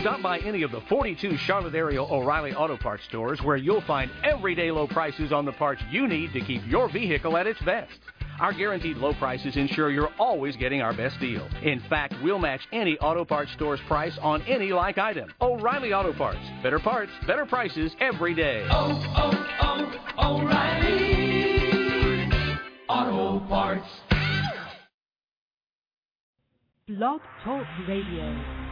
Stop by any of the 42 Charlotte area O'Reilly Auto Parts stores where you'll find everyday low prices on the parts you need to keep your vehicle at its best. Our guaranteed low prices ensure you're always getting our best deal. In fact, we'll match any auto parts store's price on any like item. O'Reilly Auto Parts. Better parts, better prices every day. Oh, oh, oh, O'Reilly Auto Parts. Blog Talk Radio.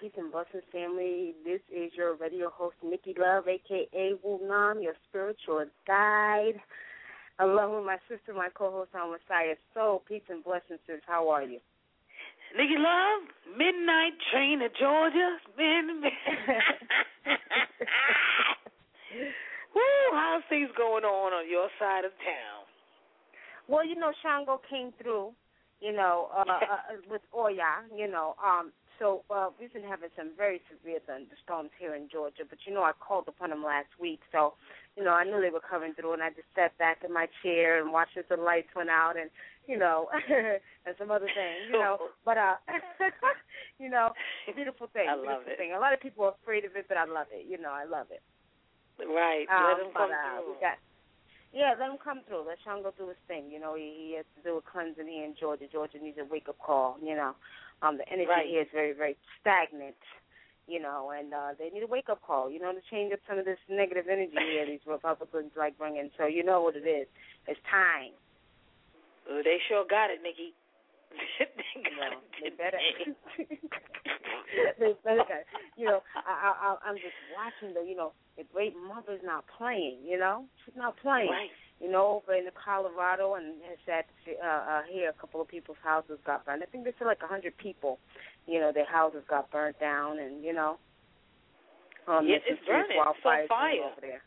Peace and blessings, family. This is your radio host, Nikki Love, aka Wu Nam, your spiritual guide, along with my sister, my co-host on Messiah. So, peace and blessings, sis. How are you? Nikki Love, midnight train to Georgia. Man, Woo, how's things going on on your side of town? Well, you know, Shango came through, you know, uh, uh, with Oya, you know. Um, so uh, we've been having some very severe thunderstorms here in Georgia. But you know, I called upon them last week, so you know, I knew they were coming through, and I just sat back in my chair and watched as the lights went out, and you know, and some other things, you know. But uh, you know, beautiful thing, I love beautiful it. thing. A lot of people are afraid of it, but I love it. You know, I love it. Right, Um, let them but, come uh, through. we got, yeah, let him come through. Let Shango do his thing. You know, he, he has to do a cleansing here in Georgia. Georgia needs a wake up call. You know, um, the energy Right. here is very, very stagnant. You know, and uh, they need a wake up call. You know, to change up some of this negative energy here these Republicans like bringing. So you know what it is. It's time. Oh, they sure got it, Nikki. they You got know, it they better. they better. You know, I, I, I'm just watching the. You know, the great mother's not playing. You know, she's not playing. Right. You know, over in the Colorado, and it's at uh, uh, here a couple of people's houses got burned. I think they said like a hundred people, you know, their houses got burnt down, and you know, um, Yeah, it's burning. serious It's on wildfires going fire. over there.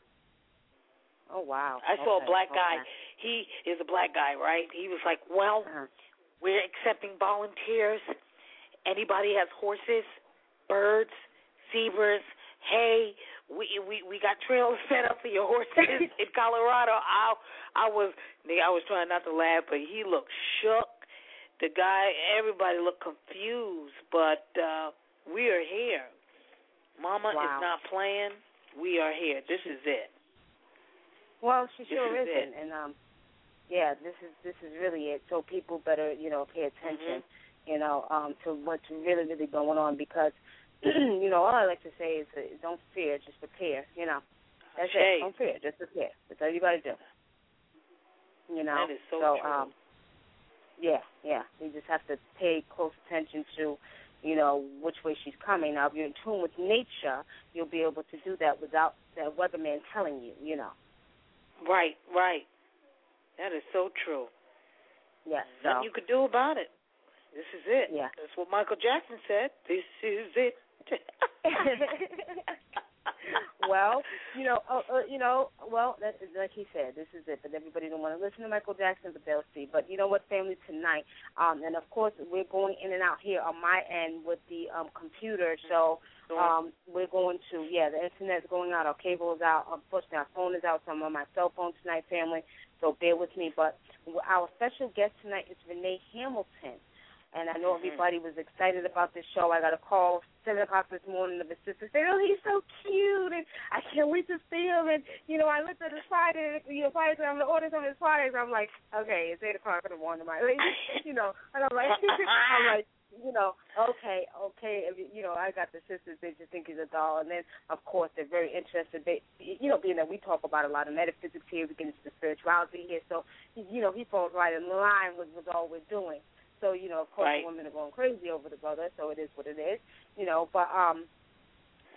Oh wow! I saw a Okay, black okay. guy. He is a black guy, right? He was like, "Well, Uh-huh. we're accepting volunteers. Anybody has horses, birds, zebras, hay. We we we got trails set up for your horses in Colorado." I I was I was trying not to laugh, but he looked shook. The guy, everybody looked confused, but uh we are here. Mama Wow. is not playing. We are here. This is it. Well, she This sure is isn't, and um, yeah, this is this is really it. So people better you know pay attention, Mm-hmm. you know, um, to what's really really going on because, you know, all I like to say is uh, don't fear, just prepare. You know, that's Hey. it. Don't fear, just prepare. That's all you got to do. You know, That is so true. um, yeah, yeah. You just have to pay close attention to, you know, which way she's coming. Now, if you're in tune with nature, you'll be able to do that without that weatherman telling you. You know. Right, right. That is so true. Yes. Nothing so, you could do about it. This is it. Yeah. That's what Michael Jackson said. This is it. well, you know, uh, uh, you know, well, that, like he said, this is it. But everybody don't want to listen to Michael Jackson, but they'll see. But you know what, family, tonight, um, and of course, we're going in and out here on my end with the um, computer. So um, we're going to, yeah, the internet's going out, our cable is out. Unfortunately, our phone is out, so I'm on my cell phone tonight, family. So bear with me. But our special guest tonight is Renee Hamilton. And I know Mhm. everybody was excited about this show. I got a call seven o'clock this morning of his sister saying, "Oh, he's so cute, and I can't wait to see him." And you know, I looked at his Friday, you know, Fridays, and I'm gonna order some of his Fridays. I'm like, okay, it's eight o'clock in the morning, my lady, you know, and I'm like, I'm like, you know, okay, okay, you you know, I got the sisters. They just think he's a doll, and then of course they're very interested. They, you know, being that we talk about a lot of metaphysics here, we get into the spirituality here, so you know, he falls right in line with with all we're doing. So you know, of course, Right. the women are going crazy over the brother. So it is what it is, you know. But um,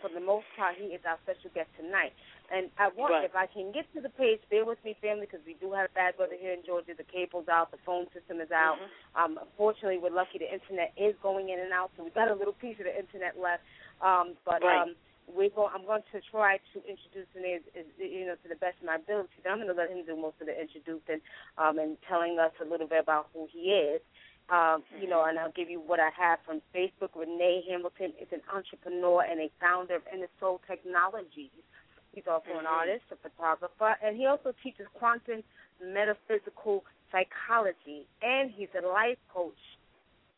for the most part, he is our special guest tonight. And I want, Right. if I can get to the page, bear with me, family, because we do have bad weather here in Georgia. The cable's out, the phone system is out. Mhm. Um, unfortunately, we're lucky the internet is going in and out, so we've got a little piece of the internet left. Um, but Right. um, we're going. I'm going to try to introduce him, as, as, you know, to the best of my ability. Then I'm going to let him do most of the introducing um, and telling us a little bit about who he is. Um, you know, and I'll give you what I have from Facebook. Renee Hamilton is an entrepreneur and a founder of Inner Soul Technologies. He's also an Mhm. artist, a photographer, and he also teaches quantum metaphysical psychology, and he's a life coach.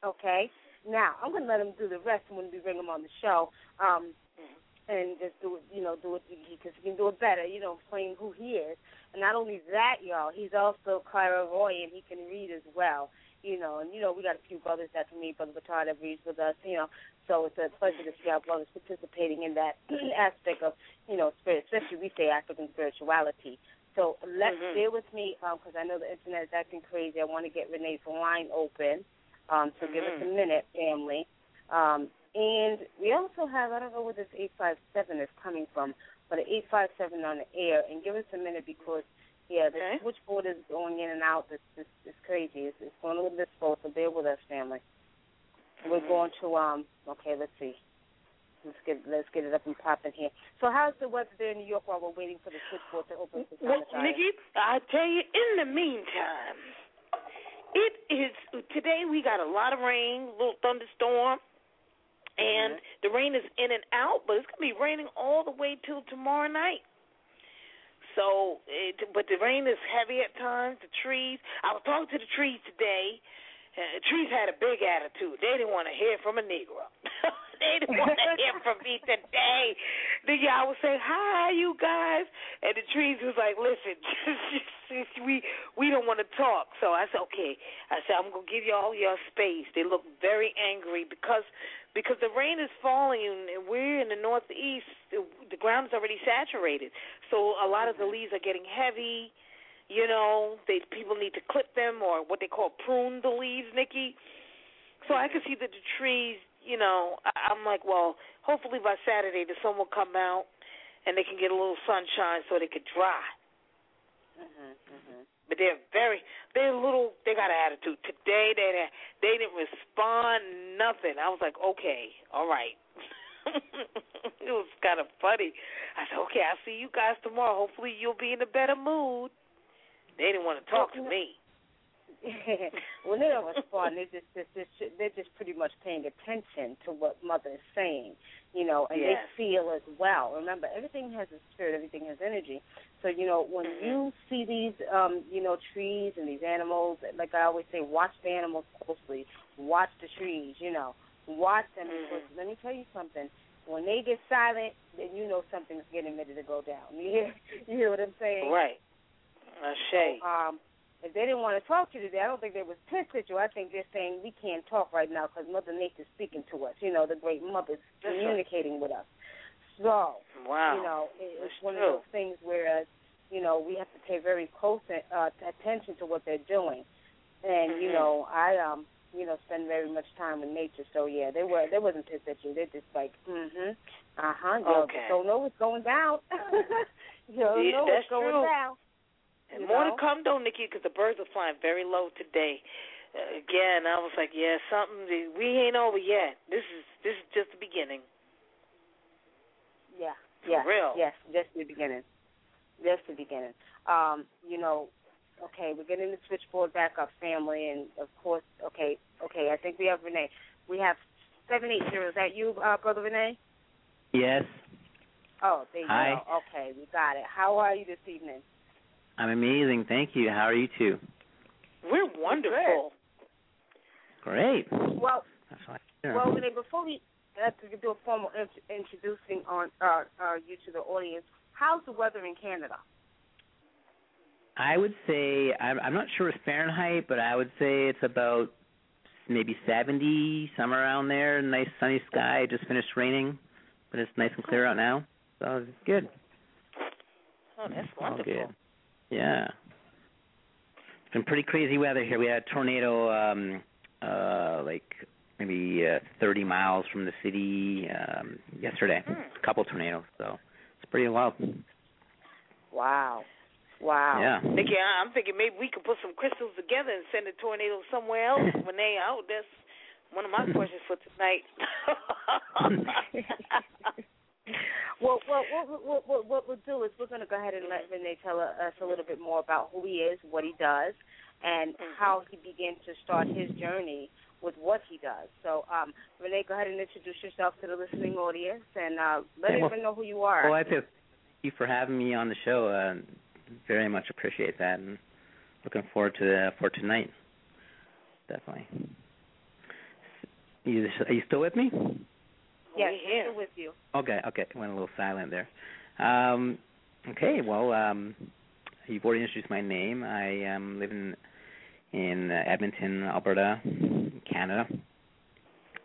Okay? Now, I'm going to let him do the rest when we bring him on the show. Um, and just do it, you know, do it because he can do it better, you know, explain who he is. And not only that, y'all, he's also clairvoyant. He can read as well, you know. And you know, we got a few brothers that can read. Brother Batar that reads with us, you know. So it's a pleasure to see our brothers participating in that aspect of, you know, spirit, especially we say African spirituality. So let's Mhm. bear with me because I know the internet is acting crazy. I want to get Renee's line open. Um, so give us a Mhm. minute, family. Um, And we also have, I don't know where this 857 is coming from, but an 857 on the air. And give us a minute because, yeah, the Okay. switchboard is going in and out. It's, it's, it's crazy. It's, it's going a little bit slow, so bear with us, family. We're going to, um, okay, let's see. Let's get let's get it up and popping here. So how's the weather there in New York while we're waiting for the switchboard to open Well. Nikki, I tell you, in the meantime, it is today. We got a lot of rain, little thunderstorm, and the rain is in and out. But it's gonna be raining all the way till tomorrow night. So, it, but the rain is heavy at times. The trees. I was talking to the trees today. Uh, the trees had a big attitude. They didn't want to hear from a Negro. they didn't want to hear from me today. The y'all was saying, "Hi, you guys," and the trees was like, "Listen, we we don't want to talk." So I said, "Okay." I said, "I'm gonna give y'all your space." They look very angry because because the rain is falling and we're in the northeast. The, the ground is already saturated, so a lot of the leaves are getting heavy. You know, they people need to clip them or what they call prune the leaves, Nikki. So I can see that the trees, you know, I, I'm like, well, hopefully by Saturday the sun will come out and they can get a little sunshine so they could dry. Mhm, mhm. But they're very, they're a little, they got an attitude. Today they they didn't respond nothing. I was like, okay, all right. it was kind of funny. I said, okay, I'll see you guys tomorrow. Hopefully you'll be in a better mood. They didn't want to talk to me. when they don't respond, they're just, just, just they're just pretty much paying attention to what mother is saying, you know, and Yes. they feel as well. Remember, everything has a spirit, everything has energy. So you know, when Mhm. you see these, um, you know, trees and these animals, like I always say, watch the animals closely, watch the trees, you know, watch them Mhm. because let me tell you something. When they get silent, then you know something's getting ready to go down. You hear, you hear what I'm saying? Right. Uh, Shay. um, if they didn't want to talk to you today, I don't think they was pissed at you. I think they're saying we can't talk right now because Mother Nature's speaking to us. You know, the great mother's That's right. communicating with us. So, Wow. you know, it, it's That's one true. of those things where, you know, we have to pay very close uh, attention to what they're doing. And you Mhm. know, I um, you know, spend very much time with nature. So yeah, they were they wasn't pissed at you. They're just like, mhm, uh huh. Okay. don't know what's going down. you don't Yeah, know that's what's going true. down. And more know? to come, though, Nikki, because the birds are flying very low today. Uh, again, I was like, yeah, something. We ain't over yet. This is this is just the beginning. Yeah, For yeah, real. yes, just the beginning, just the beginning. Um, you know, okay, we're getting the switchboard back up, family, and of course, okay, okay, I think we have Renee. We have seven eight zero. Is that you, uh, brother Renee? Yes, Oh, there you Hi. go. Okay, we got it. How are you this evening? I'm amazing. Thank you. How are you two? We're wonderful. Great. Well, That's what I hear. well, Renee, before we have to do a formal int- introducing on uh, uh, you to the audience, how's the weather in Canada? I would say I'm, I'm not sure it's Fahrenheit, but I would say it's about maybe 70, somewhere around there. Nice sunny sky. It just finished raining, but it's nice and clear out now, so it's good. Oh, that's All wonderful. good. Yeah. It's been pretty crazy weather here. We had a tornado, um, uh, like maybe uh, 30 miles from the city um, yesterday. Hmm. A couple tornadoes, so it's pretty wild. Wow, wow. Yeah. Nikki, I- I'm thinking maybe we could put some crystals together and send a tornado somewhere else when they out. That's one of my questions for tonight. Well, well, what, what, what, what we'll do is we're going to go ahead and let Renee tell us a little bit more about who he is, what he does, and Mhm. how he began to start his journey with what he does. So, um, Renee, go ahead and introduce yourself to the listening audience and uh, let Okay, well- everyone know who you are. Well, I feel thank you for having me on the show. Uh, very much appreciate that, and looking forward to the, for tonight. Definitely. You, are you still with me? yes, We're here. with you. Okay, okay. Went a little silent there. Um, okay, well, um, you've already introduced my name. I am living in uh, Edmonton, Alberta, Canada,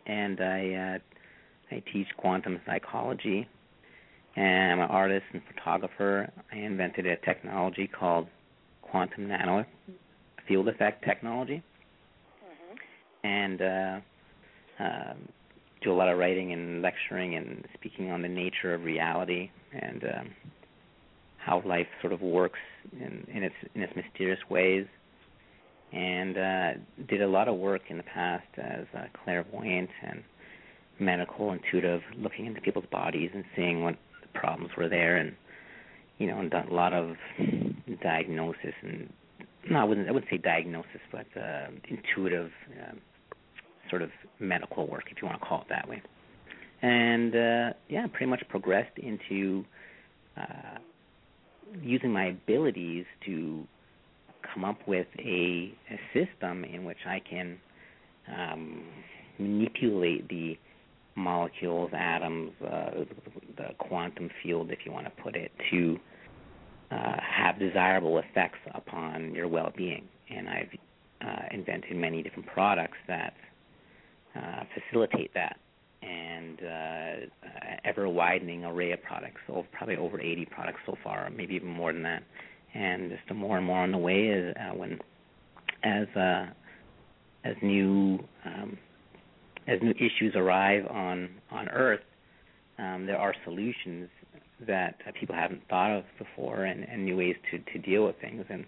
and I uh, I teach quantum psychology. And I'm an artist and photographer. I invented a technology called quantum nano field effect technology Mhm. and uh, um, do a lot of writing and lecturing and speaking on the nature of reality and um, how life sort of works in, in its in its mysterious ways. And uh, did a lot of work in the past as a clairvoyant and medical intuitive, looking into people's bodies and seeing what problems were there, and you know, and a lot of diagnosis and no, I wouldn't I wouldn't say diagnosis, but uh, intuitive um, sort of medical work, if you want to call it that way. And uh, yeah, pretty much progressed into uh, using my abilities to come up with a, a system in which I can um, manipulate the molecules, atoms, uh, the quantum field, if you want to put it, to uh, have desirable effects upon your well-being. And I've uh, invented many different products that uh, facilitate that, and uh, ever widening array of products. So probably over 80 products so far, maybe even more than that. And just more and more on the way is uh, when as uh, as new um, as new issues arrive on on Earth, um, there are solutions that uh, people haven't thought of before, and, and new ways to to deal with things. And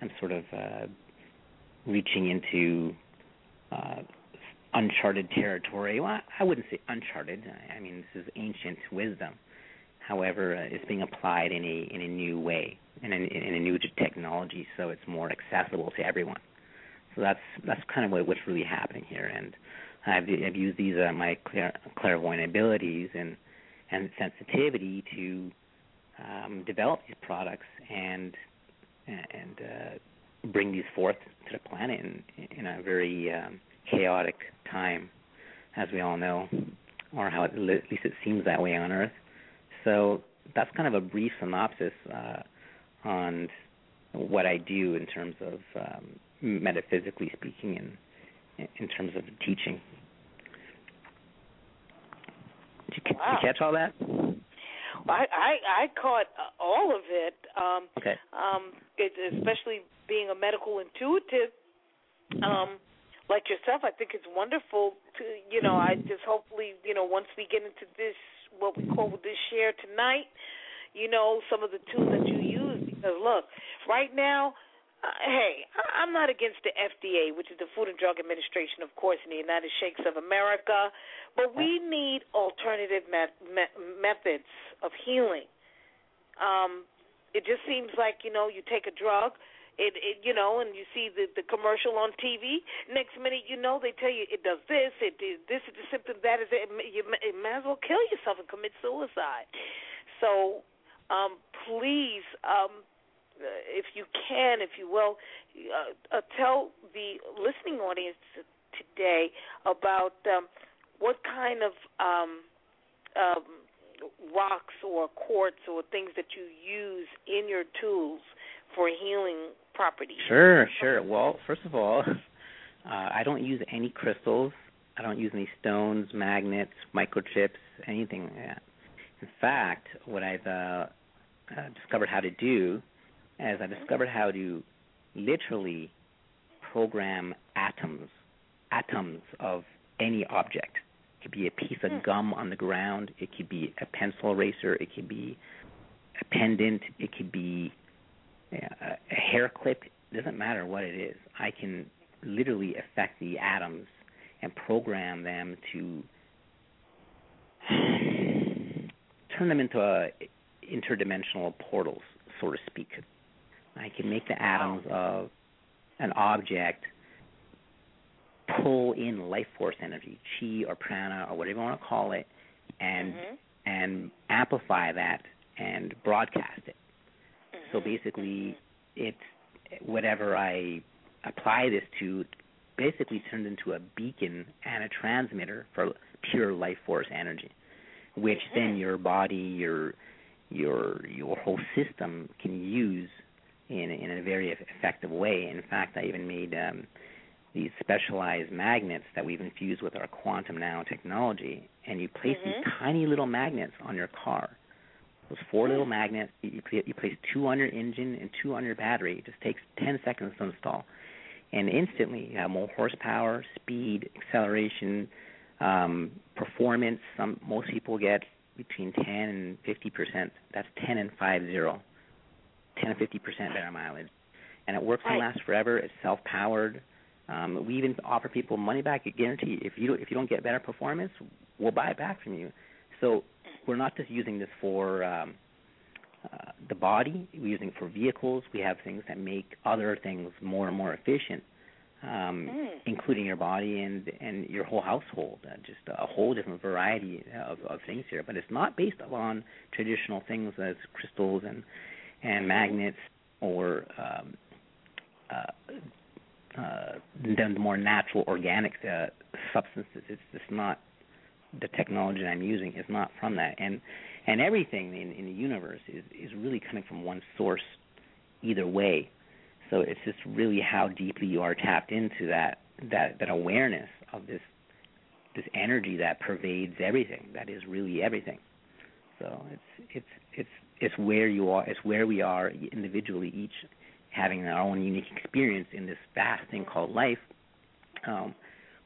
I'm sort of uh, reaching into uh, uncharted territory. Well, I wouldn't say uncharted. I mean, this is ancient wisdom. However, uh, it's being applied in a in a new way, in a, in a new technology, so it's more accessible to everyone. So that's that's kind of what, what's really happening here, and I've, I've used these uh, my clair, clairvoyant abilities and and sensitivity to um, develop these products and and uh, bring these forth to the planet in, in a very um, chaotic time, as we all know, or how it, at least it seems that way on Earth. So that's kind of a brief synopsis uh, on what I do in terms of um, metaphysically speaking and in terms of teaching. Did you, wow. did you catch all that? I I, I caught all of it. Um, okay. Um, it, especially being a medical intuitive, um, like yourself, I think it's wonderful to you know. I just hopefully you know once we get into this what we call this share tonight, you know some of the tools that you use because look, right now uh, hey, I'm not against the FDA, which is the Food and Drug Administration, of course, in the United States of America, but we need alternative met- met- methods of healing. Um, it just seems like you know you take a drug, it, it you know, and you see the the commercial on TV. Next minute, you know, they tell you it does this, it this is the symptom, that is it. You it may as well kill yourself and commit suicide. So, um, please. Um, if you can, if you will, uh, uh, tell the listening audience today about um, what kind of um, um, rocks or quartz or things that you use in your tools for healing properties. Sure, sure. Well, first of all, uh, I don't use any crystals. I don't use any stones, magnets, microchips, anything like that. In fact, what I've uh, uh, discovered how to do as I discovered how to literally program atoms, atoms of any object. It could be a piece of hmm. gum on the ground. It could be a pencil eraser. It could be a pendant. It could be a, a hair clip. It doesn't matter what it is. I can literally affect the atoms and program them to turn them into a interdimensional portals, so to speak. I can make the atoms of an object pull in life force energy, chi or prana or whatever you want to call it, and mm-hmm. and amplify that and broadcast it. Mm-hmm. So basically, it's whatever I apply this to basically turns into a beacon and a transmitter for pure life force energy, which mm-hmm. then your body, your your your whole system can use in in a very effective way. In fact, I even made um, these specialized magnets that we've infused with our quantum nanotechnology, and you place mm-hmm. these tiny little magnets on your car. Those 4 little magnets, you, you place two on your engine and two on your battery. It just takes 10 seconds to install, and instantly you have more horsepower, speed, acceleration, Um, performance, some most people get between 10 and 50 percent. That's 10 and 5 zero. 10 and 50 percent better mileage, and it works and lasts forever. It's self-powered. Um, we even offer people money back guarantee. If you don't, if you don't get better performance, we'll buy it back from you. So we're not just using this for um, uh, the body. We're using it for vehicles. We have things that make other things more and more efficient, um, Mm. including your body and and your whole household. Uh, just a whole different variety of, of things here. But it's not based on traditional things as crystals and and magnets or um, uh, uh, the more natural organic uh, substances. It's just not the technology I'm using is not from that, and and everything in, in the universe is is really coming from one source, either way. So it's just really how deeply you are tapped into that that that awareness of this this energy that pervades everything. That is really everything. So it's it's it's it's where you are. It's where we are individually, each having our own unique experience in this vast thing called life. Um,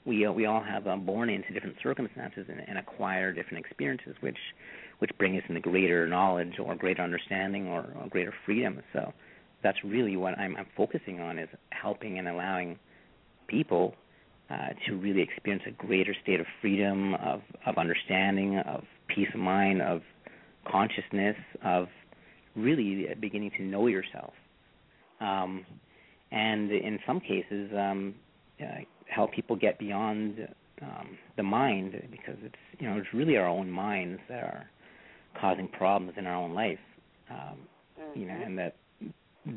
we uh, we all have um, born into different circumstances and, and acquire different experiences, which which bring us into greater knowledge or greater understanding or, or greater freedom. So that's really what I'm, I'm focusing on is helping and allowing people uh, to really experience a greater state of freedom, of of understanding, of peace of mind, of consciousness, of really beginning to know yourself. Um, and in some cases, um, uh, help people get beyond um, the mind because it's you know it's really our own minds that are causing problems in our own life. Um, you know, and that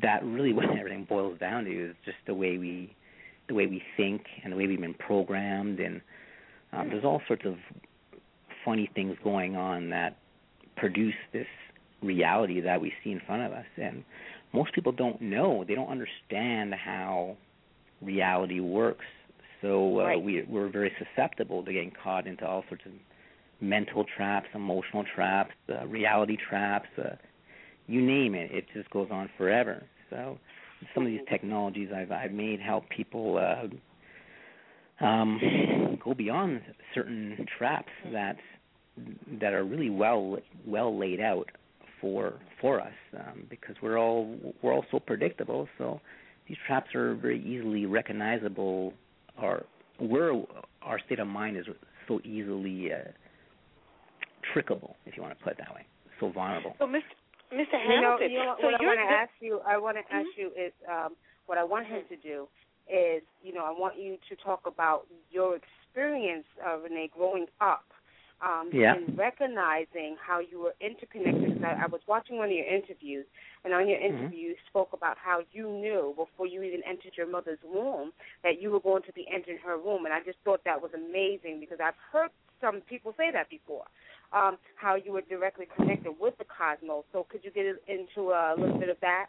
that really what everything boils down to is just the way we the way we think and the way we've been programmed and um, there's all sorts of funny things going on that produce this reality that we see in front of us. And most people don't know. They don't understand how reality works. So uh, Right. we we're very susceptible to getting caught into all sorts of mental traps emotional traps uh, reality traps uh, you name it. It just goes on forever. So some of these technologies I've I've made help people uh, um, go beyond certain traps that that are really well well laid out for for us um, because we're all we're all so predictable. So these traps are very easily recognizable. Or we're our state of mind is so easily uh, trickable, if you want to put it that way. So vulnerable. So, Mr. Mr. You know, Hamilton, you know so what I you're want to ask you. I want to ask you is um, what I want him to do is, you know, I want you to talk about your experience, uh, Renee, growing up. Um, Yeah. And recognizing how you were interconnected. I, I was watching one of your interviews, and on your Mhm. interview, you spoke about how you knew before you even entered your mother's womb that you were going to be entering her womb. And I just thought that was amazing because I've heard some people say that before um, how you were directly connected with the cosmos. So could you get into a little bit of that?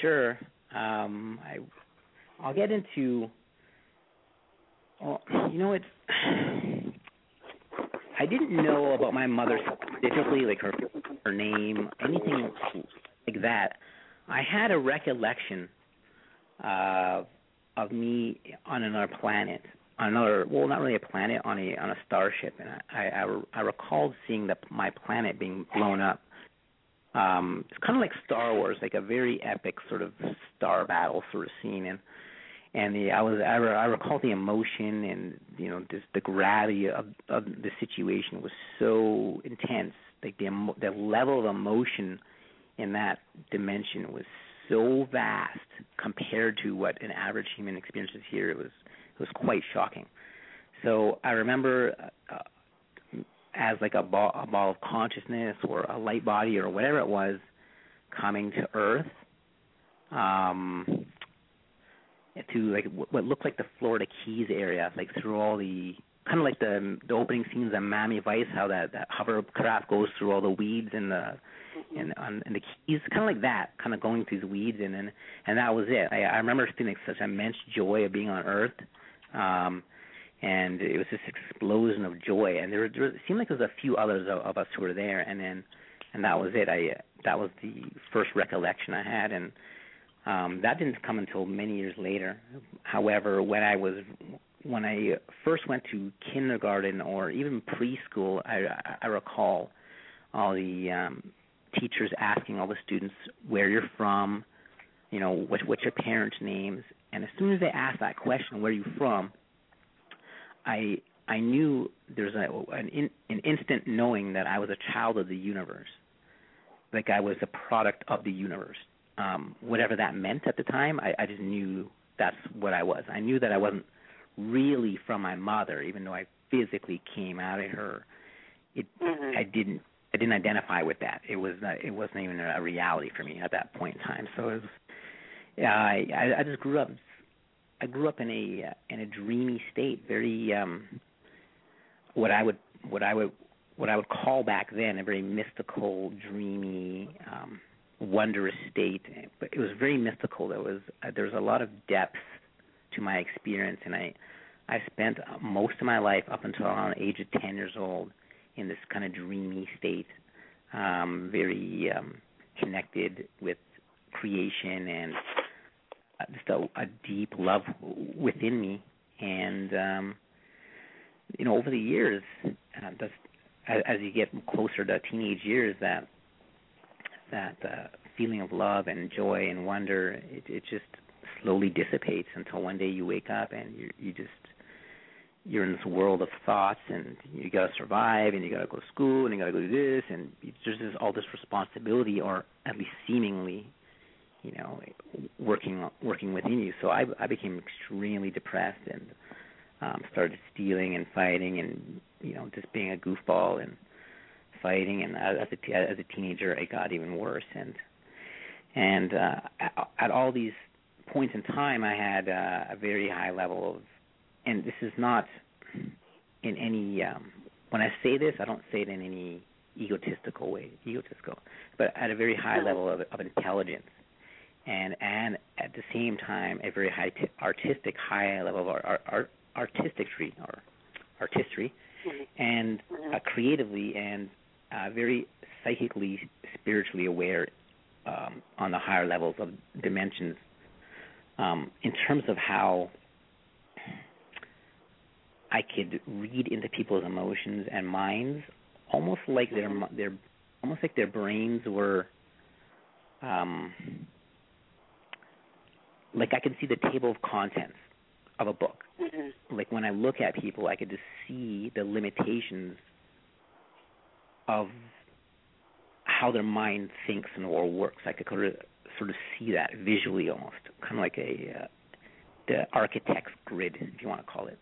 Sure. Um, I I'll get into. Well, you know it's. I didn't know about my mother specifically, like her her name, anything like that. I had a recollection uh, of me on another planet, on another well, not really a planet, on a on a starship, and I I, I recalled seeing the my planet being blown up. Um it's kind of like Star Wars, like a very epic sort of star battle sort of scene, and and the I was I, re- I recall the emotion and you know just the gravity of of the situation was so intense, like the the level of emotion in that dimension was so vast compared to what an average human experiences here. It was it was quite shocking. So I remember uh, as like a ball, a ball of consciousness or a light body or whatever it was coming to Earth um, to like what looked like the Florida Keys area, like through all the kind of like the the opening scenes of Miami Vice, how that that hovercraft goes through all the weeds and the and on and the keys, kind of like that, kind of going through the weeds, and then and that was it. I, I remember feeling such immense joy of being on Earth. Um, and it was this explosion of joy and there, there it seemed like there was a few others of, of us who were there and then and that was it i that was the first recollection i had and um that didn't come until many years later. However when i was when I first went to kindergarten or even preschool, I, I recall all the um, teachers asking all the students where you're from, you know, what what's your parents' names, and as soon as they asked that question, where are you from, I I knew there's a, an in, an instant knowing that I was a child of the universe, like I was a product of the universe. Um, whatever that meant at the time, I, I just knew that's what I was. I knew that I wasn't really from my mother, even though I physically came out of her. It Mhm. I didn't I didn't identify with that. It was not, it wasn't even a reality for me at that point in time. So it was yeah, I I, I just grew up I grew up in a uh, in a dreamy state, very um what I would what I would what I would call back then a very mystical, dreamy, um wondrous state. But it was very mystical. There was uh, there was a lot of depth to my experience, and I I spent most of my life up until around the age of ten years old in this kind of dreamy state, um, very um, connected with creation and uh, just a, a deep love within me. And um, you know, over the years, uh, that's, as, as you get closer to teenage years, that that uh, feeling of love and joy and wonder, it, it just slowly dissipates until one day you wake up and you you just you're in this world of thoughts and you got to survive and you got to go to school and you got to go do this and there's just all this responsibility or at least seemingly you know working working within you. So i i became extremely depressed and um started stealing and fighting and you know just being a goofball and fighting and as a as a teenager it got even worse. And and uh at, all these points in time i had uh, a very high level of and this is not in any um when i say this i don't say it in any egotistical way egotistical but at a very high level of, of intelligence. And and at the same time a very high t- artistic high level of art, art, art artistry or artistry. And uh, creatively and uh, very psychically spiritually aware um, on the higher levels of dimensions um, in terms of how I could read into people's emotions and minds, almost like their their almost like their brains were, um, like I could see the table of contents of a book. Mhm. Like when I look at people, I could just see the limitations of how their mind thinks and or works. I could sort of, sort of see that visually, almost kind of like a uh, the architect's grid, if you want to call it.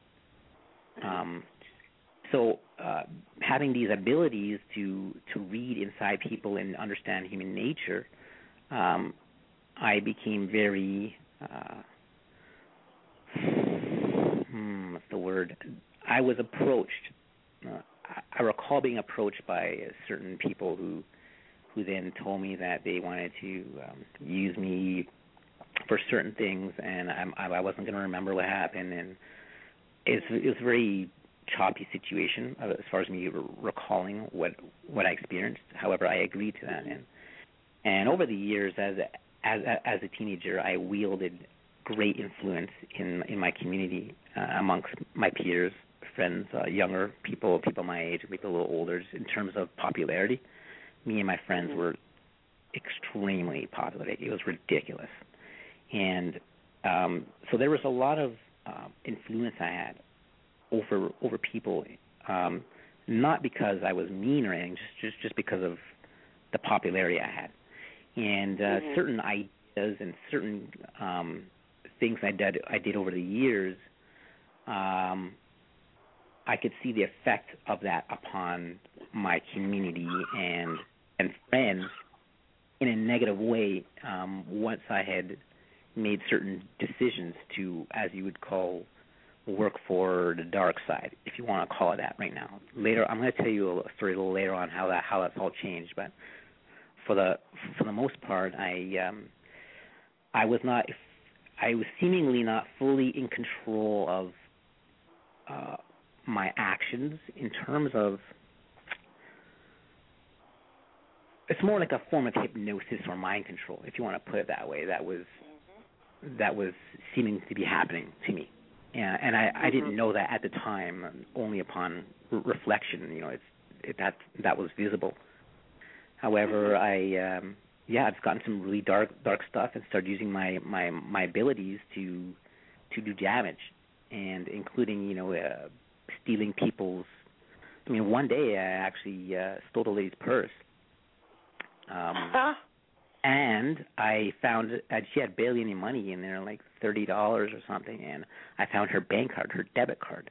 Um, so uh, having these abilities to to read inside people and understand human nature, um, I became very uh, hmm, what's the word? I was approached. Uh, I, recall being approached by certain people who who then told me that they wanted to um, use me for certain things, and I, I wasn't going to remember what happened, and it's it was a very choppy situation uh, as far as me recalling what what I experienced. However, I agreed to that, and and over the years, as as as a teenager, I wielded great influence in in my community uh, amongst my peers, friends, uh, younger people, people my age, people a little older, in terms of popularity. Me and my friends were extremely popular. It was ridiculous, and um, so there was a lot of uh, influence I had over over people, um, not because I was mean or anything, just just just because of the popularity I had, and uh, Mhm. certain ideas and certain um, things I did I did over the years. Um, I could see the effect of that upon my community and and friends in a negative way um, once I had made certain decisions to, as you would call, work for the dark side, if you want to call it that right now. Later, I'm going to tell you a story a little later on how that how that's all changed. But for the for the most part, I um, I was not I was seemingly not fully in control of uh, my actions in terms of it's more like a form of hypnosis or mind control, if you want to put it that way. That was that was seeming to be happening to me, and, and I, I didn't know that at the time. Only upon re- reflection, you know, it's it, that that was visible. However, I um, yeah, I've gotten some really dark dark stuff and started using my my my abilities to to do damage, and including you know uh, stealing people's. I mean, one day I actually uh, stole a lady's purse. Um, Huh? and I found uh, she had barely any money in there, like thirty dollars or something, and I found her bank card, her debit card,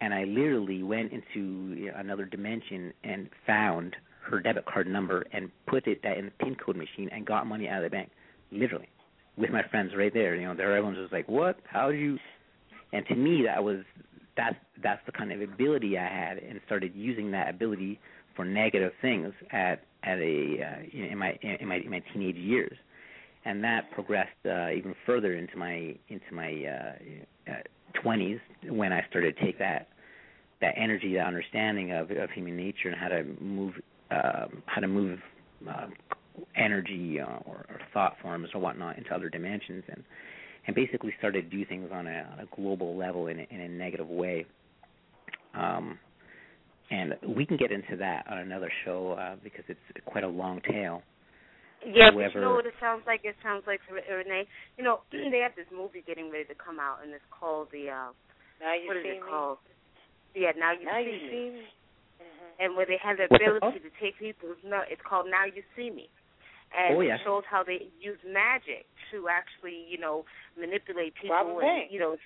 and I literally went into another dimension and found her debit card number and put it that in the pin code machine and got money out of the bank, literally, with my friends right there. You know, there everyone's just like, "What? How do you?" And to me, that was that's that's the kind of ability I had, and started using that ability for negative things at at a uh, in my in my in my teenage years, and that progressed uh, even further into my into my uh, uh, 20s when I started to take that that energy, that understanding of of human nature and how to move um, how to move uh, energy uh, or, or thought forms or whatnot into other dimensions. And and basically started to do things on a, on a global level in a, in a negative way. Um, and we can get into that on another show uh, because it's quite a long tale. Yeah, but you However- know what it sounds like? It sounds like Re- Renee. You know, they have this movie getting ready to come out, and it's called the uh, Now you what is see it me. called? Yeah, now you Now see you me. see me. Mhm. and where they have the What's ability to take people's no it's called Now You See Me. And Oh, yeah. it shows how they use magic to actually, you know, manipulate people Rob a and bank. you know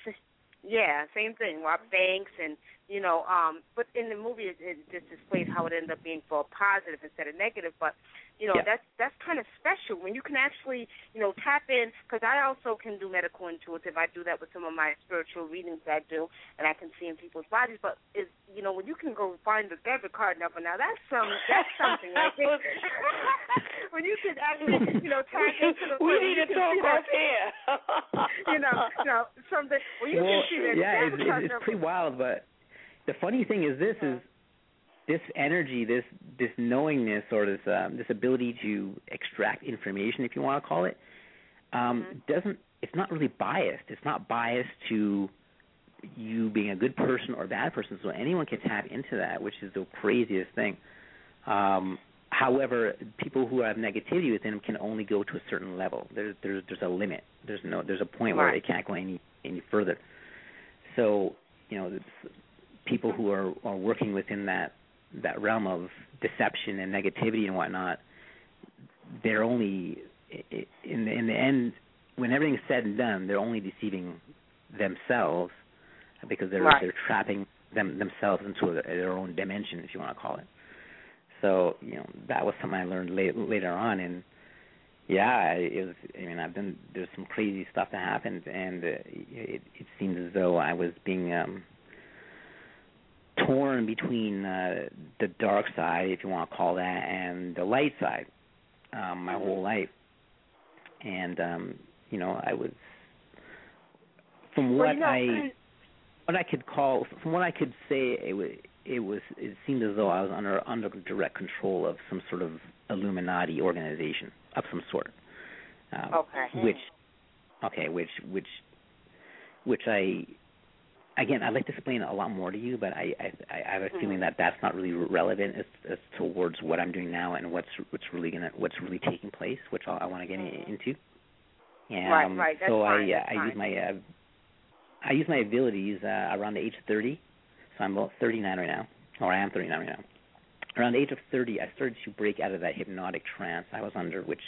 yeah, same thing, rob banks and you know, um but in the movie it, it just displays how it ended up being for a positive instead of negative, but you know, Yeah. that's that's kind of special when you can actually, you know, tap in cuz I also can do medical intuitive. I do that with some of my spiritual readings that I do and I can see in people's bodies, but is you know, when you can go find the debit card number now that's some that's something right there. when you can actually, you know, tap into the we need to talk off here. you know, you know, something. Well, you well, can see that. yeah, debit it's, it's, it's pretty wild. But the funny thing is, this is this energy, this this knowingness, or this um, this ability to extract information, if you want to call it, um, Mm-hmm. doesn't. It's not really biased. It's not biased to you being a good person or a bad person. So anyone can tap into that, which is the craziest thing. Um, however, people who have negativity within them can only go to a certain level. There's there's there's a limit. There's no there's a point where they can't go any any further. So you know, it's- people who are are working within that that realm of deception and negativity and whatnot, they're only in the in the end when everything's said and done, they're only deceiving themselves because they're Right. they're trapping them themselves into a, their own dimension, if you want to call it. So you know that was something I learned late, later on, and yeah, it was. I mean, I've done. There's some crazy stuff that happened, and uh, it it seemed as though I was being um torn between uh, the dark side, if you want to call that, and the light side, um, my whole life. And um, you know, I was from Well, what you know, I what I could call from what I could say it was it was it seemed as though I was under under direct control of some sort of Illuminati organization of some sort. Um, Okay. Which okay, which which which I again I'd like to explain a lot more to you, but I I, I have a feeling that that's not really relevant as, as towards what I'm doing now and what's what's really gonna what's really taking place, which I, I want to get into. And Right, um, right, that's so fine, I uh, that's I use my uh, I use my abilities uh, around the age of 30. So I'm about 39 right now, or I am 39 right now. Around the age of 30, I started to break out of that hypnotic trance I was under, which,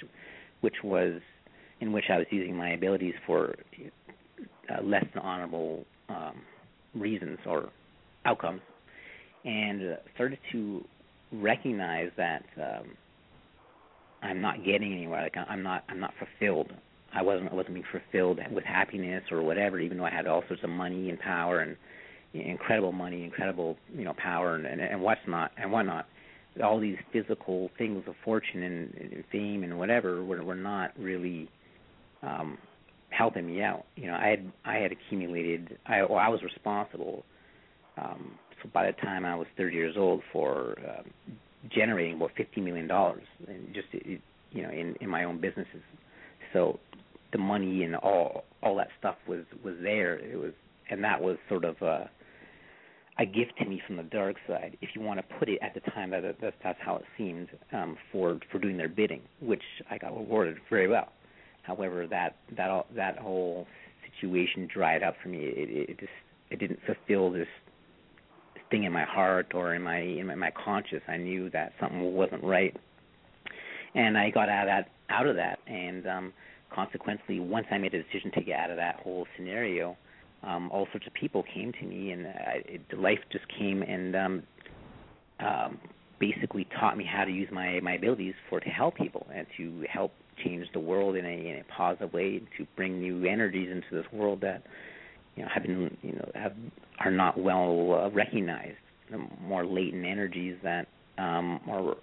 which was in which I was using my abilities for uh, less than honorable um, reasons or outcomes, and uh, started to recognize that um, I'm not getting anywhere. Like I'm not, I'm not fulfilled. I wasn't, I wasn't being fulfilled with happiness or whatever. Even though I had all sorts of money and power and incredible money, incredible you know power and and, and what's not and whatnot. All these physical things of fortune and, and fame and whatever were were not really um helping me out. You know, I had I had accumulated I or I was responsible um so by the time I was 30 years old for um, generating about 50 million dollars and just you know in in my own businesses. So the money and all all that stuff was was there. It was and that was sort of a a gift to me from the dark side, if you want to put it at the time. That that's, that's how it seemed um, for for doing their bidding, which I got rewarded very well. However, that that that whole situation dried up for me. It, it just it didn't fulfill this thing in my heart or in my in my, my conscious. I knew that something wasn't right, and I got out of that out of that. And um, consequently, once I made a decision to get out of that whole scenario, um, all sorts of people came to me, and I, it, life just came and um, um, basically taught me how to use my my abilities for to help people and to help change the world in a in a positive way, to bring new energies into this world that you know have been you know have are not well uh, recognized. The more latent energies that um, are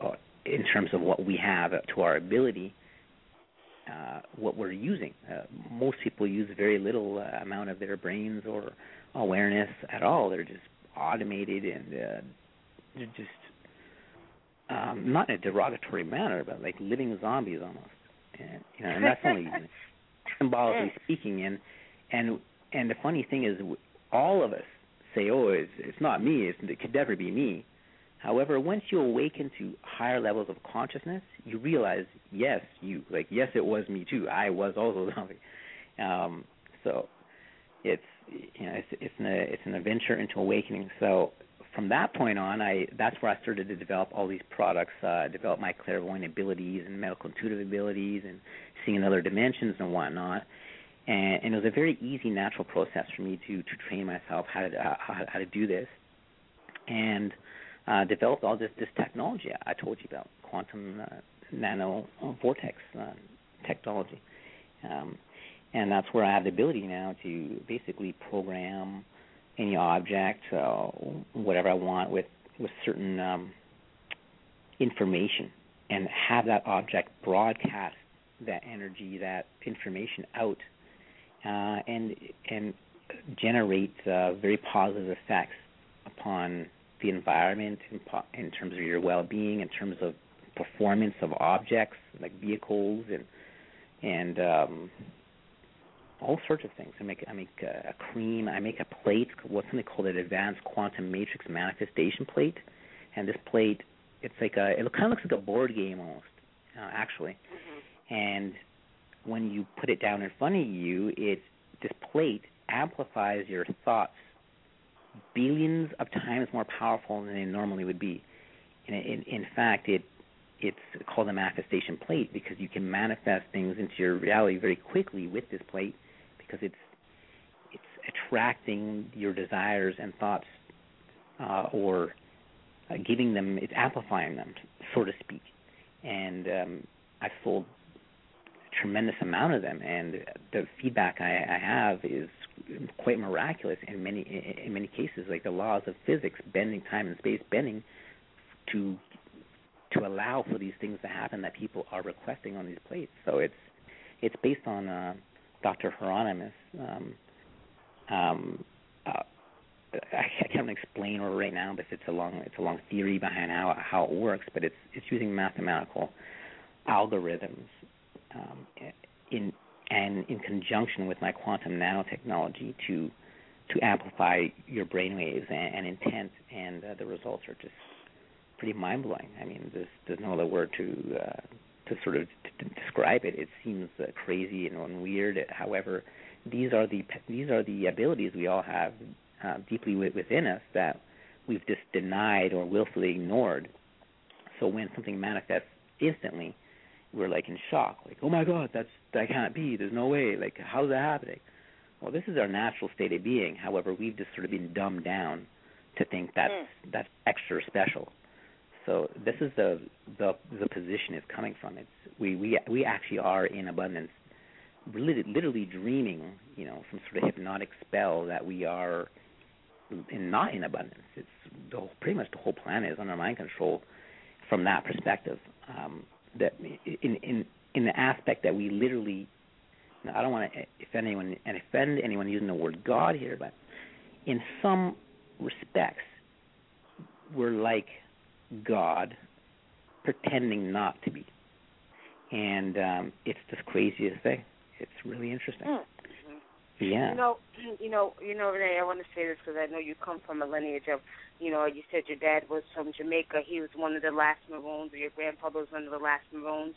uh, in terms of what we have to our ability uh, what we're using. Uh, most people use very little uh, amount of their brains or awareness at all. They're just automated and uh, they're just um, not in a derogatory manner, but like living zombies almost. And, you know, and that's only symbolically speaking. And and and the funny thing is, all of us say, "Oh, it's it's not me. It's, it could never be me." However, once you awaken to higher levels of consciousness, you realize, yes, you like, yes, it was me too. I was also zombie. Um, so it's you know it's it's an it's an adventure into awakening. So from that point on, I that's where I started to develop all these products, uh, develop my clairvoyant abilities and medical intuitive abilities, and seeing in other dimensions and whatnot. And, and it was a very easy, natural process for me to to train myself how to uh, how, how to do this. And uh, developed all this this technology I told you about, quantum uh, nano vortex uh, technology, um, and that's where I have the ability now to basically program any object, uh, whatever I want, with with certain um, information, and have that object broadcast that energy, that information out, uh, and and generate uh, very positive effects upon the environment in, in terms of your well-being, in terms of performance of objects like vehicles and and um, all sorts of things. I make I make a, a cream. I make a plate. What's something called an advanced quantum matrix manifestation plate, and this plate it's like a it kind of looks like a board game almost, uh, actually. Mm-hmm. And when you put it down in front of you, it this plate amplifies your thoughts billions of times more powerful than they normally would be. In, in, in fact, it it's called a manifestation plate because you can manifest things into your reality very quickly with this plate because it's it's attracting your desires and thoughts uh, or uh, giving them it's amplifying them so to speak and um, I've sold a tremendous amount of them and the feedback I, I have is quite miraculous in many in many cases, like the laws of physics, bending time and space, bending to to allow for these things to happen that people are requesting on these plates. So it's it's based on uh, Dr. Hieronymus. Um, um, uh, I can't explain right now, but it's a long it's a long theory behind how how it works. But it's it's using mathematical algorithms um, in and in conjunction with my quantum nanotechnology to to amplify your brainwaves and, and intent, and uh, the results are just pretty mind blowing. I mean, there's there's no other word to uh, to sort of to, describe it. It seems uh, crazy and, and weird. However, these are the these are the abilities we all have uh, deeply within us that we've just denied or willfully ignored. So when something manifests instantly, we're like in shock, like, oh my god, that's that can't be. There's no way. Like, how's that happening? Well, this is our natural state of being. However, we've just sort of been dumbed down to think that's mm. that's extra special. So this is the the the position it's coming from. It's we we we actually are in abundance, literally, literally dreaming, you know, some sort of hypnotic spell that we are in not in abundance. It's the whole, pretty much the whole planet is under mind control from that perspective. Um, that in in in the aspect that we literally I don't want to offend anyone and offend anyone using the word God here, but in some respects, we're like God, pretending not to be, and um, it's the craziest thing. It's really interesting. Mm-hmm. Yeah. You know, you know, you know, Renee. I want to say this because I know you come from a lineage of, you know, you said your dad was from Jamaica. He was one of the last Maroons, or your grandfather was one of the last Maroons.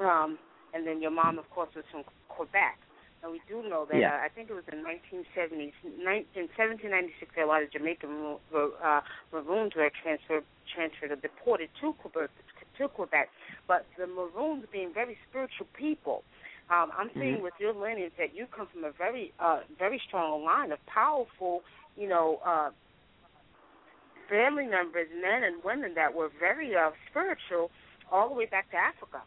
Um, and then your mom, of course, was from Quebec. And we do know that Yeah. uh, I think it was in 1970s, nine, in 1796, a lot of Jamaican uh, Maroons were transferred, transferred or deported to Quebec, to Quebec. But the Maroons, being very spiritual people, um, I'm seeing Mhm. with your lineage that you come from a very, uh, very strong line of powerful, you know, uh, family members, men and women that were very uh, spiritual, all the way back to Africa.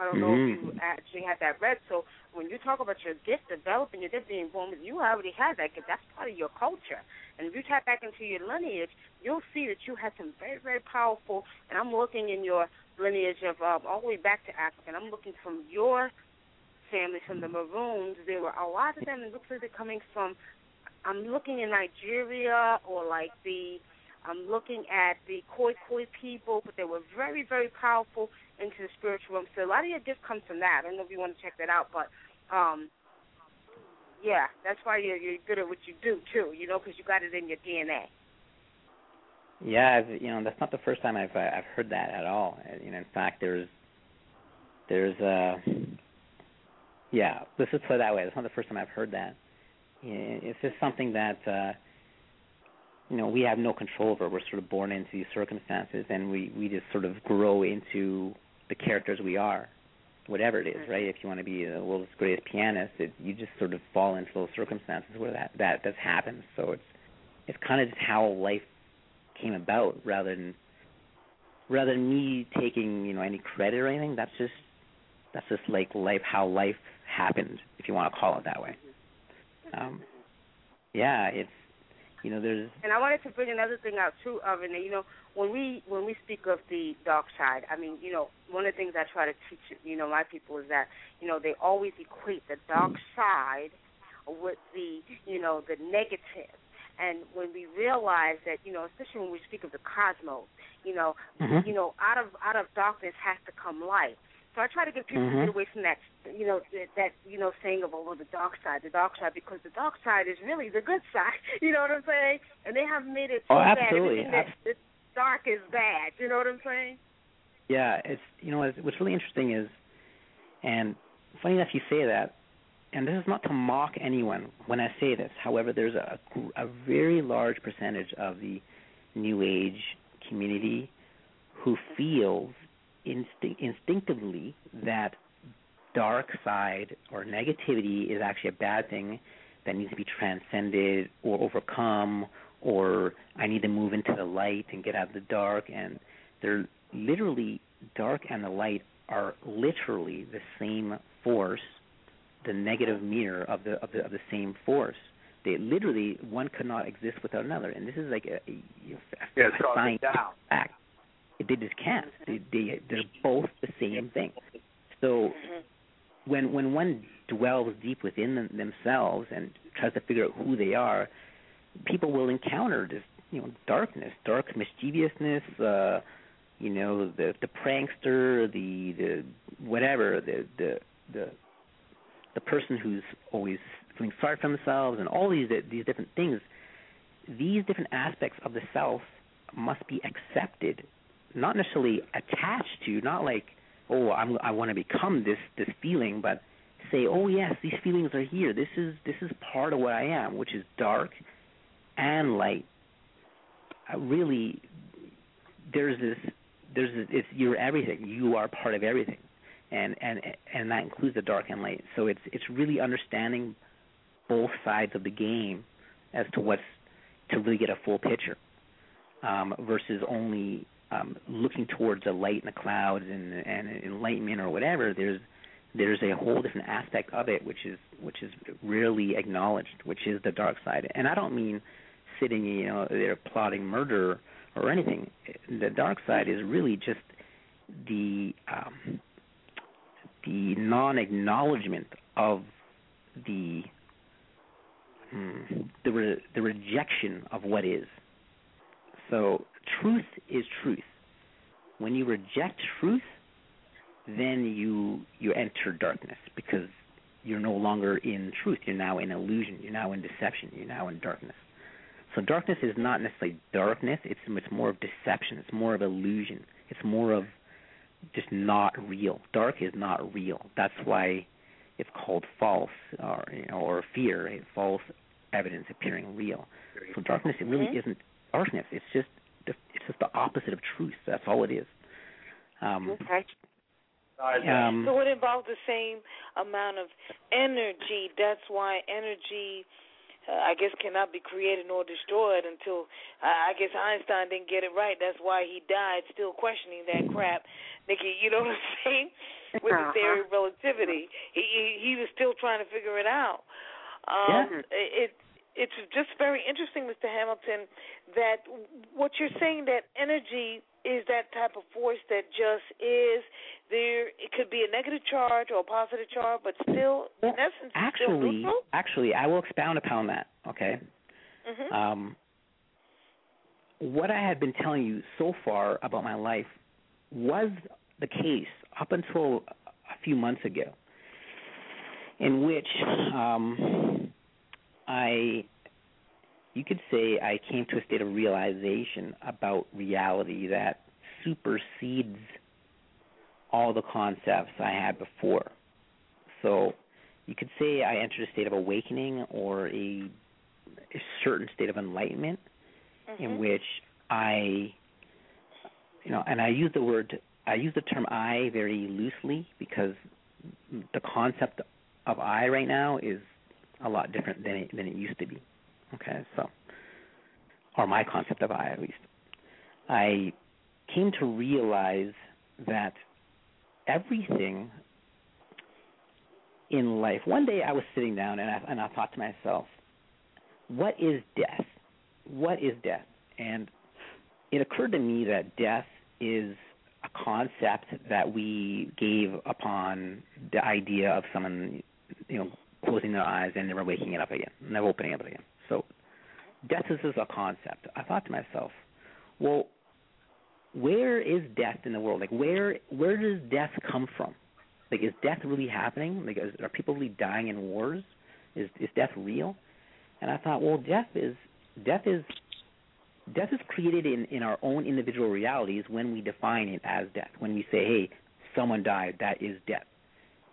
I don't know if you Mhm. actually had that read. So when you talk about your gift developing, your gift being born you already have that because that's part of your culture. And if you tap back into your lineage, you'll see that you have some very, very powerful. And I'm looking in your lineage of um, all the way back to Africa. And I'm looking from your family, from the Maroons. There were a lot of them. It looks like they're coming from. I'm looking in Nigeria or like the. I'm looking at the Khoi Khoi people, but they were very, very powerful into the spiritual realm. So a lot of your gift comes from that. I don't know if you want to check that out, but um, yeah, that's why you're you're good at what you do too. You know, because you got it in your DNA. Yeah, I've, you know that's not the first time I've uh, I've heard that at all. You know, in fact, there's there's uh yeah, let's just put it that way. It's not the first time I've heard that. It's just something that uh you know we have no control over. We're sort of born into these circumstances, and we we just sort of grow into the characters we are, whatever it is, right? If you want to be the world's greatest pianist, it, you just sort of fall into those circumstances where that that does happen. So it's it's kind of just how life came about, rather than rather than me taking you know any credit or anything. That's just that's just like life, how life happened, if you want to call it that way. Um, yeah, it's you know there's And I wanted to bring another thing out too, of and you know, when we when we speak of the dark side, I mean, you know, one of the things I try to teach you know my people is that you know they always equate the dark side with the you know the negative. And when we realize that, you know, especially when we speak of the cosmos, you know, Mhm. you know, out of out of darkness has to come light. So I try to get people to Mhm. get away from that, you know, that, that you know saying of oh the dark side, the dark side, because the dark side is really the good side. You know what I'm saying? And they have made it so Oh, bad. absolutely. Everything that- that's dark is bad. You know what I'm saying? Yeah, it's you know what's really interesting is, and funny enough you say that, and this is not to mock anyone when I say this. However, there's a a very large percentage of the new age community who feels instinct, instinctively that dark side or negativity is actually a bad thing that needs to be transcended or overcome or I need to move into the light and get out of the dark and they're literally dark and the light are literally the same force, the negative mirror of the of the of the same force. They literally one could not exist without another, and this is like a, a, a Yeah, it's science fact. They just can't. They they they're both the same thing. So when when one dwells deep within them, themselves and tries to figure out who they are, people will encounter this you know darkness, dark mischievousness, uh, you know the the prankster, the the whatever, the the the the person who's always feeling sorry for themselves, and all these these different things. These different aspects of the self must be accepted, not necessarily attached to, not like oh I'm I want to become this this feeling, but say oh yes these feelings are here. This is this is part of what I am, which is dark and light. I really there's this there's this, it's you're everything. You are part of everything, and and and that includes the dark and light. So it's it's really understanding both sides of the game as to what's to really get a full picture, um, versus only um, looking towards the light in the clouds and and enlightenment or whatever. There's there's a whole different aspect of it which is which is rarely acknowledged, which is the dark side. And I don't mean sitting you know there plotting murder or anything. The dark side is really just the um, the non-acknowledgement of the hmm, the re- the rejection of what is. So truth is truth. When you reject truth, then you you enter darkness because you're no longer in truth. You're now in illusion. You're now in deception. You're now in darkness. So darkness is not necessarily darkness. It's it's more of deception. It's more of illusion. It's more of just not real. Dark is not real. That's why it's called false or you know, or fear, a false evidence appearing real. So darkness it really Mhm. isn't darkness. It's just the, it's just the opposite of truth. That's all it is. Um, Okay. um, So it involves the same amount of energy. That's why energy, uh, I guess, cannot be created nor destroyed until uh, I guess Einstein didn't get it right. That's why he died, still questioning that crap, Nikki. You know what I'm saying? With the theory of relativity, he, he he was still trying to figure it out. Um, it it's just very interesting, Mr. Hamilton, that what you're saying that energy is that type of force that just is there. It could be a negative charge or a positive charge, but still, Well, in essence, it's still actually, actually, I will expound upon that. Okay. Mhm. Um, what I have been telling you so far about my life was the case up until a few months ago, in which um, I, you could say, I came to a state of realization about reality that supersedes all the concepts I had before. So you could say I entered a state of awakening or a, a certain state of enlightenment in Mhm. which I, you know, and I use the word, I use the term I very loosely because the concept of I right now is a lot different than it, than it used to be. Okay, so, or my concept of I at least. I came to realize that everything in life. One day I was sitting down and I and I thought to myself, what is death? What is death? And it occurred to me that death is a concept that we gave upon the idea of someone, you know, closing their eyes and never waking it up again, never opening it up again. So death is just a concept. I thought to myself, well, where is death in the world? Like where where does death come from? Like is death really happening? Like is, are people really dying in wars? Is is death real? And I thought, well, death is death is death is created in in our own individual realities when we define it as death. When we say, hey, someone died, that is death,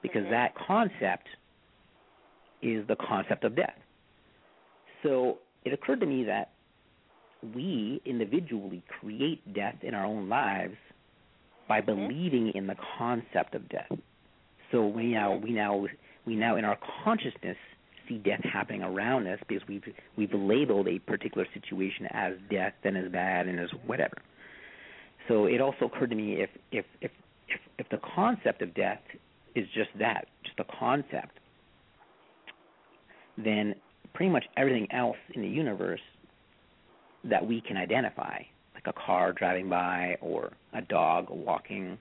because Mhm. that concept is the concept of death. So it occurred to me that we individually create death in our own lives by mm-hmm. believing in the concept of death. So we now we now we now in our consciousness see death happening around us because we've we've labeled a particular situation as death and as bad and as whatever. So it also occurred to me if if if if, if the concept of death is just that, just a concept, then pretty much everything else in the universe that we can identify, like a car driving by or a dog walking,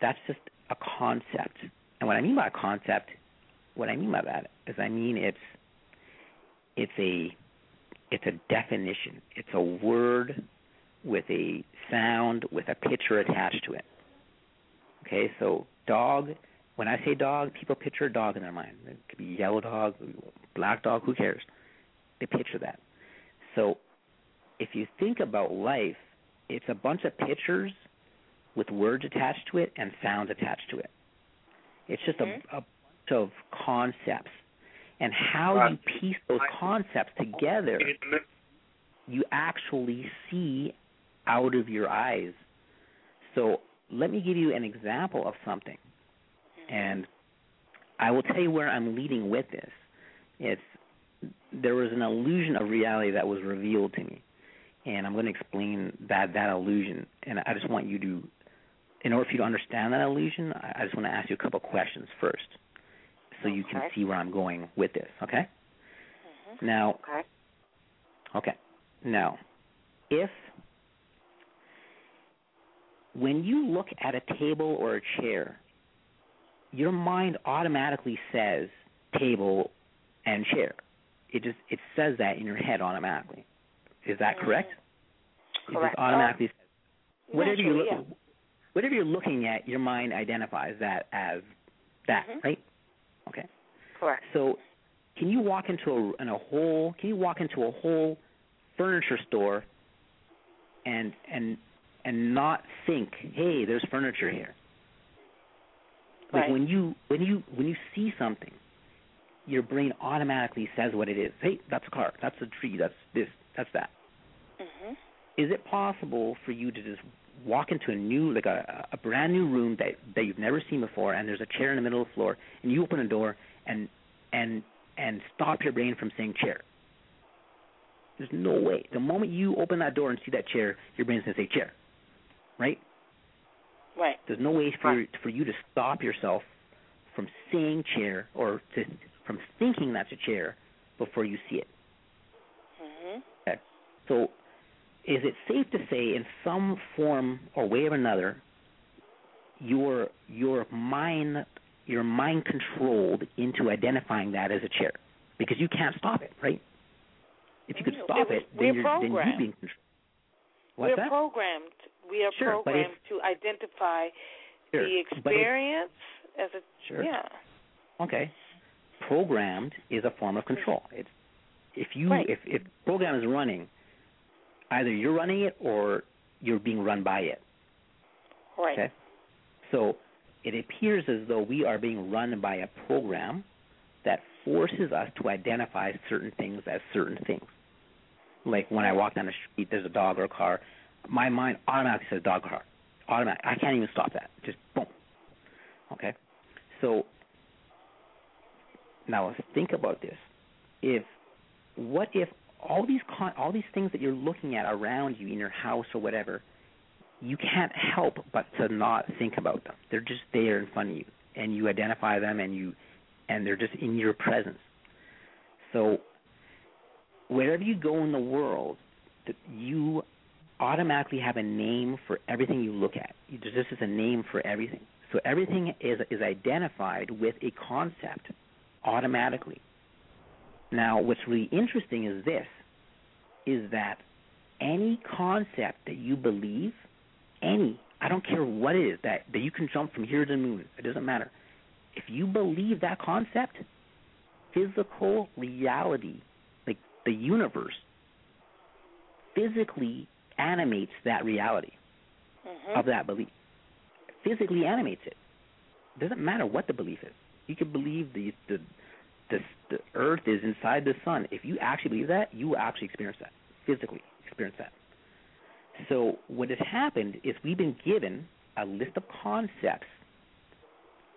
that's just a concept. And what I mean by a concept, what I mean by that is I mean it's it's a it's a definition. It's a word with a sound with a picture attached to it. Okay, so dog. When I say dog, people picture a dog in their mind. It could be yellow dog, black dog. Who cares? They picture that. So, if you think about life, it's a bunch of pictures with words attached to it and sounds attached to it. It's just a, a bunch of concepts, and how you piece those concepts together you actually see out of your eyes. So let me give you an example of something. And I will tell you where I'm leading with this. It's there was an illusion of reality that was revealed to me. And I'm going to explain that that illusion. And I just want you to in order for you to understand that illusion, I just want to ask you a couple of questions first. So you can see where I'm going with this, okay? Mhm. Now, Okay. Okay. Now, if when you look at a table or a chair, your mind automatically says table and chair. It just it says that in your head automatically. Is that correct? It Correct. just automatically says whatever you look, whatever you're looking at, your mind identifies that as that, Mhm. right? Okay. Correct. So, can you walk into a in a whole can you walk into a whole furniture store and and and not think, "Hey, there's furniture here." Like Right. when you when you when you see something, your brain automatically says what it is. Hey, that's a car. That's a tree. That's this. That's that. Mhm. Is it possible for you to just walk into a new like a a brand new room that that you've never seen before and there's a chair in the middle of the floor and you open a door and and and stop your brain from saying chair? There's no way. The moment you open that door and see that chair, your brain's gonna say chair. Right? Right. There's no way for you, for you to stop yourself from seeing chair or to, from thinking that's a chair before you see it. Mhm. Okay. So, is it safe to say, in some form or way or another, your your mind your mind controlled into identifying that as a chair because you can't stop it, right? If you could stop it then you're then you programmed. being controlled. What's We're that? programmed. We are Sure, if- programmed to identify Sure. the But if- experience as a Sure. yeah. Okay. Programmed is a form of control. It's if you Right. if if program is running, either you're running it or you're being run by it. Right. Okay. So it appears as though we are being run by a program that forces us to identify certain things as certain things. Like when I walk down the street, there's a dog or a car, my mind automatically says dog or car. Automatic. I can't even stop that. Just boom. Okay. So now think about this. If what if all these con- all these things that you're looking at around you in your house or whatever, you can't help but to not think about them. They're just there in front of you, and you identify them, and you and they're just in your presence. So wherever you go in the world, you automatically have a name for everything you look at. Just is a name for everything. So everything is is identified with a concept automatically. Now, what's really interesting is this: is that any concept that you believe, any, I don't care what it is, that that you can jump from here to the moon. It doesn't matter. If you believe that concept, physical reality, the universe, physically animates that reality Mhm. of that belief. Physically animates it. Doesn't matter what the belief is. You could believe the the the, the earth is inside the sun. If you actually believe that, you will actually experience that. Physically experience that. So what has happened is we've been given a list of concepts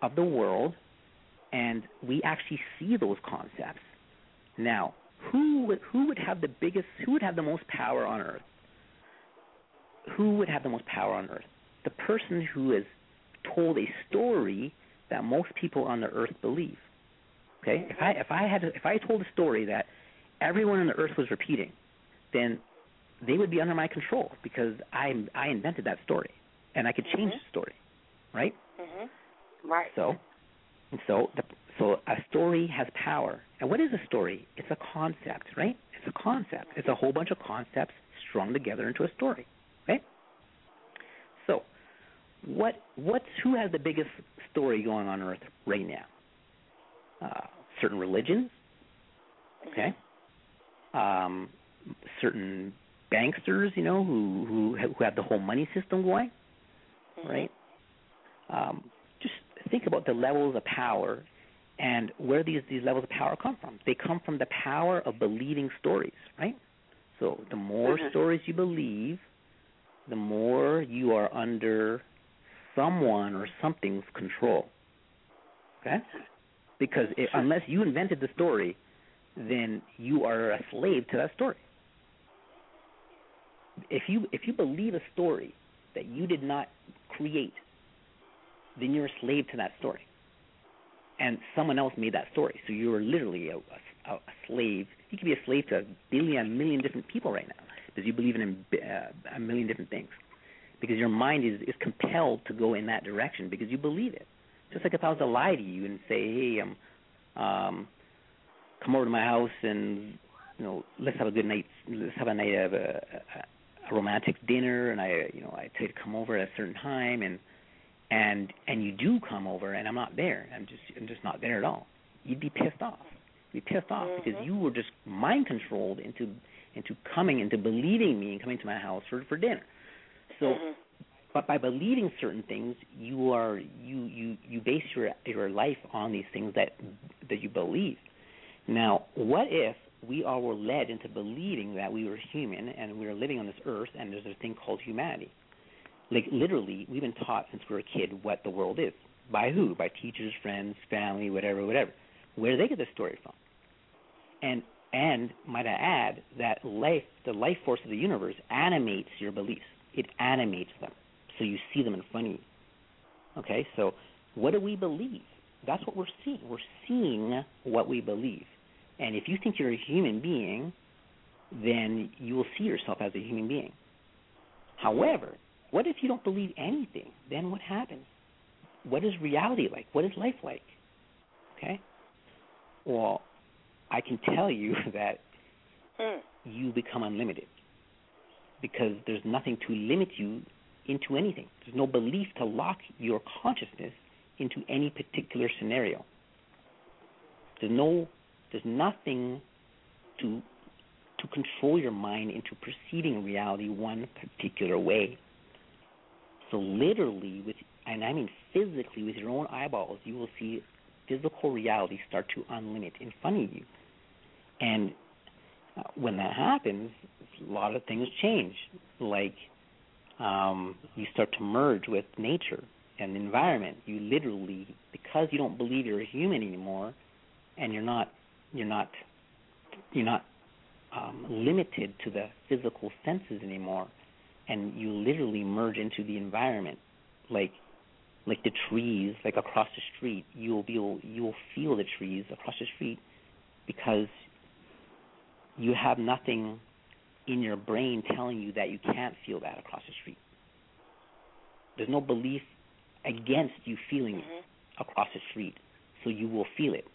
of the world and we actually see those concepts. Now, who would who would have the biggest who would have the most power on earth? Who would have the most power on earth? The person who has told a story that most people on the earth believe. Okay? If I if I had to, if I told a story that everyone on the earth was repeating, then they would be under my control because I I invented that story and I could change Mhm. the story, right? Mhm. Right. So, so the so a story has power. And what is a story? It's a concept, right? It's a concept. It's a whole bunch of concepts strung together into a story, right? So, what what's who has the biggest story going on Earth right now? Uh, certain religions, okay? Um, certain banksters, you know, who who who have the whole money system going, Mhm. right? Um, just think about the levels of power and where these these levels of power come from. They come from the power of believing stories, right? So the more Mhm. stories you believe, the more you are under someone or something's control. Okay? Because it, unless you invented the story, then you are a slave to that story. If you if you believe a story that you did not create, then you're a slave to that story. And someone else made that story, so you're literally a, a, a slave. You could be a slave to a billion, a million different people right now because you believe in a, uh, a million different things. Because your mind is is compelled to go in that direction because you believe it. Just like if I was to lie to you and say, "Hey, um, um, come over to my house and you know let's have a good night. Let's have a night of a, a, a romantic dinner." And I, you know, I tell you to come over at a certain time, and and and you do come over, and I'm not there. I'm just I'm just not there at all. you'd be pissed off. You'd be pissed off Mhm. because you were just mind controlled into into coming into believing me and coming to my house for for dinner. So Mhm. but by believing certain things you are you you you base your your life on these things that that you believe now what if we all were led into believing that we were human and we were living on this earth and there's a thing called humanity like literally we've been taught since we were a kid what the world is by who by teachers friends family whatever whatever where do they get this story from and and might i add that life the life force of the universe animates your beliefs it animates them so you see them in front of you. Okay, so what do we believe? That's what we're seeing. We're seeing what we believe. And if you think you're a human being, then you will see yourself as a human being. However, what if you don't believe anything? Then what happens? What is reality like? What is life like? Okay? Well, I can tell you that Hmm. you become unlimited because there's nothing to limit you into anything. There's no belief to lock your consciousness into any particular scenario. There's no there's nothing to to control your mind into perceiving reality one particular way. So literally with and I mean physically with your own eyeballs, you will see physical reality start to unlimit in front of you. And uh, when that happens, a lot of things change. Like um, you start to merge with nature and the environment. You literally, because you don't believe you're a human anymore, and you're not, you're not, you're not um, limited to the physical senses anymore, and you literally merge into the environment, like, like the trees, like across the street. You'll be, able, you'll feel the trees across the street because you have nothing in your brain telling you that you can't feel that across the street. There's no belief against you feeling it mm-hmm. across the street, so you will feel it.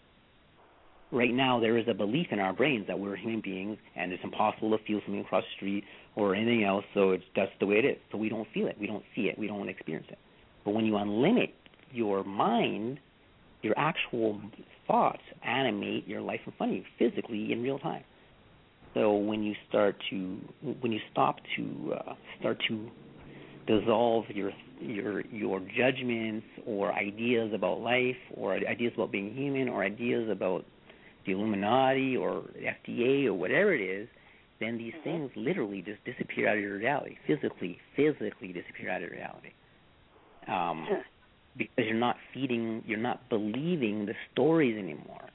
Right now, there is a belief in our brains that we're human beings and it's impossible to feel something across the street or anything else, so it's that's the way it is. So we don't feel it, we don't see it, we don't experience it. But when you unlimit your mind, your actual thoughts animate your life in front of you physically in real time. So when you start to when you stop to uh, start to dissolve your your your judgments or ideas about life or ideas about being human or ideas about the Illuminati or FDA or whatever it is, then these things literally just disappear out of your reality. Physically, physically disappear out of your reality. Um, because you're not feeding, you're not believing the stories anymore.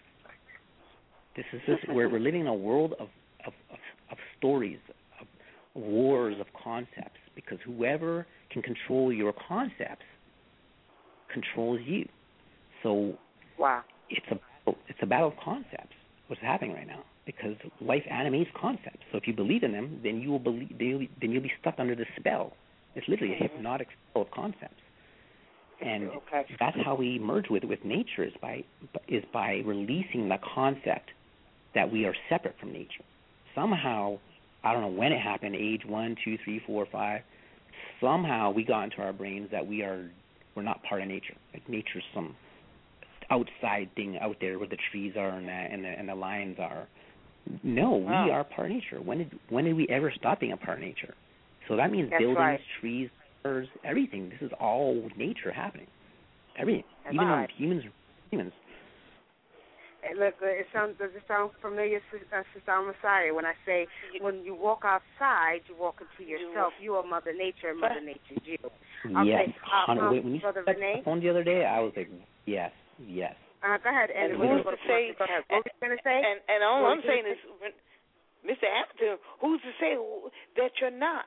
This is this we're we're living in a world of of, of, of stories, of wars of concepts, because whoever can control your concepts controls you. So Wow. it's a it's a battle of concepts. What's happening right now? Because life animates concepts. So if you believe in them, then you will believe. Then you'll, then you'll be stuck under the spell. It's literally a mm-hmm. hypnotic spell of concepts. And Okay. that's how we merge with with nature is by is by releasing the concept that we are separate from nature. Somehow, I don't know when it happened, age one, two, three, four, five. Somehow we got into our brains that we are we're not part of nature. Like nature's some outside thing out there where the trees are and the and the, and the lions are. No, Wow. we are part of nature. When did when did we ever stop being a part of nature? So that means That's buildings, right. trees, birds, everything. This is all nature happening. Everything. That's Even right. though humans humans. Hey, look, uh, it sounds does it sound familiar, Sis- uh, Sister Messiah? When I say when you walk outside, you walk into yourself. You are Mother Nature, and Mother Nature's you. Okay, Yes. uh, hundred- um, wait, when you Brother said Renee? the phone the other day, I was like, yes, yes. Uh, go ahead, and And we're who's gonna say? Go ahead. What were you gonna say? And and all What I'm saying is, Mr. Appleton, who's to say that you're not?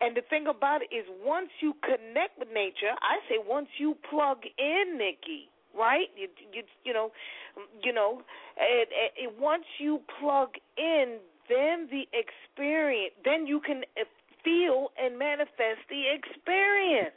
And the thing about it is, once you connect with nature, I say once you plug in, Nikki, right? You you you know, you know, it, it, it, once you plug in, then the experience, then you can uh, feel and manifest the experience.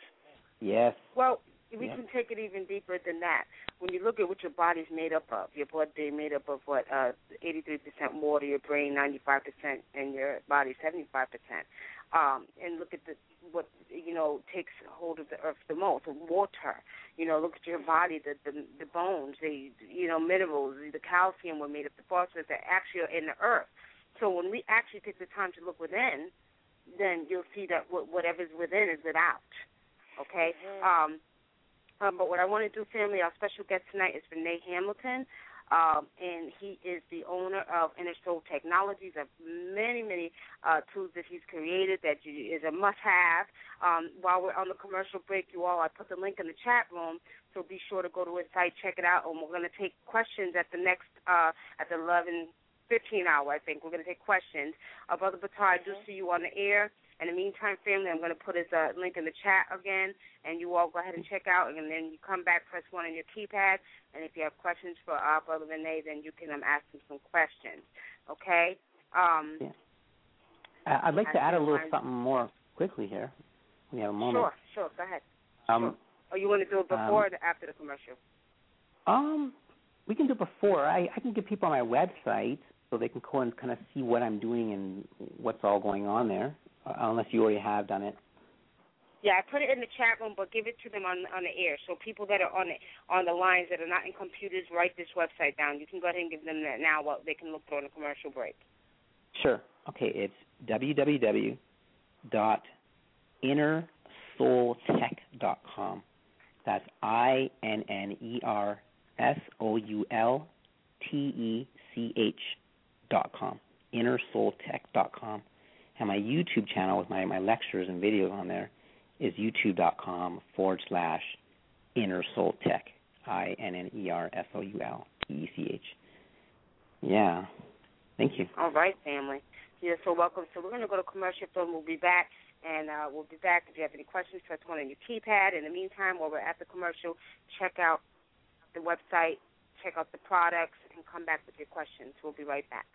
Yes. Well, we Yeah. can take it even deeper than that. When you look at what your body's made up of, your blood is made up of what, uh, 83% water, your brain 95%, and your body 75%. um, and look at the what you know takes hold of the earth the most. Water, you know, look at your body, the the, the bones, the you know minerals, the calcium were made up, the phosphorus that actually are in the earth. So when we actually take the time to look within, then you'll see that whatever's within is without. Okay. Mm-hmm. Um, um, but what I want to do, family, our special guest tonight is Renee Hamilton. Um, and he is the owner of Inner Soul Technologies, of many, many uh, tools that he's created that you, is a must-have. Um, while we're on the commercial break, you all, I put the link in the chat room, so be sure to go to his site, check it out, and we're going to take questions at the next uh, at the 11 15 hour, I think. We're going to take questions. Uh, Brother Batar, I do see you on the air. In the meantime, family, I'm going to put his uh, link in the chat again, and you all go ahead and check out, and then you come back, press one on your keypad, and if you have questions for our uh, brother Renee, then you can um, ask him some questions. Okay? Um, yeah. I'd like to add a little something more quickly here. We have a moment. Sure, sure. Go ahead. Um, sure. Oh, you want to do it before um, or after the commercial? Um, we can do it before. I, I can give people on my website so they can go and kind of see what I'm doing and what's all going on there. Uh, unless you already have done it. Yeah, I put it in the chat room, but give it to them on on the air. So people that are on the on the lines that are not in computers, write this website down. You can go ahead and give them that now. While they can look for on a commercial break. Sure. Okay, it's www.innersoultech.com. That's I N N E R S O U L T E C H dot com. Innersoultech.com. And my YouTube channel with my, my lectures and videos on there is youtube.com forward slash inner soul. I N N E R S O U L T E C H. Yeah. Thank you. All right, family. You're so welcome. So we're going to go to commercial film. We'll be back, and uh, we'll be back. If you have any questions, press one on your keypad. In the meantime, while we're at the commercial, check out the website, check out the products, and come back with your questions. We'll be right back.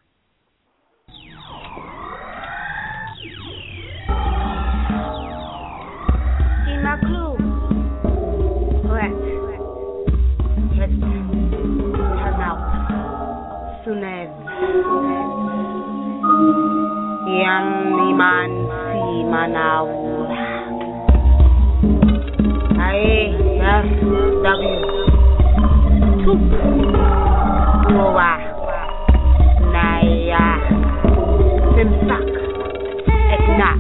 Correct. Let's turn out. Yang iman si manawul. Aye, yes, W. Two. Naya. Simsak. Eknak.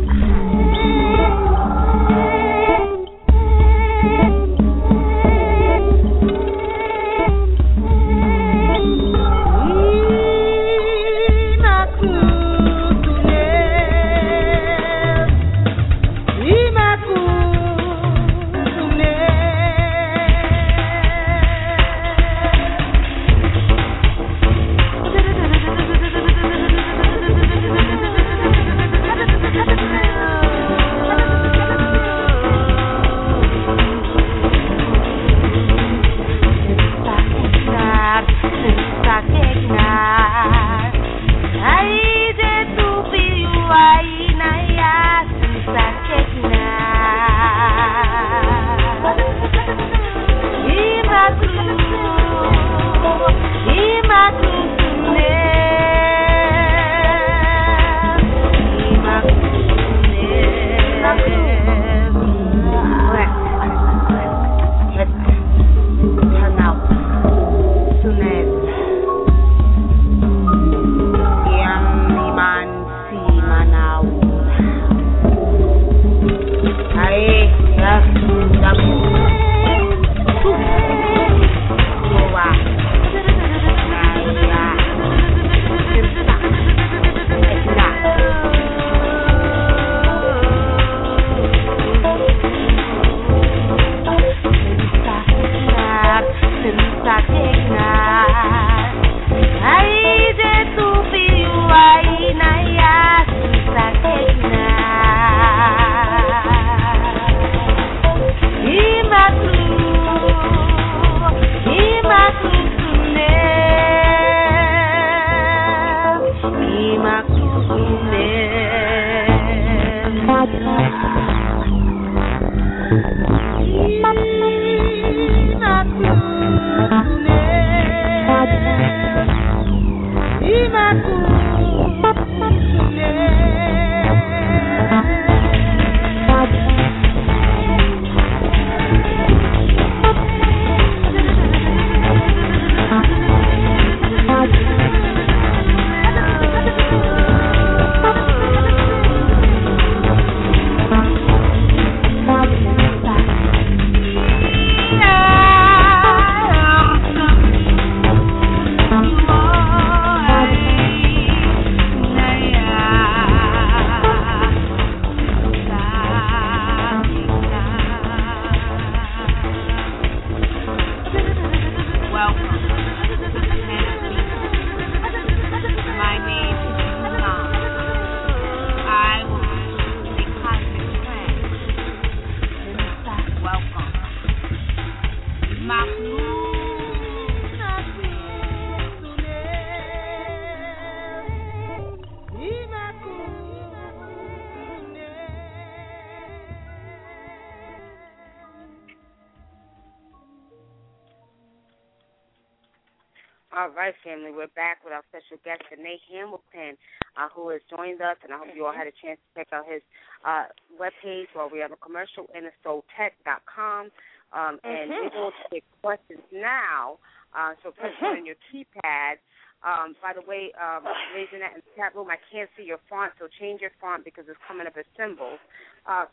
Special guest, Renee Hamilton, uh, who has joined us, and I hope you all had a chance to check out his uh, webpage while we have a commercial, innersoultech.com. Um, and Mhm. we're going to take questions now. Uh, so press Mhm. on your keypad. Um, by the way, um, raising that in the chat room, I can't see your font, so change your font because it's coming up as symbols. Uh,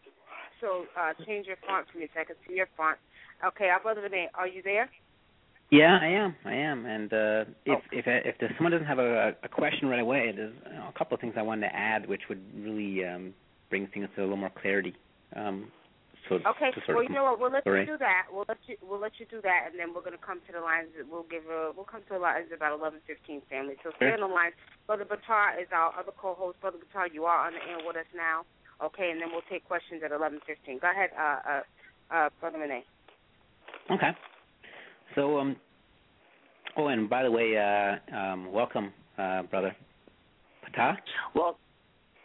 so uh, change your font for me so I can see your font. Okay, our brother Renee, are you there? Yeah, I am. I am. And uh, if Oh. if if there's someone doesn't have a, a question right away, there's you know, a couple of things I wanted to add, which would really um, bring things to a little more clarity. Um, so Okay. Well, you know what? We'll let you do that. We'll let you. We'll let you do that, and then we're gonna come to the lines. We'll give a. We'll come to the lines about eleven fifteen, family. So stay Sure. on the line. Brother Batar is our other co-host. Brother Batar, you are on the air with us now. Okay, and then we'll take questions at eleven fifteen. Go ahead, uh, uh, uh, Brother Renee. Okay. So, um, oh, and by the way, uh, um, welcome, uh, brother Patah. Well,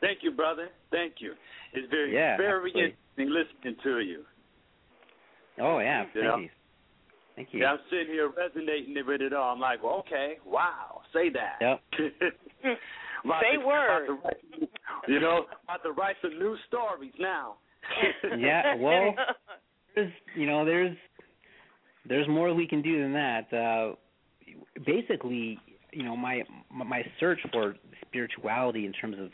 thank you, brother. Thank you. It's very, Yeah, very absolutely. interesting listening to you. Oh yeah, thank Yeah. you. Thank you. Yeah, I'm sitting here resonating with it all. I'm like, well, okay, wow, say that. Yep. About Say words. about to write- you know, about to write some new stories now. Yeah, well, there's you know there's there's more we can do than that. Uh, basically, you know my my search for spirituality in terms of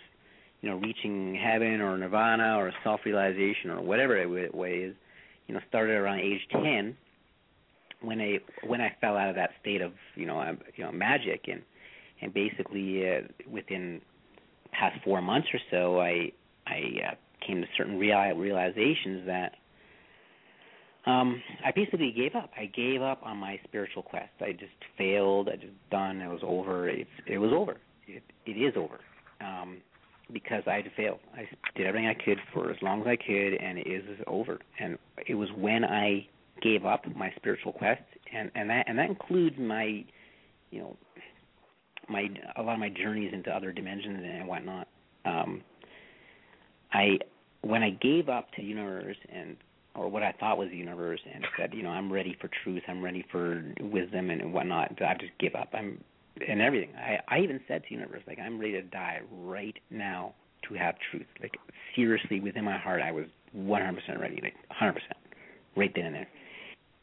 you know reaching heaven or nirvana or self realization or whatever it way is, you know, started around age ten when I when I fell out of that state of you know you know magic and and basically uh, within the past four months or so I I uh, came to certain real, realizations that um I basically gave up. I gave up on my spiritual quest. I just failed. I just done. It was over. It's it was over. It it is over. Um because I had failed. I did everything I could for as long as I could and it is over. And it was when I gave up my spiritual quest and and that and that includes my you know my a lot of my journeys into other dimensions and whatnot. Um I when I gave up to universe and or what I thought was the universe and said, you know, I'm ready for truth, I'm ready for wisdom and whatnot, I just give up. I'm and everything. I I even said to the universe, like I'm ready to die right now to have truth. Like seriously, within my heart, I was 100% ready, like 100%, right then and there.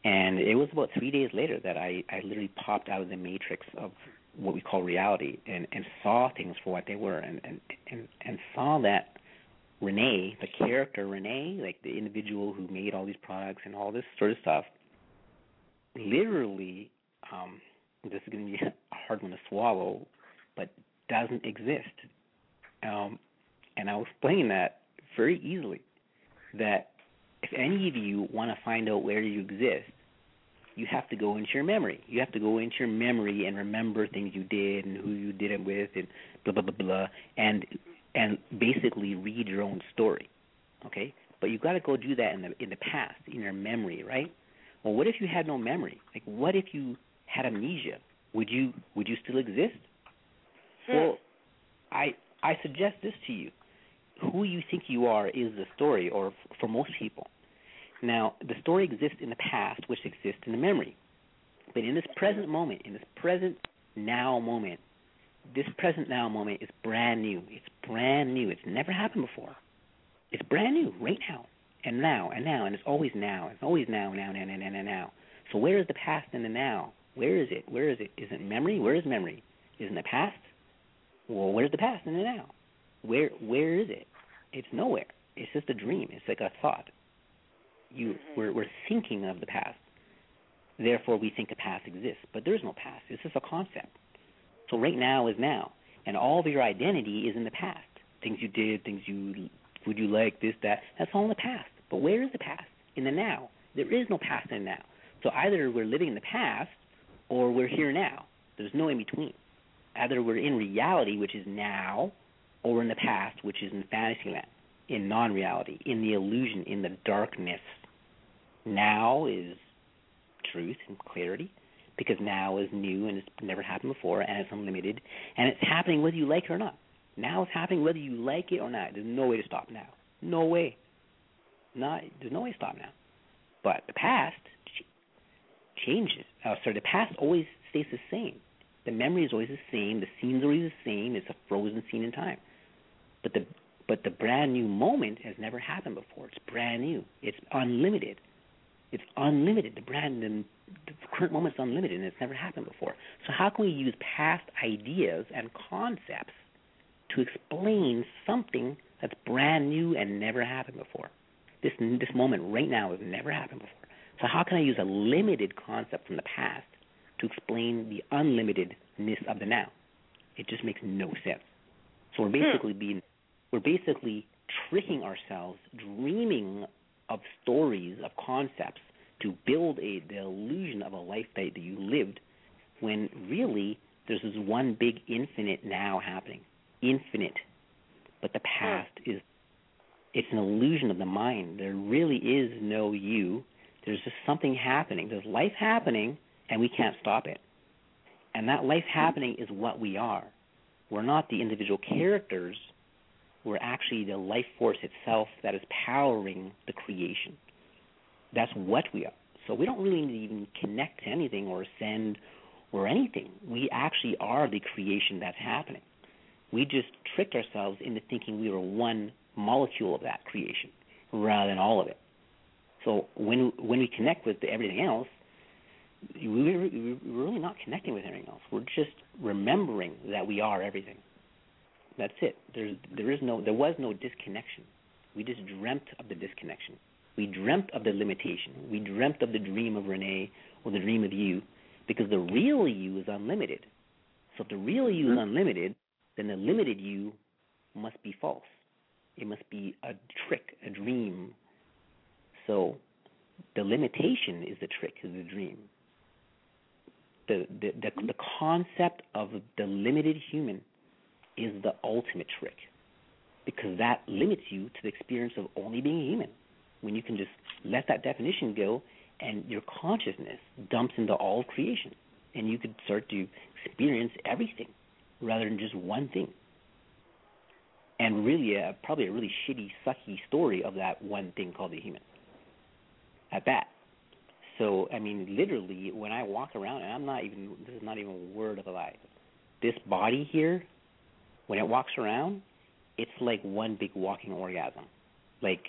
And it was about three days later that I I literally popped out of the matrix of what we call reality and and saw things for what they were and and and, and saw that Renee, the character Renee, like the individual who made all these products and all this sort of stuff, literally, um, this is going to be a hard one to swallow, but doesn't exist. Um, and I'll explain that very easily. That if any of you want to find out where you exist, you have to go into your memory. You have to go into your memory and remember things you did and who you did it with and blah blah blah blah and and basically read your own story. Okay? But you've got to go do that in the in the past, in your memory, right? Well, what if you had no memory? Like what if you had amnesia? Would you would you still exist? Hmm. Well, I I suggest this to you. Who you think you are is the story or f- for most people. Now, the story exists in the past, which exists in the memory. But in this present moment, in this present now moment, this present now moment is brand new. It's brand new. It's never happened before. It's brand new right now. And now, and now, and it's always now. It's always now, now, now, now, now, now, now. So where is the past and the now? Where is it? Where is it? Is it memory? Where is memory? Is it the past? Well, where's the past and the now? Where where is it? It's nowhere. It's just a dream. It's like a thought. You mm-hmm. we're we're thinking of the past. Therefore we think the past exists. But there's no past. It's just a concept. So right now is now. And all of your identity is in the past. Things you did, things you would you like, this, that, that's all in the past. But where is the past? In the now. There is no past in now. So either we're living in the past or we're here now. There's no in between. Either we're in reality, which is now, or in the past, which is in fantasy land, in non reality, in the illusion, in the darkness. Now is truth and clarity because now is new and it's never happened before and it's unlimited and it's happening whether you like it or not. Now it's happening whether you like it or not. There's no way to stop now. No way. Not there's no way to stop now. But the past changes. Oh, sorry, the past always stays the same. The memory is always the same. The scene's always the same. It's a frozen scene in time. But the but the brand new moment has never happened before. It's brand new. It's unlimited. It's unlimited. The brand the, the current moment is unlimited, and it's never happened before. So how can we use past ideas and concepts to explain something that's brand new and never happened before? This this moment right now has never happened before. So how can I use a limited concept from the past to explain the unlimitedness of the now? It just makes no sense. So we're hmm. basically being we're basically tricking ourselves, dreaming of stories, of concepts to build a the illusion of a life that, that you lived when really there's this one big infinite now happening. Infinite. But the hmm. past is it's an illusion of the mind. There really is no you. There's just something happening. There's life happening and we can't stop it. And that life hmm. happening is what we are. We're not the individual characters. We're actually the life force itself that is powering the creation. That's what we are. So we don't really need to even connect to anything or ascend or anything. We actually are the creation that's happening. We just tricked ourselves into thinking we were one molecule of that creation rather than all of it. So when when we connect with everything else, we're, we're really not connecting with anything else. We're just remembering that we are everything. That's it. There's there is no there was no disconnection. We just dreamt of the disconnection. We dreamt of the limitation. We dreamt of the dream of Renee or the dream of you, because the real you is unlimited. So if the real you is mm-hmm. unlimited, then the limited you must be false. It must be a trick, a dream. So the limitation is the trick, is the dream. The the the, mm-hmm. the concept of the limited human is the ultimate trick because that limits you to the experience of only being human. When you can just let that definition go and your consciousness dumps into all creation and you could start to experience everything rather than just one thing. And really, a, probably a really shitty, sucky story of that one thing called the human. At that. So, I mean, literally, when I walk around, and I'm not even, this is not even a word of a lie. This body here when it walks around, it's like one big walking orgasm. Like,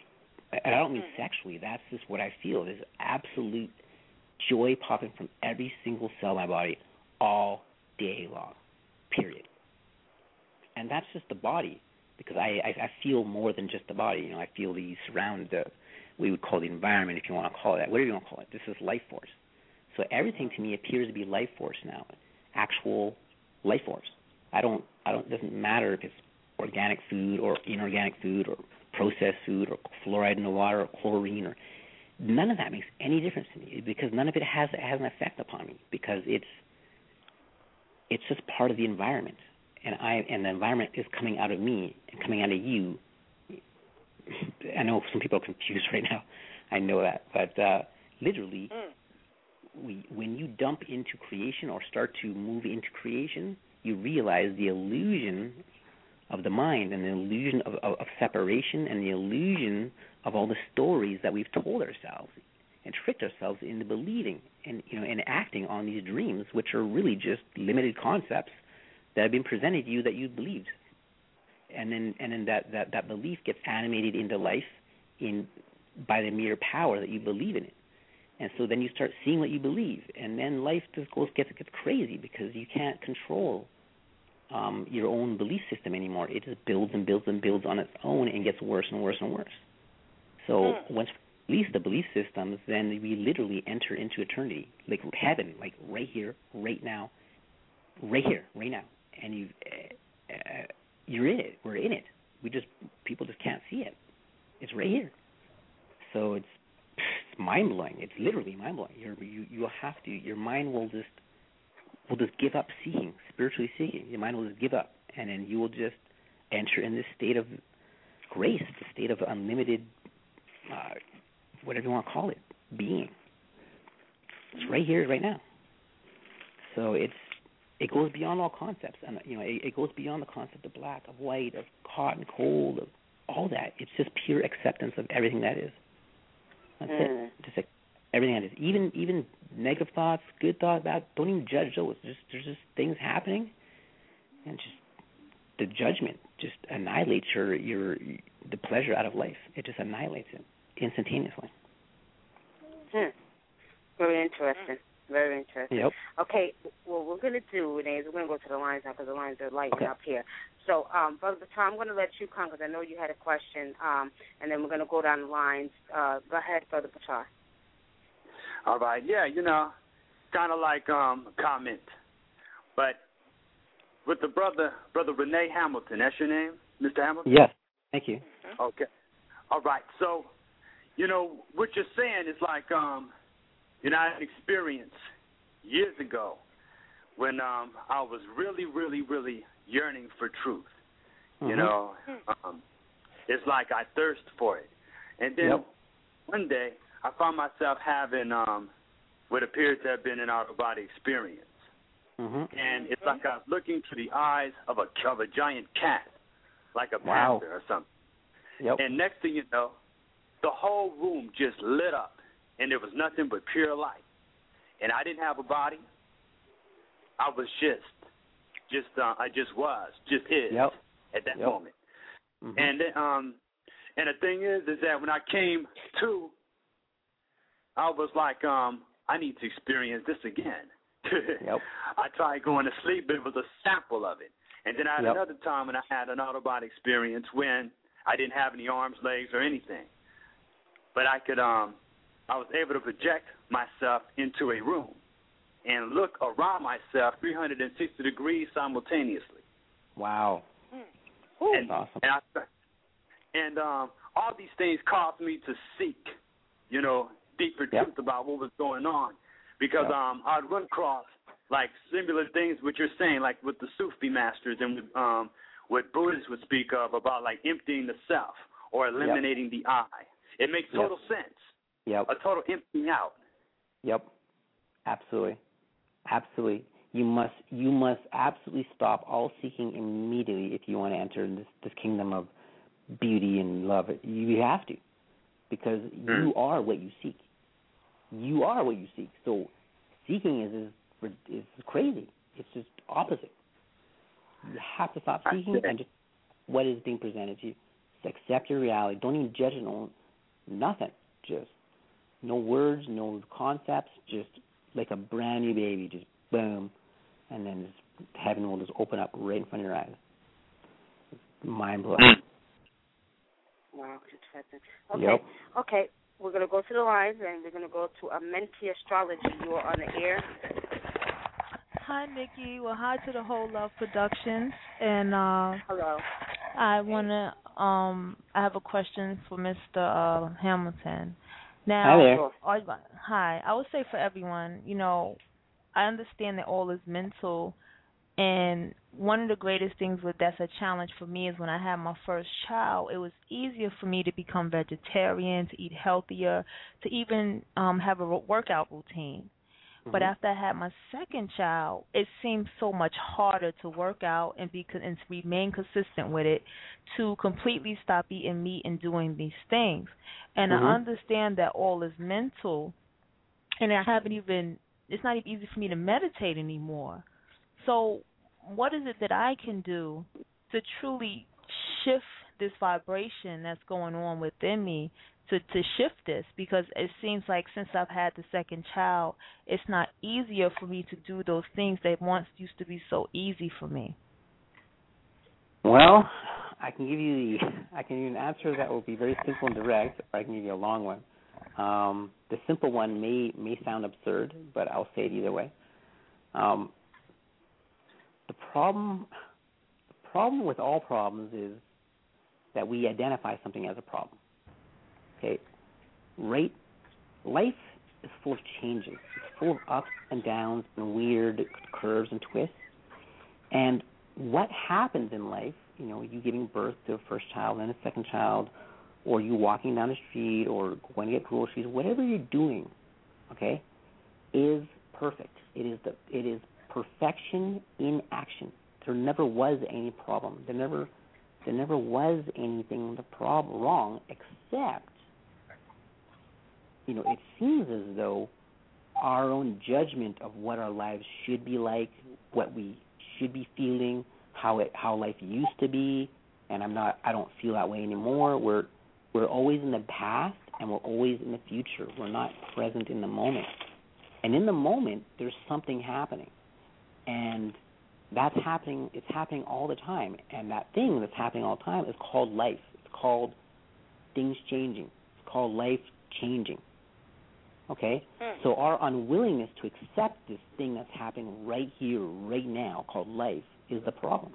and I don't mean mm. sexually. That's just what I feel. There's absolute joy popping from every single cell of my body all day long. Period. And that's just the body, because I, I I feel more than just the body. You know, I feel the surround the we would call the environment, if you want to call it that. Whatever you want to call it. This is life force. So everything to me appears to be life force now, actual life force. I don't I don't it doesn't matter if it's organic food or inorganic food or processed food or fluoride in the water or chlorine or none of that makes any difference to me because none of it has has an effect upon me because it's it's just part of the environment and I and the environment is coming out of me and coming out of you. I know some people are confused right now. I know that, but uh, literally, Mm. we when you dump into creation or start to move into creation, you realize the illusion of the mind and the illusion of, of, of separation and the illusion of all the stories that we've told ourselves and tricked ourselves into believing and you know and acting on these dreams, which are really just limited concepts that have been presented to you that you believed, and then and then that that that belief gets animated into life in by the mere power that you believe in it. And so then you start seeing what you believe, and then life just goes gets gets crazy because you can't control um, your own belief system anymore. It just builds and builds and builds on its own and gets worse and worse and worse. So Mm. once we release the belief systems, then we literally enter into eternity, like heaven, like right here, right now, right here, right now, and you, uh, uh, you're in it. We're in it. We just people just can't see it. It's right here. So it's it's mind blowing. It's literally mind blowing. You're, you you have to. Your mind will just will just give up seeking, spiritually seeking. Your mind will just give up, and then you will just enter in this state of grace, the state of unlimited, uh, whatever you want to call it, being. It's right here, right now. So it's it goes beyond all concepts, and you know it, it goes beyond the concept of black, of white, of hot and cold, of all that. It's just pure acceptance of everything that is. That's Mm. it. Just everything that is. Even even negative thoughts, good thoughts, bad. Don't even judge those. Just there's just things happening, and just the judgment just annihilates your your the pleasure out of life. It just annihilates it instantaneously. Hmm. Very interesting. Very interesting. Yep. Okay, what we're going to do, is we're going to go to the lines now because the lines are lighting Okay. up here. So, um, Brother Batar, I'm going to let you come because I know you had a question, um, and then we're going to go down the lines. Uh, go ahead, Brother Batar. All right, yeah, you know, kind of like um comment, but with the brother, brother Renee Hamilton. That's your name, Mr. Hamilton. Yes. Thank you. Okay. All right. So, you know, what you're saying is like, um, you know, I had an experience years ago when um I was really, really, really yearning for truth. You Mhm. know, um, it's like I thirst for it. And then Yep. one day I found myself having um what appears to have been an out of body experience. Mhm. And it's like I was looking through the eyes of a of a giant cat, like a Wow. panther or something. Yep. And next thing you know, the whole room just lit up, and there was nothing but pure light. And I didn't have a body. I was just, just, uh, I just was, just is Yep. at that Yep. moment. Mhm. And um, and the thing is, is that when I came to, I was like, um, I need to experience this again. Yep. I tried going to sleep, but it was a sample of it. And then I had Yep. another time when I had an out of body experience when I didn't have any arms, legs, or anything. But I could um I was able to project myself into a room and look around myself 360 degrees simultaneously. Wow. and, That's awesome. And, I, and um, all these things caused me to seek, you know, deeper Yep. truth about what was going on, because Yep. um, I'd run across like similar things what you're saying, like with the Sufi masters and with, um, what Buddhists would speak of about like emptying the self or eliminating the I. It makes Yep. total sense. Yep. A total emptying out. Yep. Absolutely. Absolutely. You must you must absolutely stop all seeking immediately if you want to enter this this kingdom of beauty and love. You have to. Because you are what you seek. You are what you seek. So seeking is is is crazy. It's just opposite. You have to stop seeking and just what is being presented to you. Just accept your reality. Don't even judge it. No, nothing. Just no words, no concepts. Just like a brand new baby. Just boom, and then just heaven will just open up right in front of your eyes. Mind blowing. Mm. Wow, interesting. Okay, Yep. okay. We're going to go to the lines, and we're going to go to Amenti Astrology. You are on the air. Hi, Nikki. Well, hi to the whole Love Productions, and uh, Hello. I wanna um, I have a question for Mr. Uh, Hamilton. Now, Hi there. I- hi. I would say for everyone, you know, I understand that all is mental, and one of the greatest things with that's a challenge for me is when I had my first child, it was easier for me to become vegetarian, to eat healthier, to even um have a workout routine. But Mhm. after I had my second child, it seemed so much harder to work out and be and to remain consistent with it, to completely stop eating meat and doing these things. And Mhm. I understand that all is mental, and I haven't even. It's not even easy for me to meditate anymore. So, what is it that I can do to truly shift this vibration that's going on within me to to shift this because it seems like since I've had the second child, it's not easier for me to do those things that once used to be so easy for me. Well, I can give you the I can give you an answer that will be very simple and direct, or I can give you a long one. Um, the simple one may may sound absurd, but I'll say it either way. Um, the problem the problem with all problems is that we identify something as a problem. Okay? Life is full of changes. It's full of ups and downs and weird curves and twists. And what happens in life, you know, you giving birth to a first child and a second child, or you walking down the street or going to get groceries, whatever you're doing, okay, is perfect. It is the it is perfection in action. There never was any problem. There never there never was anything the prob wrong except you know, it seems as though our own judgment of what our lives should be like, what we should be feeling, how it how life used to be, and I'm not I don't feel that way anymore. We're we're always in the past and we're always in the future. We're not present in the moment. And in the moment there's something happening. And that's happening it's happening all the time. And that thing that's happening all the time is called life. It's called things changing. It's called life changing. Okay? Hmm. So our unwillingness to accept this thing that's happening right here, right now, called life, is the problem.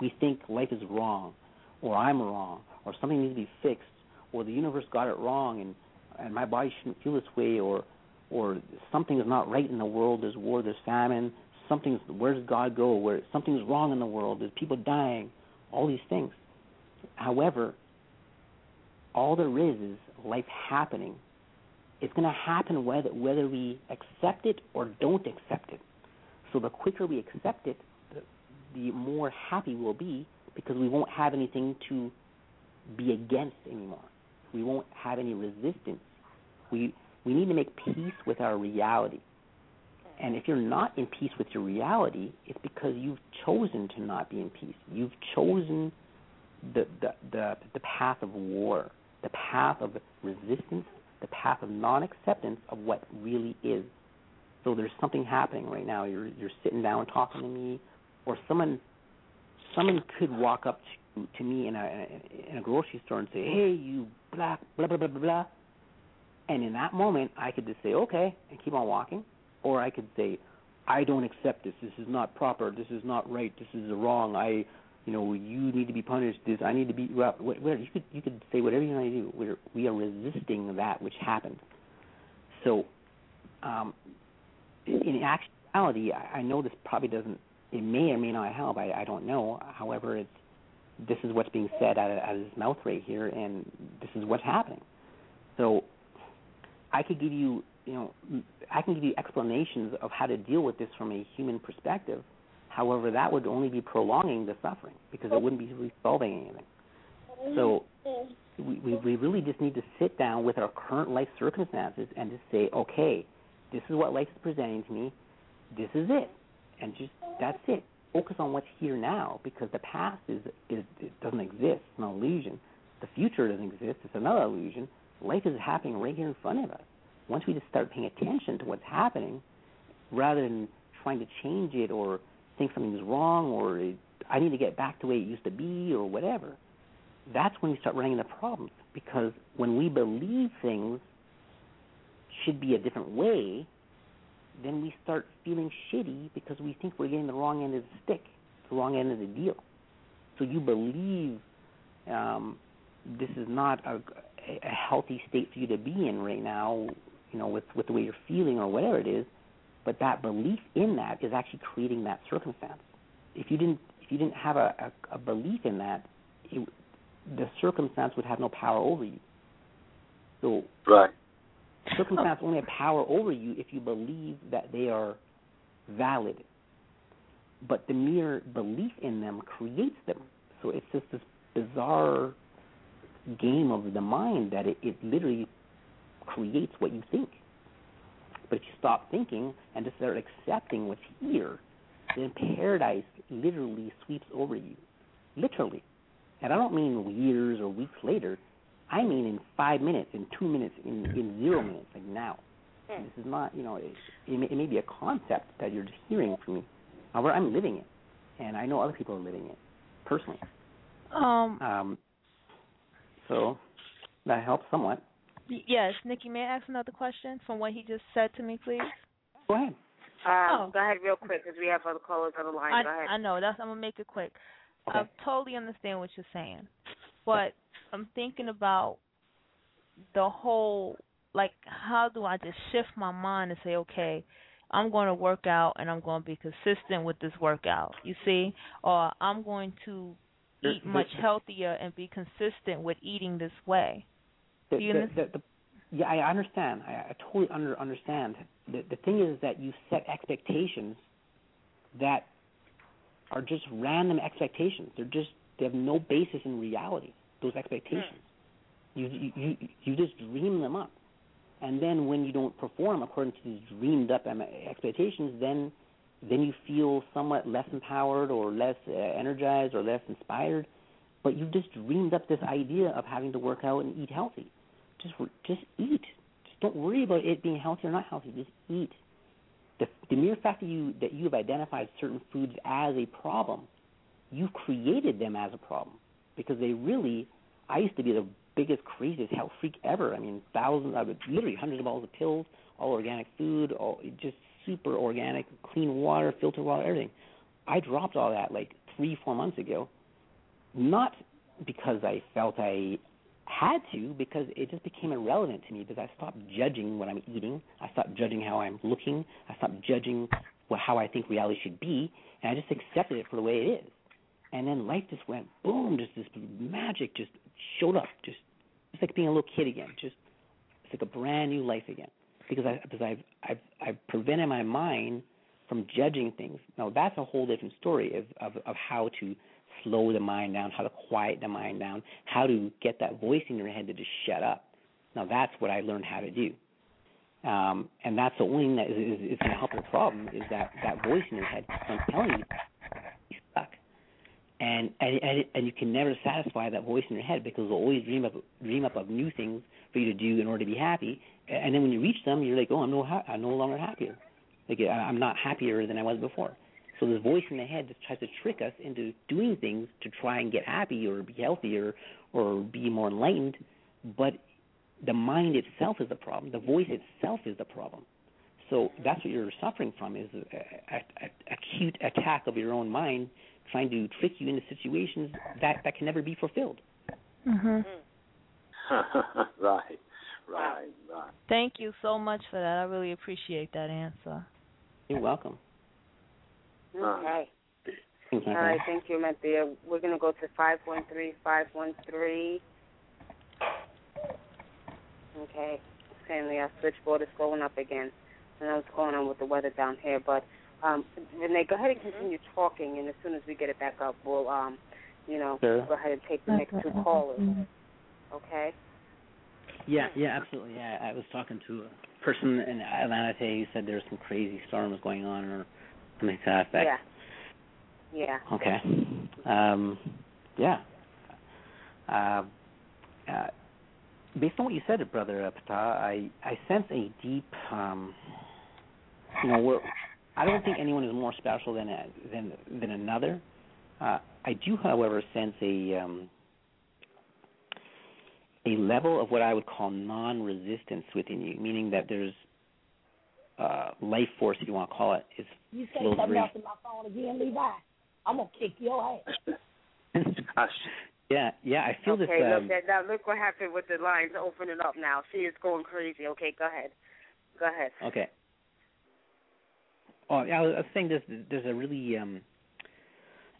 We think life is wrong, or I'm wrong, or something needs to be fixed, or the universe got it wrong, and and my body shouldn't feel this way, or or something is not right in the world. There's war, there's famine. Something's where does God go? Where something's wrong in the world. There's people dying. All these things. However, all there is is life happening. It's going to happen whether whether we accept it or don't accept it. So the quicker we accept it, the, the more happy we'll be because we won't have anything to be against anymore. We won't have any resistance. We we need to make peace with our reality. And if you're not in peace with your reality, it's because you've chosen to not be in peace. You've chosen the the the, the path of war, the path of resistance, the path of non-acceptance of what really is. So there's something happening right now. You're you're sitting down talking to me, or someone someone could walk up to, to me in a in a grocery store and say, "Hey, you black blah blah blah blah blah," and in that moment, I could just say, "Okay," and keep on walking, or I could say, "I don't accept this. This is not proper. This is not right. This is wrong. I." You know, you need to be punished. This I need to be. Well, whatever you could you could say whatever you want to do. We're we are resisting that which happened. So, um, in actuality, I, I know this probably doesn't. It may or may not help. I, I don't know. However, it's this is what's being said out of, out of his mouth right here, and this is what's happening. So, I could give you, you know, I can give you explanations of how to deal with this from a human perspective. However, that would only be prolonging the suffering because it wouldn't be really solving anything. So, we, we we really just need to sit down with our current life circumstances and just say, okay, this is what life is presenting to me. This is it, and just that's it. Focus on what's here now because the past is is it doesn't exist. It's an illusion. The future doesn't exist. It's another illusion. Life is happening right here in front of us. Once we just start paying attention to what's happening, rather than trying to change it or think something's wrong or I need to get back to the way it used to be or whatever, that's when we start running into problems. Because when we believe things should be a different way, then we start feeling shitty because we think we're getting the wrong end of the stick, the wrong end of the deal. So you believe um, this is not a, a healthy state for you to be in right now, you know, with with the way you're feeling or whatever it is. But that belief in that is actually creating that circumstance. If you didn't if you didn't have a, a, a belief in that, it, the circumstance would have no power over you. So Right. circumstance only have power over you if you believe that they are valid. But the mere belief in them creates them. So it's just this bizarre game of the mind that it, it literally creates what you think. But if you stop thinking and just start accepting what's here, then paradise literally sweeps over you. Literally. And I don't mean years or weeks later. I mean in five minutes, in two minutes, in, in zero minutes, like now. Hmm. This is not, you know, it, it, may, it may be a concept that you're just hearing from me. However, I'm living it. And I know other people are living it personally. Um, Um, so that helps somewhat. Y- yes, Nikki, may I ask another question from what he just said to me, please? Go ahead. Um, Oh. Go ahead, real quick, because we have other callers on the line. I, go ahead. I know that's. I'm gonna make it quick. Okay. I totally understand what you're saying, but I'm thinking about the whole like how do I just shift my mind and say, okay, I'm going to work out and I'm going to be consistent with this workout. You see, or I'm going to eat much healthier and be consistent with eating this way. The, the, the, the, yeah, I understand. I, I totally under, understand. The, the thing is that you set expectations that are just random expectations. They're just they have no basis in reality. Those expectations, you, you you you just dream them up. And then when you don't perform according to these dreamed up expectations, then then you feel somewhat less empowered or less uh, energized or less inspired. But you've just dreamed up this idea of having to work out and eat healthy. Just just eat. Just don't worry about it being healthy or not healthy. Just eat. The, the mere fact that you that you have identified certain foods as a problem, you've created them as a problem because they really. I used to be the biggest, craziest health freak ever. I mean, thousands, I would literally hundreds of bottles of pills, all organic food, all just super organic, clean water, filtered water, everything. I dropped all that like three, four months ago, not because I felt I had to, because it just became irrelevant to me because I stopped judging what I'm eating. I stopped judging how I'm looking. I stopped judging what, how I think reality should be, and I just accepted it for the way it is. And then life just went boom, just this magic just showed up, just it's like being a little kid again. Just it's like a brand new life again because I because I've I've I've prevented my mind from judging things. Now that's a whole different story of of, of how to slow the mind down, how to quiet the mind down, how to get that voice in your head to just shut up. Now that's what I learned how to do. Um, and that's the only thing that is, is, is going to help the problem is that that voice in your head. I'm telling you, you suck. And, and and you can never satisfy that voice in your head because it'll always dream up dream up of new things for you to do in order to be happy. And then when you reach them, you're like, oh, I'm no ha- I'm no longer happier. Like I'm not happier than I was before. So this voice in the head just tries to trick us into doing things to try and get happy or be healthier or be more enlightened, but the mind itself is the problem. The voice itself is the problem. So that's what you're suffering from is a, a, a acute attack of your own mind trying to trick you into situations that that can never be fulfilled. Mhm. right, right, right. Thank you so much for that. I really appreciate that answer. You're welcome. Okay. Thanks, All my right, friend. thank you, Matthew. We're going to go to 513 513. Okay. Apparently, our switchboard is going up again. I know what's going on with the weather down here, but um, Renee, go ahead and continue talking, and as soon as we get it back up, we'll, um, you know, Sure. go ahead and take the next two callers. Okay. Yeah, yeah, absolutely. Yeah, I was talking to a person in Atlanta today who said there were some crazy storms going on or something to that effect. Yeah. Yeah. Okay. Um, yeah. Uh, uh, based on what you said, brother Pata, I I sense a deep, um, you know, we're, I don't think anyone is more special than a, than than another. Uh, I do, however, sense a um, a level of what I would call non-resistance within you, meaning that there's uh, life force, if you want to call it, is You say something very else in my phone again, Levi. I'm gonna kick your ass. Yeah, yeah. I feel okay, this. Um, look, that, now look what happened with the lines opening up now. She is going crazy. Okay, go ahead. Go ahead. Okay. Oh, yeah, I was I was saying there's there's a really um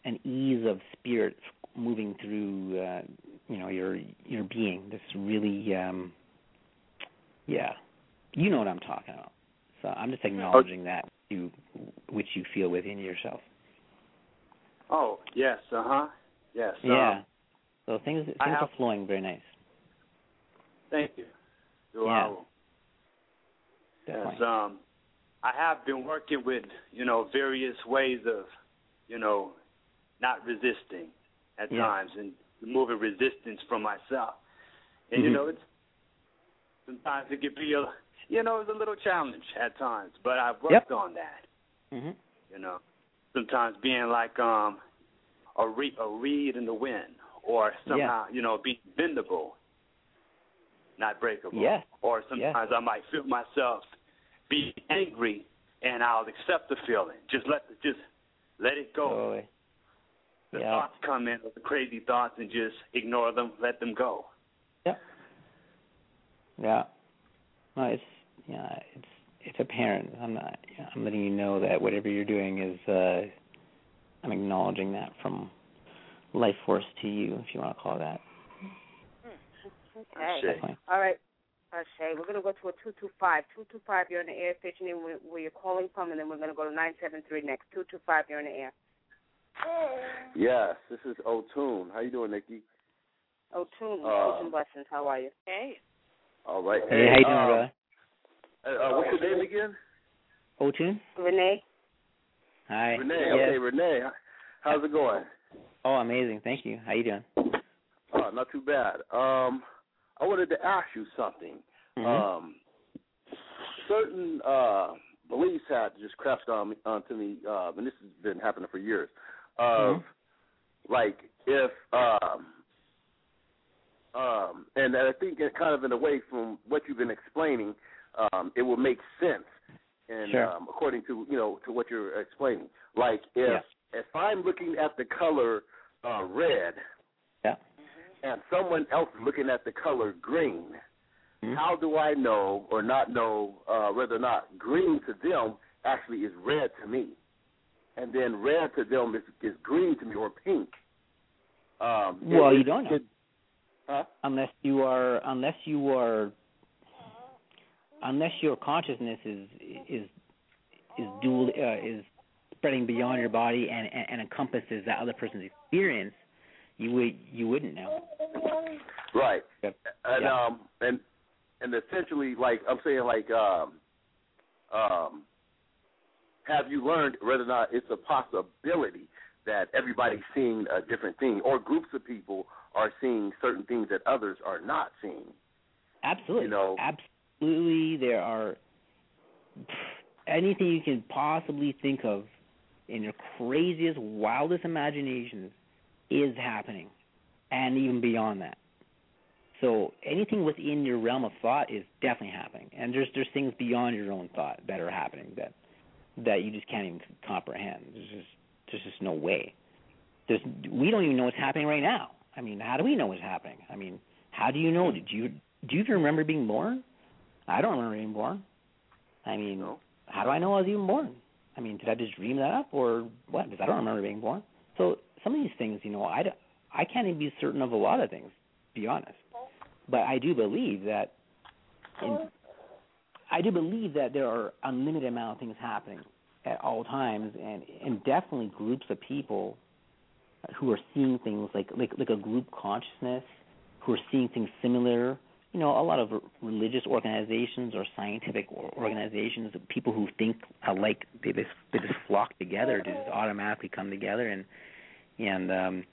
an ease of spirit moving through uh you know your your being. This really um yeah. You know what I'm talking about. So I'm just acknowledging that you which you feel within yourself. oh, yes, uh huh. Yes. Yeah. Um, So things things I are flowing very nice. thank you. You Yeah. Definitely. Yes, um, I have been working with you know various ways of you know not resisting at Yeah. times and removing resistance from myself. And you Mhm. know, it's sometimes it can be a you know it's a little challenge at times, but I've worked on that. Mhm. You know, sometimes being like um a re- a reed in the wind, or somehow you know being bendable, not breakable. Yes. Or sometimes I might feel myself be angry, and I'll accept the feeling. Just let the, just let it go. Totally. the yeah. thoughts come in, with the crazy thoughts, and just ignore them, let them go. Yeah. Yeah. No, it's yeah, it's it's apparent. I'm not. I'm letting you know that whatever you're doing is. uh I'm acknowledging that from life force to you, if you want to call it that. Okay. Definitely. All right. Okay, we're going to go to a 225. 225, you're in the air. State your name, where, where you're calling from, and then we're going to go to 973 next. 225, you're in the air. Yes, this is O'Toole. How you doing, Nikki? Oh, Tune, Uh, peace and blessings. How are you? Hey. All right. Hey, how you doing, um, brother? Uh, uh, what's your name again? Otun? Renee. Hi. Renee. Yes. Okay, Renee. How's it going? Oh, amazing. Thank you. How you doing? Oh, not too bad. Um, I wanted to ask you something. Mhm. Um, certain uh beliefs had just crept on me, onto me, uh, and this has been happening for years. Of Mhm. like if um um and I think kind of in a way from what you've been explaining, um, it will make sense and Sure. um according to you know to what you're explaining. Like if Yeah. if I'm looking at the color uh red Yeah. and someone else is looking at the color green, Mhm. how do I know or not know uh, whether or not green to them actually is red to me, and then red to them is, is green to me or pink? Um, Well, it- you don't know. it- huh? unless you are unless you are unless your consciousness is is is dual uh, is spreading beyond your body and, and and encompasses that other person's experience you would you wouldn't know Right. Yep. And Yeah. um and and essentially like I'm saying like um um have you learned whether or not it's a possibility that everybody's seeing a different thing or groups of people are seeing certain things that others are not seeing? absolutely You know- absolutely there are anything you can possibly think of in your craziest wildest imaginations is happening and even beyond that So anything within your realm of thought is definitely happening, and there's there's things beyond your own thought that are happening that that you just can't even comprehend. There's just there's just no way. There's we don't even know what's happening right now. I mean, how do we know what's happening? I mean, how do you know? Hmm. Did you do you even remember being born? I don't remember being born. I mean, No. how do I know I was even born? I mean, did I just dream that up or what? Because I don't remember being born. So some of these things, you know, I I can't even be certain of a lot of things, to be honest. But I do believe that, in, oh. I do believe that there are unlimited amount of things happening at all times, and and definitely groups of people who are seeing things like like like a group consciousness, who are seeing things similar. You know, a lot of religious organizations or scientific or- organizations, people who think alike, they just they just flock together to just automatically come together, and and um,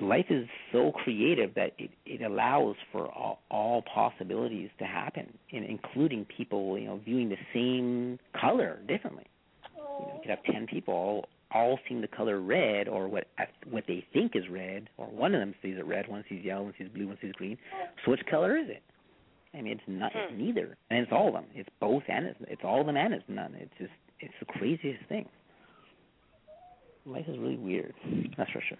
life is so creative that it, it allows for all, all possibilities to happen, in, including people you know viewing the same color differently. You, know, you could have ten people all all seeing the color red, or what what they think is red, or one of them sees it red, one sees yellow, one sees blue, one sees green. So which color is it? I mean, it's not it's hmm. neither, and it's all of them. It's both, and it's, it's all of them, and it's none. It's just it's the craziest thing. Life is really weird. That's for sure.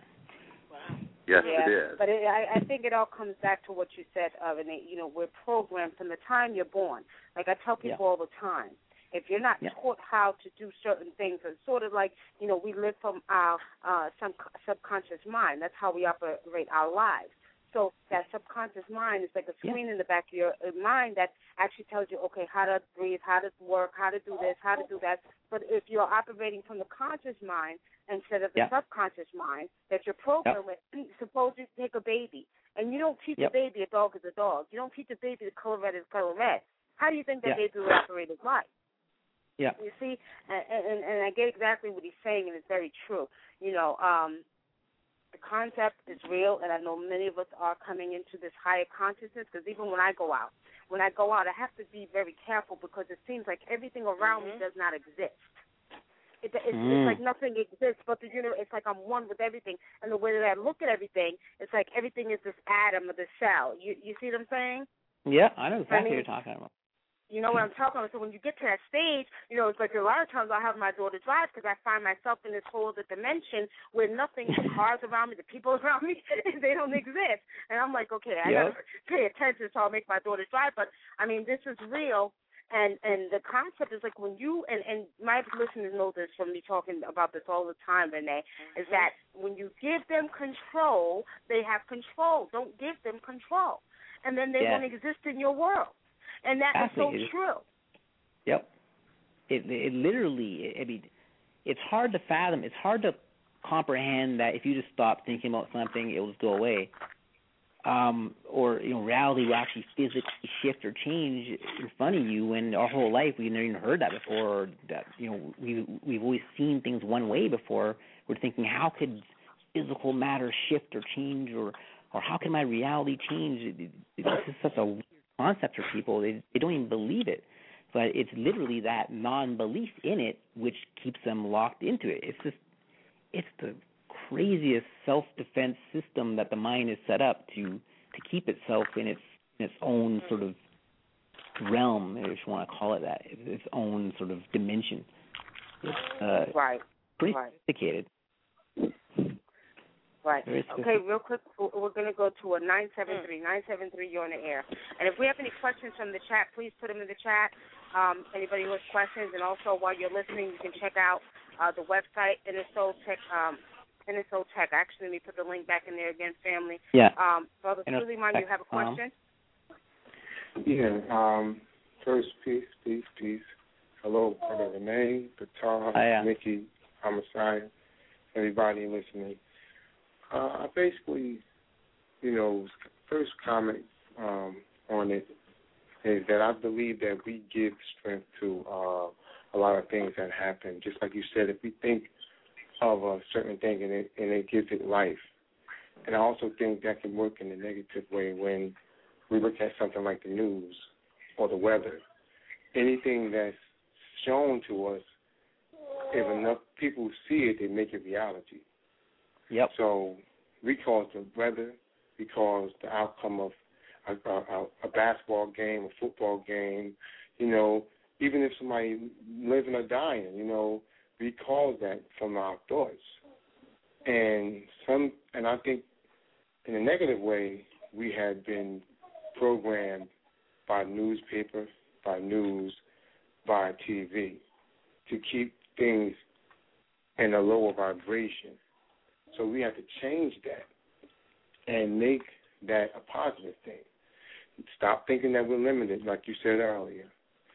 Yes, yeah, it is. But it, I, I think it all comes back to what you said, of and you know, we're programmed from the time you're born. Like I tell people Yeah. all the time, if you're not Yeah. taught how to do certain things, it's sort of like you know, we live from our uh, some subconscious mind. That's how we operate our lives. So that subconscious mind is like a Yeah. screen in the back of your uh, mind that actually tells you, okay, how to breathe, how to work, how to do this, how to do that. But if you're operating from the conscious mind instead of the Yeah. subconscious mind that you're programmed with, suppose you take a baby and you don't teach a baby a dog is a dog. You don't teach a baby the color red is color red. How do you think that Yeah. baby will operate his life? Yeah. You see, and, and and I get exactly what he's saying, and it's very true. You know, um, the concept is real, and I know many of us are coming into this higher consciousness. Because even when I go out, when I go out, I have to be very careful because it seems like everything around me does not exist. It, it's, Mm. it's like nothing exists but the universe. It's like I'm one with everything, and the way that I look at everything, it's like everything is this atom or this cell. You you see what I'm saying? Yeah, I know exactly I mean- what you're talking about. You know what I'm talking about. So when you get to that stage, you know, it's like a lot of times I have my daughter drive because I find myself in this whole other dimension where nothing, the cars around me, the people around me, they don't exist. And I'm like, okay, I Yeah. gotta pay attention, so I'll make my daughter drive. But I mean, this is real. And and the concept is like when you and and my listeners know this from me talking about this all the time, Renee, is mm-hmm. that when you give them control, they have control. Don't give them control, and then they Yeah. won't exist in your world. And that is so true. Yep. It it literally. I mean, it's hard to fathom. It's hard to comprehend that if you just stop thinking about something, it will just go away. um, or you know, reality will actually physically shift or change in front of you. And our whole life, we've never even heard that before. Or that you know, we we've always seen things one way before. We're thinking, how could physical matter shift or change, or or how can my reality change? This is such a weird concept for people. They they don't even believe it. But it's literally that non-belief in it which keeps them locked into it. It's just, it's the craziest self-defense system that the mind is set up to to keep itself in its in its own sort of realm, if you want to call it that, its own sort of dimension. It's uh, right. pretty right. sophisticated. Right. Very Okay, real quick, we're we're going to go to a 973. 973, you're on the air. And if we have any questions from the chat, please put them in the chat. Um, anybody who has questions, and also while you're listening, you can check out uh, the website, Inner Soul Tech. Um, Inner Soul Tech. Actually, let me put the link back in there again, family. Yeah. Um, Brother Inner Suleiman, you have a question? Yeah. Um, first, peace, peace, peace. Hello, Brother Renee, Qatar, Hiya. Nikki, Homicide, everybody listening. Uh, I basically, you know, first comment um, on it is that I believe that we give strength to uh, a lot of things that happen. Just like you said, if we think of a certain thing and it and it gives it life, and I also think that can work in a negative way when we look at something like the news or the weather. Anything that's shown to us, if enough people see it, they make it reality. Yep. So we cause the weather, we cause the outcome of a, a, a basketball game, a football game. You know, even if somebody living or dying, you know, we cause that from our thoughts. And some, and I think in a negative way, we had been programmed by newspaper, by news, by TV to keep things in a lower vibration. So we have to change that and make that a positive thing. Stop thinking that we're limited, like you said earlier.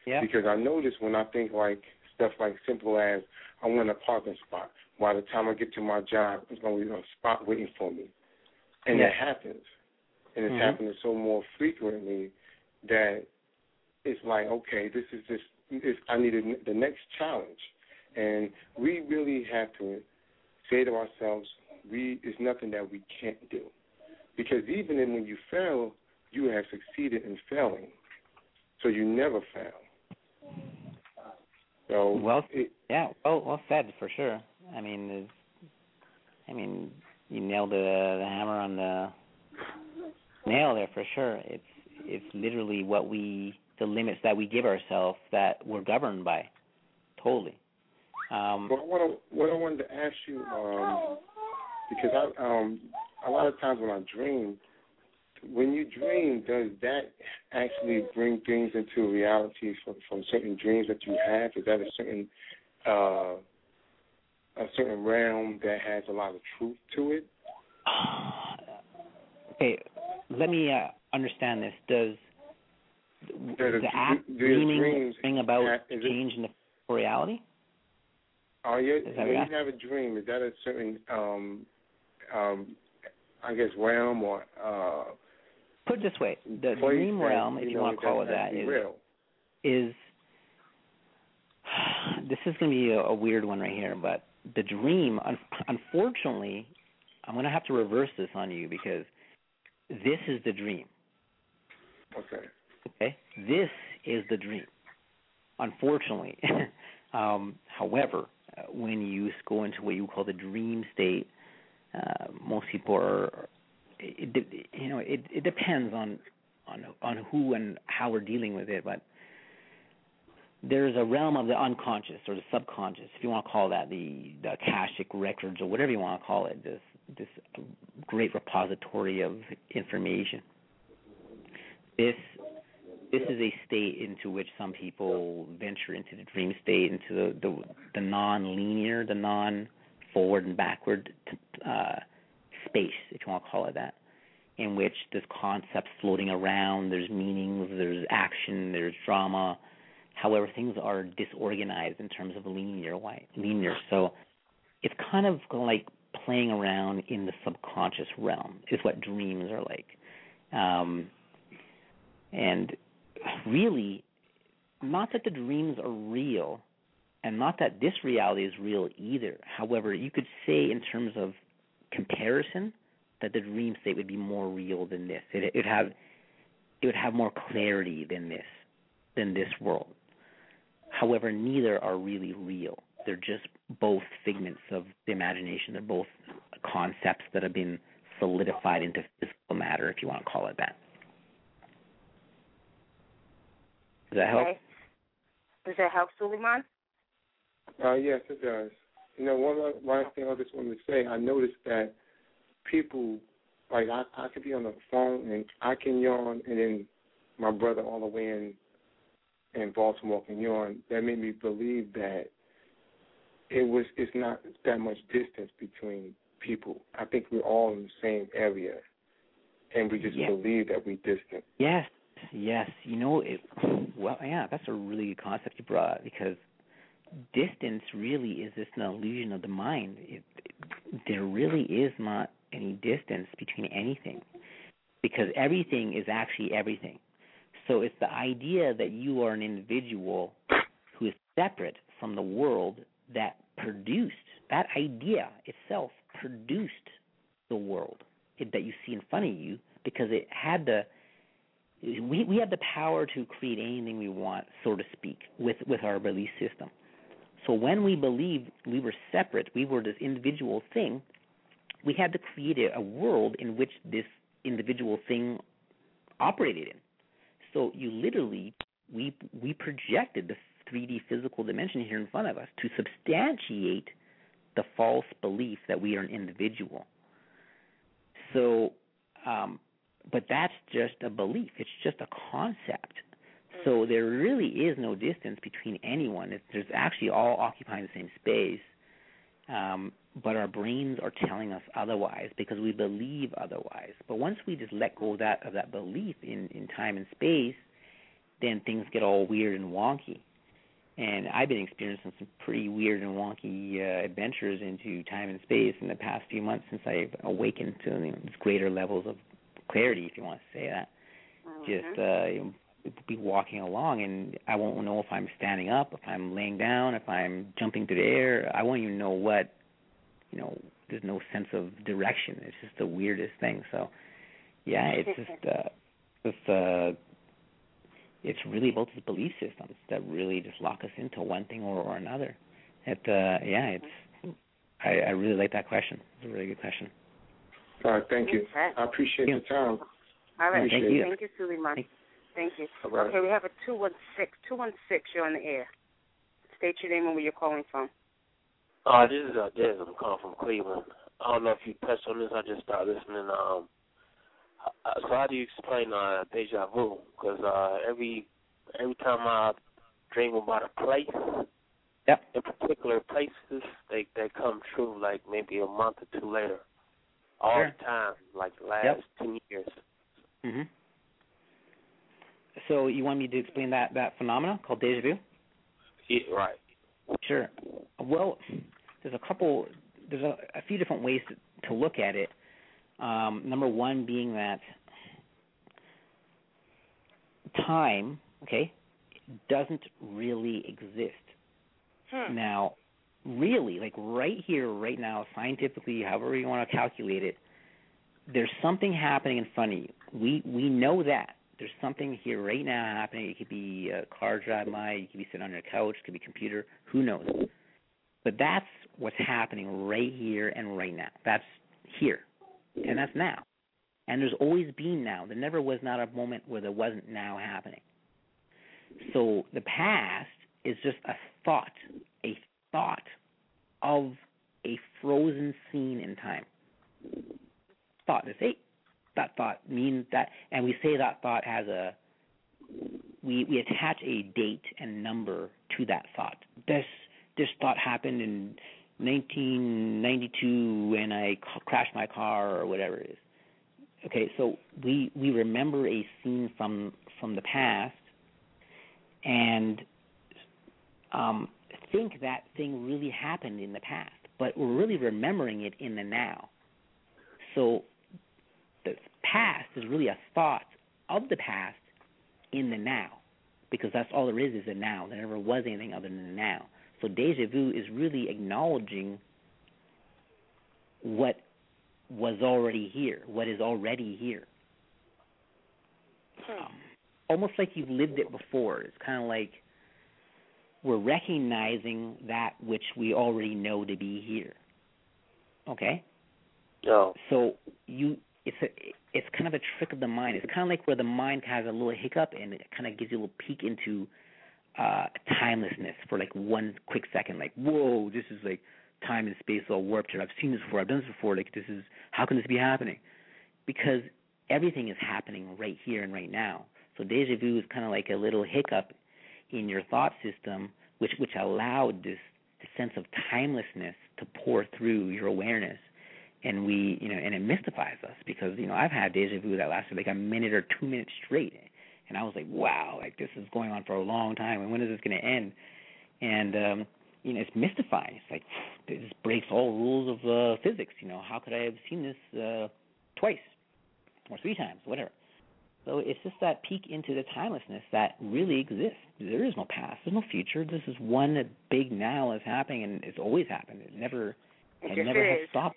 Yeah. Because I notice when I think like stuff like simple as I want a parking spot. By the time I get to my job, there's going to be a spot waiting for me, and Yeah. that happens, and it's Mhm. happening so more frequently that it's like, okay, this is just it's, I need a, the next challenge, and we really have to say to ourselves, we it's nothing that we can't do, because even in, when you fail, you have succeeded in failing, so you never fail. So Well, it, yeah, well, well said for sure. I mean, I mean, you nailed the, the hammer on the nail there for sure. It's it's literally what we the limits that we give ourselves that we're governed by. Totally. Um, Well, what I, what I wanted to ask you, um, because I, um, a lot of times when I dream, when you dream, does that actually bring things into reality from, from certain dreams that you have? Is that a certain uh, a certain realm that has a lot of truth to it? okay, let me uh, understand this. Does the it- act dreaming dreams bring about have- is it- change in the reality? Are you when you have a dream? Is that a certain, um, um, I guess, realm or uh, Put it this way: the dream realm, if you, know, want to call it that, is real? is this is going to be a, a weird one right here, but the dream, un- unfortunately, I'm going to have to reverse this on you because this is the dream. Okay. Okay, this is the dream. Unfortunately, um, however, uh, when you go into what you call the dream state, uh, most people are. It, you know, it, it depends on on on who and how we're dealing with it, but there's a realm of the unconscious or the subconscious, if you want to call that the the akashic records or whatever you want to call it. This this great repository of information. This this is a state into which some people venture into the dream state, into the the, the non-linear, the non-forward and backward uh, space, if you want to call it that, in which there's concepts floating around, there's meanings, there's action, there's drama. However, things are disorganized in terms of linear, linear. So it's kind of like playing around in the subconscious realm is what dreams are like. Um, and really, not that the dreams are real, and not that this reality is real either. However, you could say in terms of comparison that the dream state would be more real than this. It would have it would have more clarity than this than this world. However, neither are really real. They're just both figments of the imagination. They're both concepts that have been solidified into physical matter, if you want to call it that. Does that help? Okay. Does that help, Suleiman? Uh, yes, it does. You know, one last- thing I just wanted to say, I noticed that people, like I, I could be on the phone and I can yawn, and then my brother all the way in in Baltimore can yawn. That made me believe that it was it's not that much distance between people. I think we're all in the same area, and we just Yeah. believe that we're distant. Yes, yes. You know, it, well, yeah, that's a really good concept you brought because distance really is just an illusion of the mind. It, it, there really is not any distance between anything because everything is actually everything. So it's the idea that you are an individual who is separate from the world that produced that idea itself produced the world that you see in front of you because it had the we we have the power to create anything we want, so to speak, with with our belief system. So when we believed we were separate, we were this individual thing, we had to create a, world in which this individual thing operated in. So you literally we we projected the 3D physical dimension here in front of us to substantiate the false belief that we are an individual. So um, but that's just a belief. It's just a concept. So there really is no distance between anyone. It's, there's actually all occupying the same space, um, but our brains are telling us otherwise because we believe otherwise. But once we just let go of that of that belief in in time and space, then things get all weird and wonky. And I've been experiencing some pretty weird and wonky uh, adventures into time and space in the past few months since I've awakened to you know, these greater levels of clarity, if you want to say that. Just uh, you know, be walking along, and I won't know if I'm standing up, if I'm laying down, if I'm jumping through the air. I won't even know what. You know, there's no sense of direction. It's just the weirdest thing. So, yeah, it's just uh, it's uh, it's really about these belief systems that really just lock us into one thing or, or another. It uh, yeah, it's. I, I really like that question. It's a really good question. All right, thank you. Okay. I appreciate Yeah. your time. All right. Thank Thank you. you, Thank you Suleiman. Thank you. All right. Okay, we have a 216. 216, you're on the air. State your name and where you're calling from. Uh, this is uh, Des. I'm calling from Cleveland. I don't know if you touched on this. I just started listening. Um, uh, so how do you explain uh, deja vu? Because uh, every every time I dream about a place, Yep. in particular places, they they come true. Like maybe a month or two later, all Sure. the time, like the last Yep. ten years. hmm So you want me to explain that that phenomena called deja vu? Yeah, right. Sure. Well, there's a couple. There's a, a few different ways to, to look at it. Um, number one being that time, okay, doesn't really exist. Now, really, like right here, right now, scientifically, however you want to calculate it, there's something happening in front of you. We we know that there's something here right now happening. It could be a car drive by, you could be sitting on your couch, it could be computer, who knows? But that's what's happening right here and right now. That's here, and that's now. And there's always been now. There never was not a moment where there wasn't now happening. So the past is just a thought, a thought of a frozen scene in time. Thought. It's a that thought means that, and we say that thought has a. We we attach a date and number to that thought. This this thought happened in 1992 when I crashed my car or whatever it is. Okay, so we we remember a scene from from the past, and um, think that thing really happened in the past, but we're really remembering it in the now. So past is really a thought of the past in the now, because that's all there is is the now. There never was anything other than the now. So deja vu is really acknowledging what was already here, what is already here. Um, almost like you've lived it before. It's kind of like we're recognizing that which we already know to be here. Okay? No. So you it's a it's kind of a trick of the mind. It's kind of like where the mind has a little hiccup and it kind of gives you a little peek into uh timelessness for like one quick second like whoa this is like time and space all warped here i've seen this before i've done this before like this is how can this be happening? Because everything is happening right here and right now. So deja vu is kind of like a little hiccup in your thought system which which allowed this, this sense of timelessness to pour through your awareness and we you know and it mystifies us because you know i've had deja vu that lasted like a minute or two minutes straight and I was like, wow, like this is going on for a long time, and when is this going to end? And um, you know, it's mystifying. It's like this breaks all rules of uh, physics. You know, how could I have seen this uh, twice or three times, whatever? So it's just that peek into the timelessness that really exists. There is no past. There's no future. This is one big now is happening, and it's always happened. It never, It it never has stopped.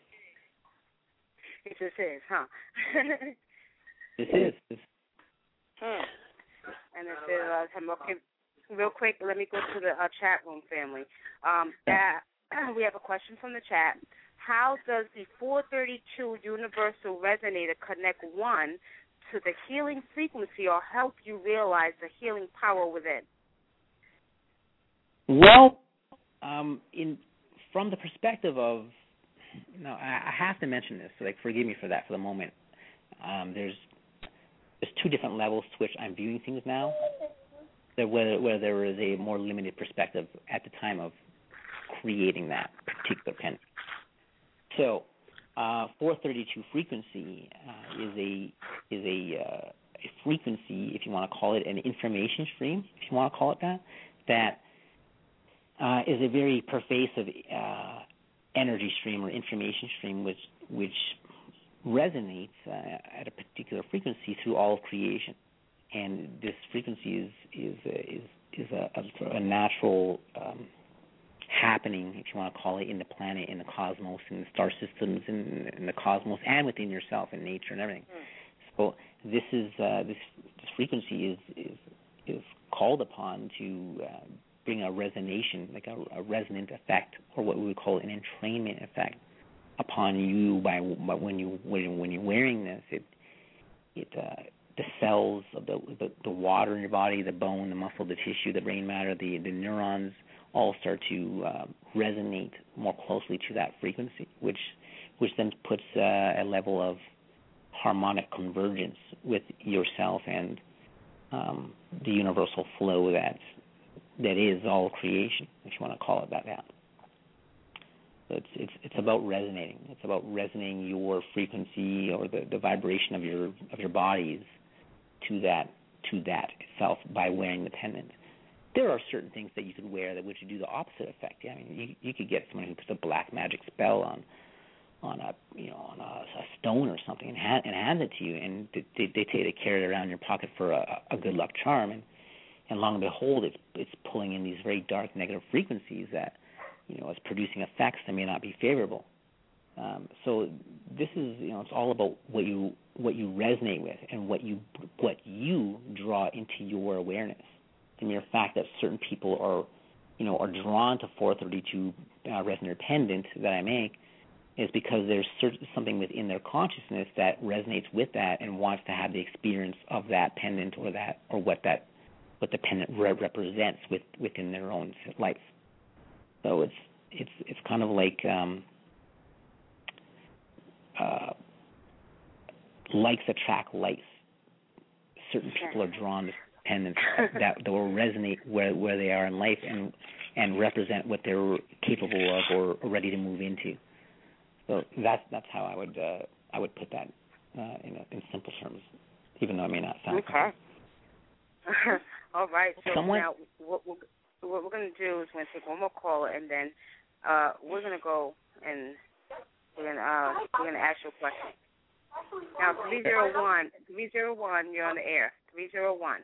It just is, huh? This is. Hmm. And it says, uh, some- okay, real quick, let me go to the uh, chat room family. Um, that, we have a question from the chat. How does the 432 universal resonator connect one to the healing frequency or help you realize the healing power within? Well, um, in from the perspective of, no, I, I have to mention this. So like, forgive me for that for the moment. Um, there's there's two different levels to which I'm viewing things now. There, where where there was a more limited perspective at the time of creating that particular pen. So, uh, 432 frequency uh, is a is a, uh, a frequency, if you want to call it, an information stream, if you want to call it that, that uh, is a very pervasive uh, energy stream or information stream, which which resonates uh, at a particular frequency through all of creation. And this frequency is is is is a, a, a natural um, happening, if you want to call it, in the planet, in the cosmos, in the star systems, in, in the cosmos, and within yourself, in nature, and everything. So this is uh, this this frequency is is is called upon to uh, bring a resonation, like a, a resonant effect, or what we would call an entrainment effect, upon you by, by when you when, when you're wearing this. It it uh, the cells of the, the the water in your body, the bone, the muscle, the tissue, the brain matter, the the neurons all start to uh, resonate more closely to that frequency, which which then puts uh, a level of harmonic convergence with yourself and um, the universal flow that that is all creation, if you want to call it that. Now. So it's it's it's about resonating. It's about resonating your frequency or the, the vibration of your of your bodies to that to that itself by wearing the pendant. There are certain things that you could wear that would do the opposite effect. Yeah, I mean, you you could get someone who puts a black magic spell on on a you know on a, a stone or something and hand and hand it to you, and they they, they take to carry it around in your pocket for a, a good luck charm, and and long and behold, it's it's pulling in these very dark negative frequencies that you know is producing effects that may not be favorable. Um, so this is you know it's all about what you what you resonate with and what you what you draw into your awareness. The mere fact that certain people are you know are drawn to 432 uh, resonant pendant that I make is because there's certain, something within their consciousness that resonates with that and wants to have the experience of that pendant or that or what that what the pendant re- represents with within their own life. So it's it's it's kind of like um, uh, likes attract likes. Certain people are drawn to pendants that that will resonate where where they are in life and and represent what they're capable of or, or ready to move into. So that's that's how I would uh, I would put that uh, in in simple terms, even though it may not sound. Okay. All right. So Someone- now what we're, what we're going to do is we're going to take one more caller, and then uh, we're going to go and we're going to uh, we're going to ask you a question. Now, 301, 301, you're on the air. 301.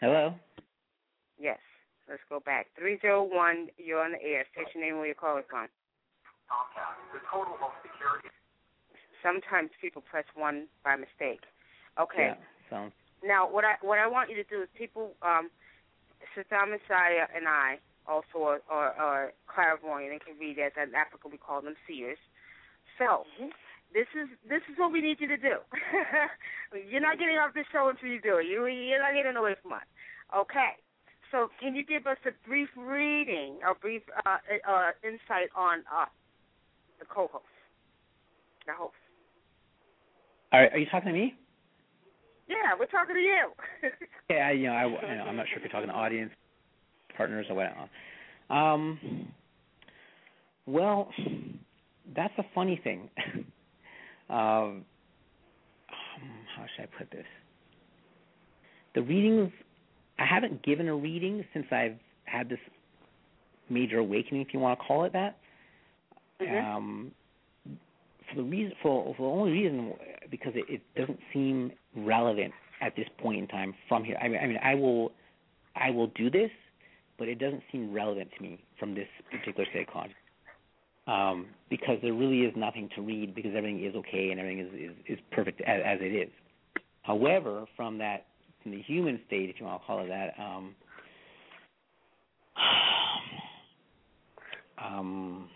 Hello. Yes. Let's go back. 301, you're on the air. State your name and where you're calling from. Sometimes people press one by mistake. Okay. Yeah, sounds. Now, what I what I want you to do is people, um, Sister Messiah and I also are, are, are clairvoyant and can read as in Africa we call them seers. So this is this is what we need you to do. you're not getting off the show until you do it. You you're not getting away from us. Okay. So can you give us a brief reading, a brief uh, uh, insight on uh, the co-host, the host? Are, are you talking to me? Yeah, we're talking to you. Yeah, you know, I, I know, I'm not sure if you're talking to audience, partners, or whatever. Um, well, that's a funny thing. um, how should I put this? The readings, I haven't given a reading since I've had this major awakening, if you want to call it that. Mhm. Um, for the reason, for, for the only reason, because it, it doesn't seem relevant at this point in time from here. I mean, I mean, I will, I will do this, but it doesn't seem relevant to me from this particular consciousness. Um, because there really is nothing to read because everything is okay and everything is is, is perfect as, as it is. However, from that from the human state, if you want to call it that, um, um,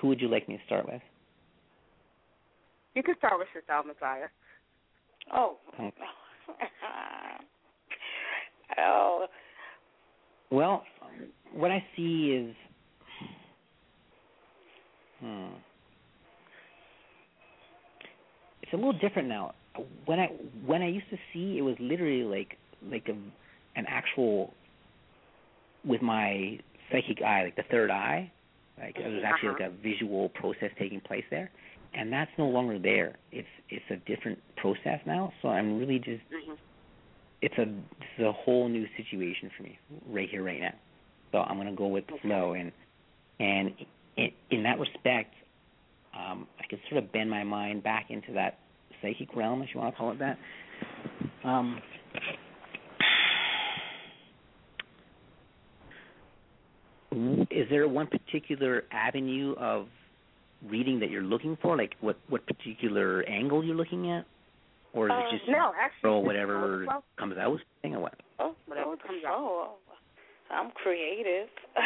who would you like me to start with? You can start with yourself, Messiah. Oh. Oh. Well, what I see is, hmm, it's a little different now. When I when I used to see, it was literally like like a an actual with my psychic eye, like the third eye. Like there was actually like a visual process taking place there, and that's no longer there. It's it's a different process now. So I'm really just it's a this is a whole new situation for me right here right now. So I'm gonna go with the flow and and in, in that respect, um, I can sort of bend my mind back into that psychic realm, if you want to call it that. Um, is there one particular avenue of reading that you're looking for? Like what what particular angle you're looking at, or is Uh, it just no, actually, throw whatever well- comes out thing or what? Oh, Whatever oh, comes oh, I'm creative. but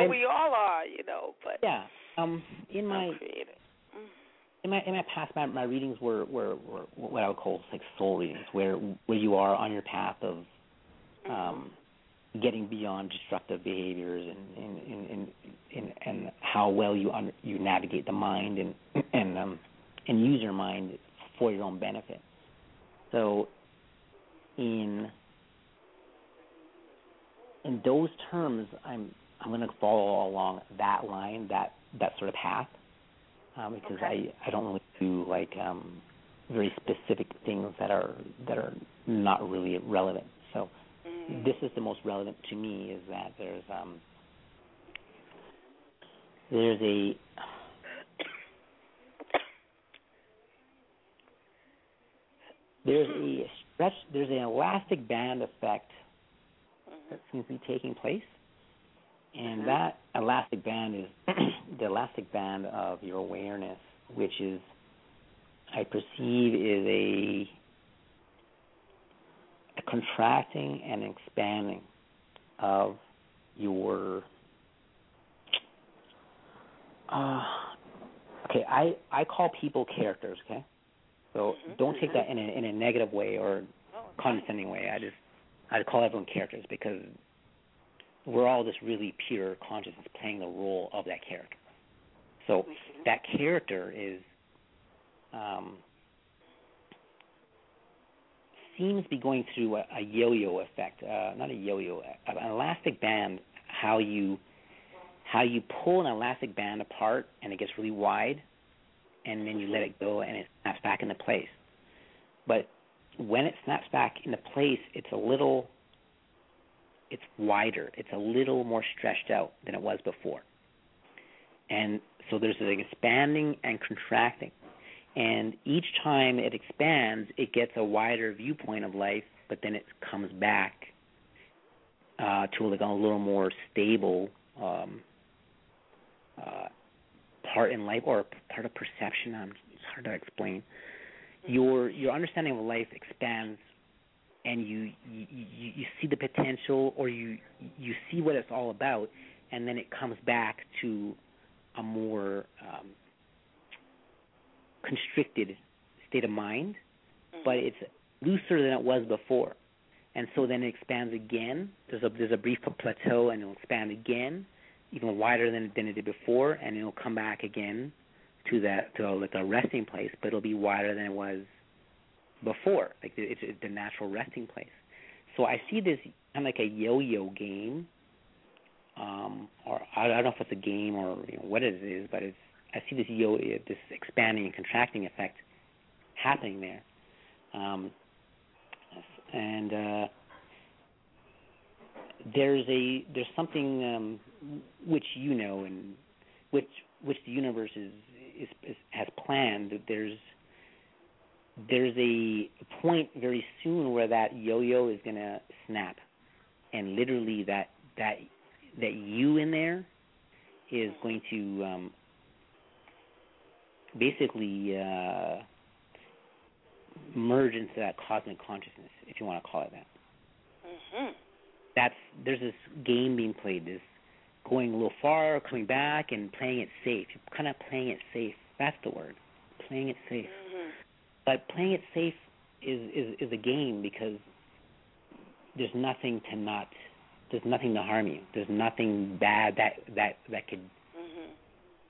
I'm- we all are, you know, but Yeah. Um, in my I'm creative. Mm. in my in my past, my, my readings were, were were what I would call like soul readings, where where you are on your path of um, getting beyond destructive behaviors and and and and, and, and how well you un, you navigate the mind and and um, and use your mind for your own benefit. So, in in those terms, I'm I'm going to follow along that line, that that sort of path, um, because I I don't really do like um, very specific things that are that are not really relevant. This is the most relevant to me is that there's um there's a there's a stretch there's an elastic band effect that seems to be taking place. And that elastic band is the elastic band of your awareness which is i perceive is a contracting and expanding of your uh okay i i call people characters okay? So don't take that in a in a negative way or condescending way. I just i call everyone characters because we're all just really pure consciousness playing the role of that character. So that character is um seems to be going through a, a yo-yo effect, uh, not a yo-yo, an elastic band. How you how you pull an elastic band apart and it gets really wide, and then you let it go and it snaps back into place. But when it snaps back into place, it's a little it's wider. It's a little more stretched out than it was before. and so there's like expanding and contracting and each time it expands it gets a wider viewpoint of life but then it comes back uh to like a little more stable um uh part in life or part of perception. Um it's hard to explain. Your your understanding of life expands and you you you, see the potential or you you see what it's all about and then it comes back to a more um, constricted state of mind, but it's looser than it was before. And so then it expands again. There's a there's a brief plateau, and it'll expand again, even wider than than it did before, and it'll come back again to that to like a resting place, but it'll be wider than it was before. Like it's, it's the natural resting place. So I see this kind of like a yo-yo game, um, or I, I don't know if it's a game or you know, what it is, but it's I see this yo this expanding and contracting effect happening there, um, and uh, there's a there's something um, which you know and which which the universe is, is, is has planned. That there's there's a point very soon where that yo-yo is going to snap, and literally that that that you in there is going to um, basically uh, merge into that cosmic consciousness, if you want to call it that. Mhm. That's there's this game being played, this going a little far, coming back, and playing it safe. You're kind of playing it safe. That's the word, playing it safe. Mhm. But playing it safe is is is a game because there's nothing to not there's nothing to harm you. There's nothing bad that that that could.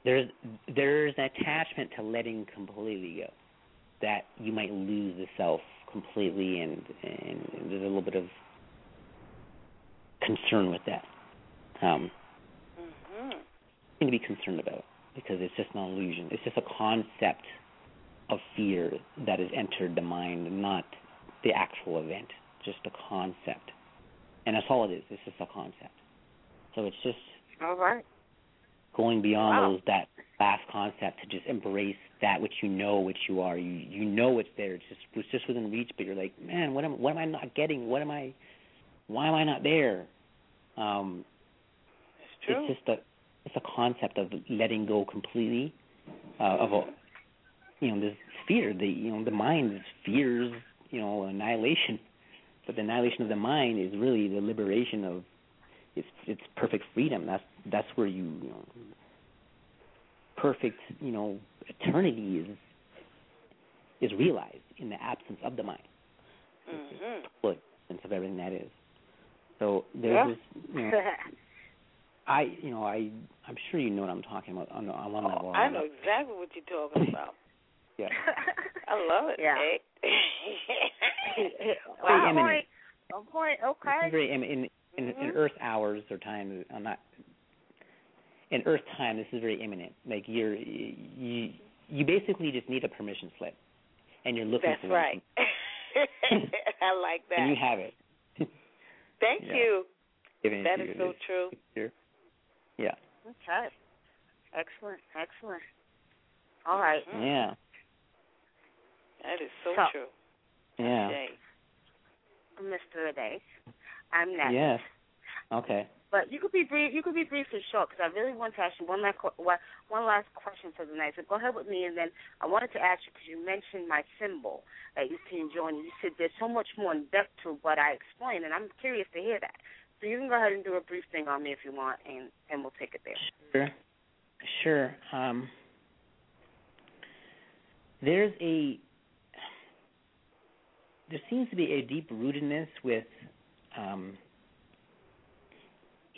There's there's an attachment to letting completely go that you might lose the self completely and and there's a little bit of concern with that. Um Mhm. thing to be concerned about because it's just an illusion. It's just a concept of fear that has entered the mind not the actual event just a concept. And that's all it is. It's just a concept. So it's just All right. Going beyond Wow. those that last concept to just embrace that which you know which you are. You you know it's there. It's just it's just within reach, but you're like, man, what am what am I not getting? What am I? Why am I not there? Um, It's true. it's just a it's a concept of letting go completely uh, of a you know this fear. The you know the mind fears you know annihilation, but the annihilation of the mind is really the liberation of it's it's perfect freedom. That's that's where you, you know, perfect you know eternity is is realized in the absence of the mind. Mhm. Full sense of everything that is. So there's Yeah. this. You know, I you know I I'm sure you know what I'm talking about on, on one. Oh, I know exactly what you're talking about. Yeah. I love it. Yeah. eh? Very Wow. Point. On point. Okay. very in in in, in. Earth hours or time. I'm not in Earth time. This is very imminent. Like you're you you basically just need a permission slip, and you're looking for That's for right. I like that. and you have it. Thank Yeah. you. Given it That to is you. so true. here. Yeah. Okay. Excellent. Excellent. All right. Mm-hmm. Yeah. That is so, So- true. Yeah. Mr. Ade. I'm next. Yes. Okay. But you could be brief. You could be brief and short because I really want to ask you one last one last question for the night. So go ahead with me, and then I wanted to ask you because you mentioned my symbol that you can join. You said there's so much more in depth to what I explained, and I'm curious to hear that. So you can go ahead and do a brief thing on me if you want, and and we'll take it there. Sure. Sure. Um, there's a there seems to be a deep rootedness with um,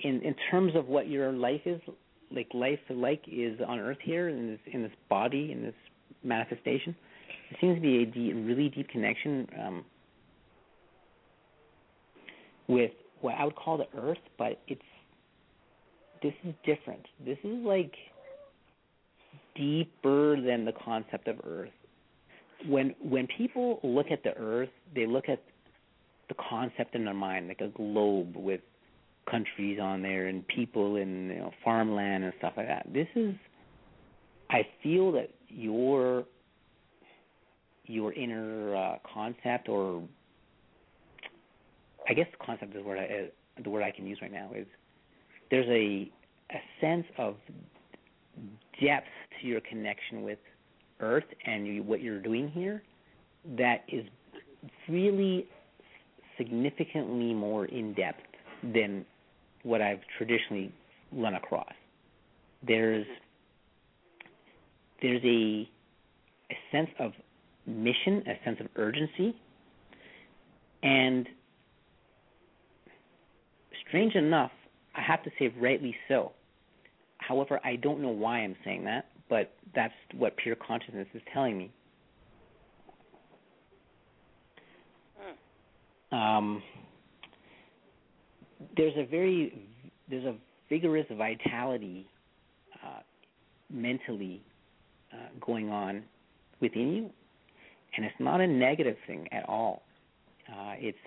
in in terms of what your life is like life like is on earth here in this in this body in this manifestation there seems to be a deep, really deep connection um, with what I would call the earth but it's this is different. This is like deeper than the concept of earth. When when people look at the earth they look at the concept in their mind like a globe with countries on there and people and you know, farmland and stuff like that. This is, I feel that your your inner uh, concept, or I guess concept is the word I, uh, the word I can use right now is there's a a sense of depth to your connection with Earth and you, what you're doing here that is really significantly more in depth than what I've traditionally run across. There's there's a a sense of mission, a sense of urgency, and strange enough, I have to say rightly so. However, I don't know why I'm saying that, but that's what pure consciousness is telling me. Um, there's a very there's a vigorous vitality uh, mentally uh, going on within you, and it's not a negative thing at all. Uh, it's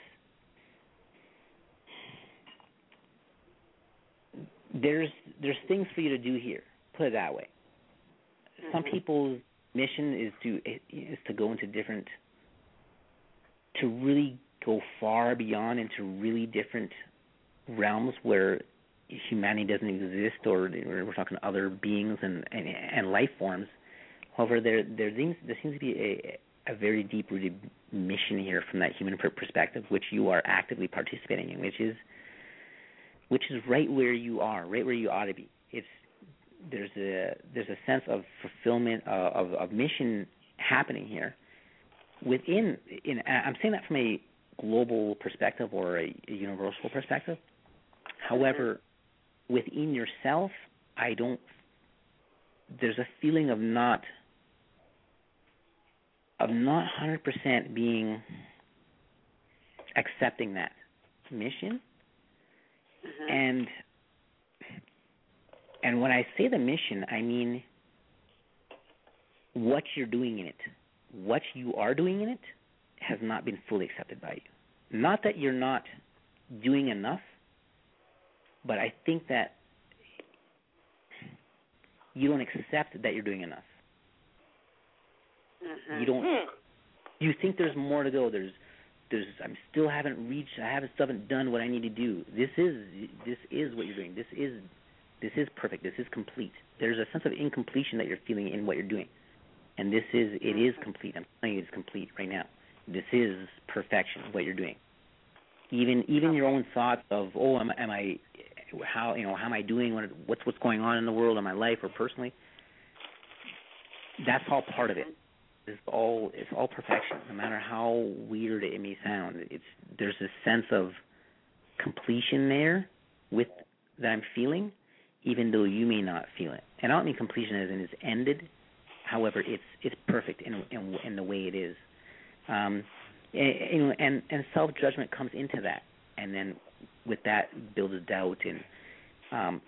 there's there's things for you to do here. Put it that way. Some people's mission is to is to go into different to really go far beyond into really different realms where humanity doesn't exist or we're talking other beings and and, and life forms. However, there there seems there seems to be a a very deep rooted mission here from that human perspective, which you are actively participating in, which is which is right where you are, right where you ought to be. It's there's a there's a sense of fulfillment uh, of of mission happening here within. In I'm saying that from a global perspective or a, a universal perspective. However, within yourself, I don't. There's a feeling of not of not 100% being accepting that mission Mm-hmm. and and when I say the mission, I mean what you're doing in it. What you are doing in it has not been fully accepted by you. Not that you're not doing enough, but I think that you don't accept that you're doing enough. Mm-hmm. You don't. You think there's more to go. There's there's I'm still haven't reached I haven't still haven't done what I need to do. This is this is what you're doing. This is this is perfect. This is complete. There's a sense of incompletion that you're feeling in what you're doing. And this is it is complete. I'm telling you it's complete right now. This is perfection what you're doing. Even even your own thoughts of oh am, am I how you know how am I doing what what's what's going on in the world in my life or personally that's all part of it it's all it's all perfection. No matter how weird it may sound, it's there's a sense of completion there with that I'm feeling, even though you may not feel it. And I don't mean completion as in it's ended. However, it's it's perfect in in, in the way it is. Um, and, and and self judgment comes into that, and then with that builds doubt and um,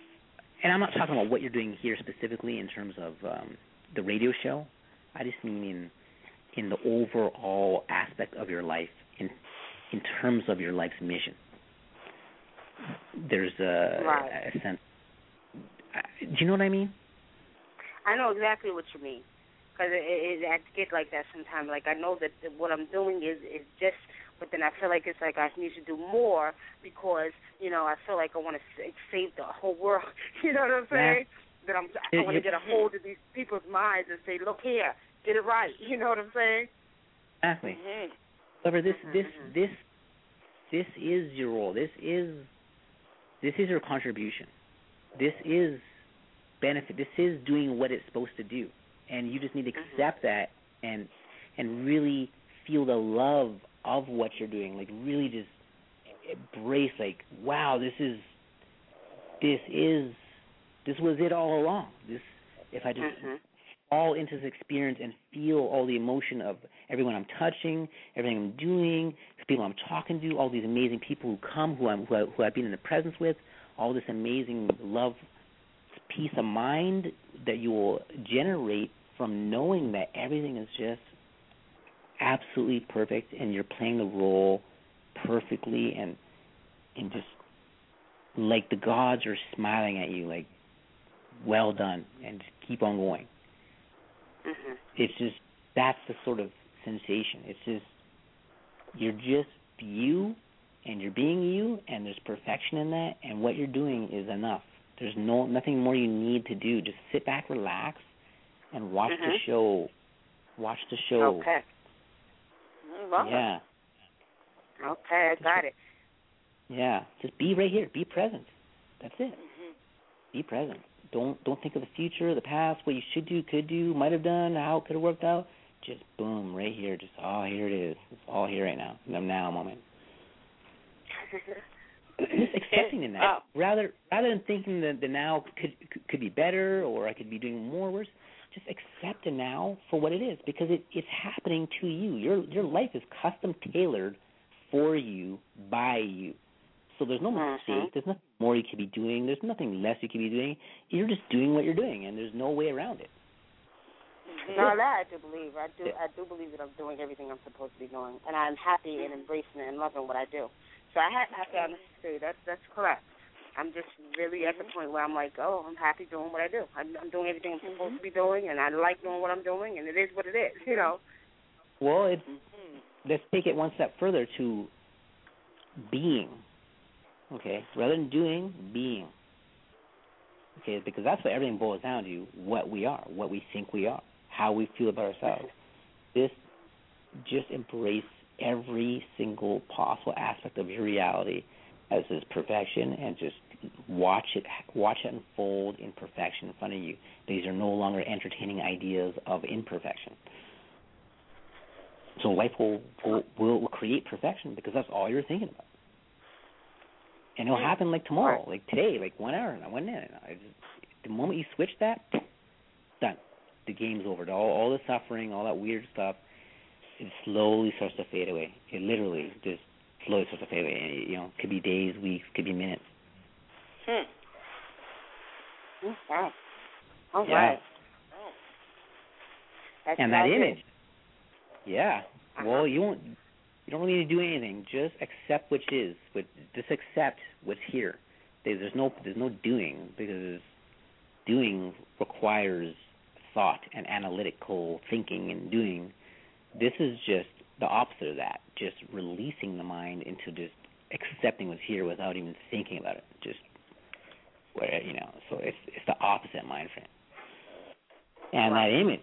and I'm not talking about what you're doing here specifically in terms of um, the radio show. I just mean in in the overall aspect of your life in in terms of your life's mission. There's a, Right. a sense. Do you know what I mean? I know exactly what you mean. Because it, it, I get like that sometimes. Like I know that what I'm doing is is just, but then I feel like it's like I need to do more because you know I feel like I want to save the whole world. You know what I'm Yeah. saying? That I'm I want to get a hold of these people's minds and say, look here, get it right. You know what I'm saying? Exactly. Mm-hmm. However, this mm-hmm, this mm-hmm. this this is your role. This is this is your contribution. This mm-hmm. is benefit. This is doing what it's supposed to do, and you just need to accept that and and really feel the love of what you're doing. Like really just embrace. Like wow, this is this is this was it all along. This if I just mm-hmm. fall into this experience and feel all the emotion of everyone I'm touching, everything I'm doing, the people I'm talking to, all these amazing people who come, who I'm who, I, who I've been in the presence with, all this amazing love, peace of mind that you will generate from knowing that everything is just absolutely perfect and you're playing the role perfectly and and just like the gods are smiling at you, like, well done, and just keep on going. Mhm. It's just that's the sort of sensation. It's just you're just you, and you're being you, and there's perfection in that, and what you're doing is enough. There's no nothing more you need to do. Just sit back, relax, and watch the Mhm. show. Watch the show. Okay. Well, Yeah. Okay, I got it. Yeah, just be right here. Be present. That's it. Mm-hmm. Be present. Don't don't think of the future, the past, what you should do, could do, might have done, how it could have worked out. Just boom, right here. Just oh, here it is. It's all here right now. The now moment. Just accepting in that, Oh. rather rather than thinking that the now could could- could be better or I could be doing more worse. Just accept the now for what it is because it, it's happening to you. Your your life is custom tailored for you by you. So there's no mm-hmm. mistake. There's nothing more you could be doing. There's nothing less you could be doing. You're just doing what you're doing, and there's no way around it. No, that I do believe. I do. I do believe that I'm doing everything I'm supposed to be doing, and I'm happy and mm-hmm. embracing it and loving what I do. So I have, have to say that's that's correct. I'm just really at the mm-hmm. point where I'm like, oh, I'm happy doing what I do. I'm, I'm doing everything I'm supposed mm-hmm. to be doing, and I like doing what I'm doing, and it is what it is. You know. Well, it's mm-hmm. let's take it one step further to being. Okay, rather than doing, being. Okay, because that's what everything boils down to: what we are, what we think we are, how we feel about ourselves. This just embrace every single possible aspect of your reality as is perfection, and just watch it watch it unfold in perfection in front of you. These are no longer entertaining ideas of imperfection. So life will will, will create perfection because that's all you're thinking about. And it'll happen like tomorrow, like today, like one hour, and one minute. I just, the moment you switch that, done. The game's over. All all the suffering, all that weird stuff, it slowly starts to fade away. It literally just slowly starts to fade away. And, you know, could be days, weeks, could be minutes. Hmm. Mm, Wow. All yeah. right. That's and that image. Yeah. Well, you won't. You don't really need to do anything. Just accept which is. But just accept what's here. There's, there's no there's no doing because doing requires thought and analytical thinking and doing. This is just the opposite of that. Just releasing the mind into just accepting what's here without even thinking about it. Just where you know. So it's it's the opposite mind frame. And that image,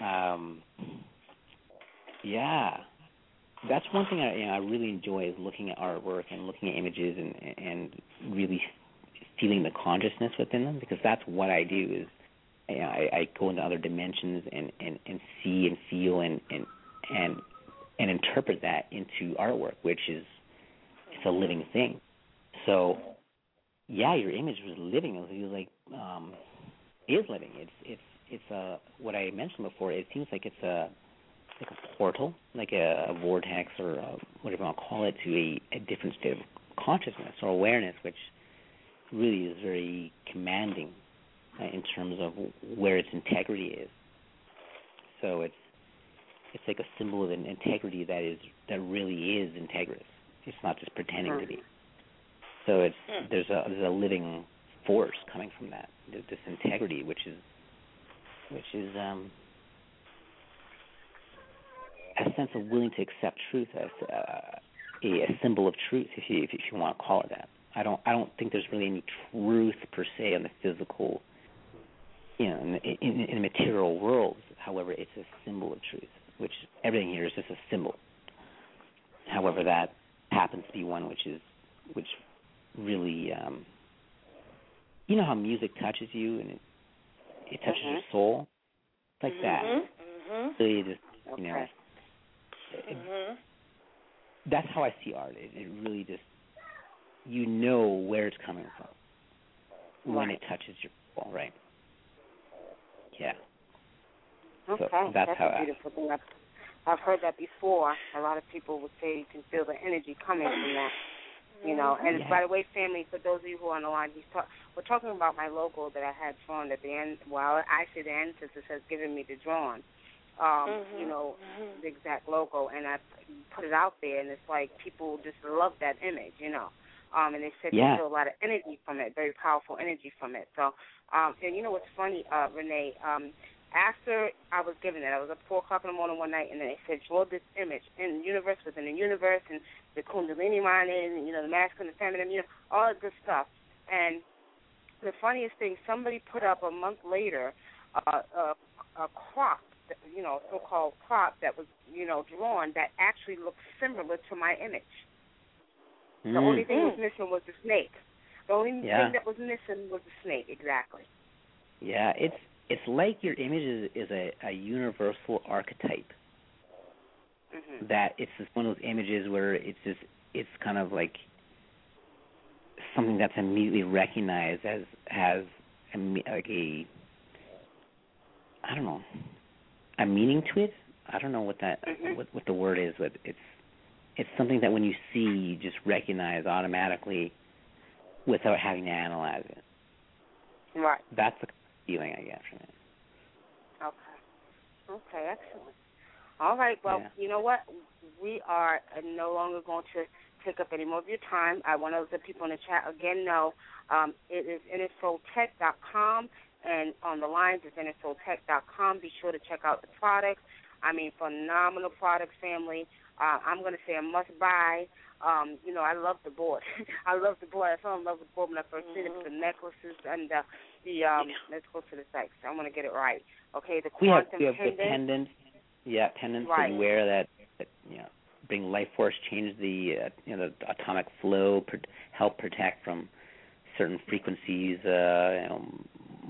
um, yeah, that's one thing I you know I really enjoy is looking at artwork and looking at images and and really feeling the consciousness within them because that's what I do is you know, I, I go into other dimensions and and and see and feel and and and and interpret that into artwork, which is it's a living thing. So yeah, your image was living. It was like um, is living. It's it's it's a what I mentioned before. It seems like it's a like a portal, like a, a vortex or a, whatever I'll call it, to a, a different state of consciousness or awareness, which really is very commanding uh, in terms of where its integrity is. So it's it's like a symbol of an integrity that is that really is integrous. It's not just pretending to be. So it's there's a there's a living force coming from that this integrity, which is which is um a sense of willing to accept truth as uh, a, a symbol of truth, if you if you want to call it that. I don't I don't think there's really any truth per se on the physical, you know, in in, in the material world. However, it's a symbol of truth, which everything here is just a symbol. However, that happens to be one which is which really um you know how music touches you and it it touches your soul? Like that. Mhm. so you just you know it, Mhm. that's how i see art. It, it really just you know where it's coming from when it touches your soul right? Yeah Okay, so that's, how a I, beautiful thing. I've, I've heard that before. A lot of people would say you can feel the energy coming from that. You know, and Yeah. by the way, family, for those of you who are on the line, he's talk, we're talking about my logo that I had drawn at the end. Well, I say the it says giving me the drawing. Um, Mhm. You know, the exact logo, and I put it out there, and it's like people just love that image. You know, Um, and they said Yeah. they feel a lot of energy from it, very powerful energy from it. So, um, and you know what's funny, uh, Renee? Um, after I was given it, I was up four o'clock in the morning one night, and then they said draw this image in the universe within the universe, and the Kundalini mind, and you know the masculine, the feminine, you know all that good stuff. And the funniest thing, somebody put up a month later uh, a, a crop, that- you know, so-called crop that was, you know, drawn that actually looked similar to my image. The Mm. only thing that was missing was the snake. The only Yeah. thing that was missing was the snake, exactly. Yeah, it's it's like your image is, is a, a universal archetype. hmm That it's just one of those images where it's just it's kind of like something that's immediately recognized as has a, like a I don't know a meaning to it. I don't know what that Mhm. what what the word is, but it's it's something that when you see you just recognize automatically without having to analyze it. Right. That's the feeling I get from it. Okay. Okay, excellent. All right. Well, Yeah. you know what? We are no longer going to take up any more of your time. I want to let the people in the chat again know um, it is infotech.com, and on the lines is infotech.com. Be sure to check out the products. I mean, phenomenal product family. Uh, I'm going to say a must buy. Um, you know, I love the board. I love the board. I fell in love with the board when I 1st seen it. With the necklaces and uh, the um. Let's go to the sites. I want to get it right. Okay, the We have quantum we have the pendant. yeah, pendants Right. that you wear that, that you know bring life force, change the uh, you know the atomic flow, pr- help protect from certain frequencies, uh, you know,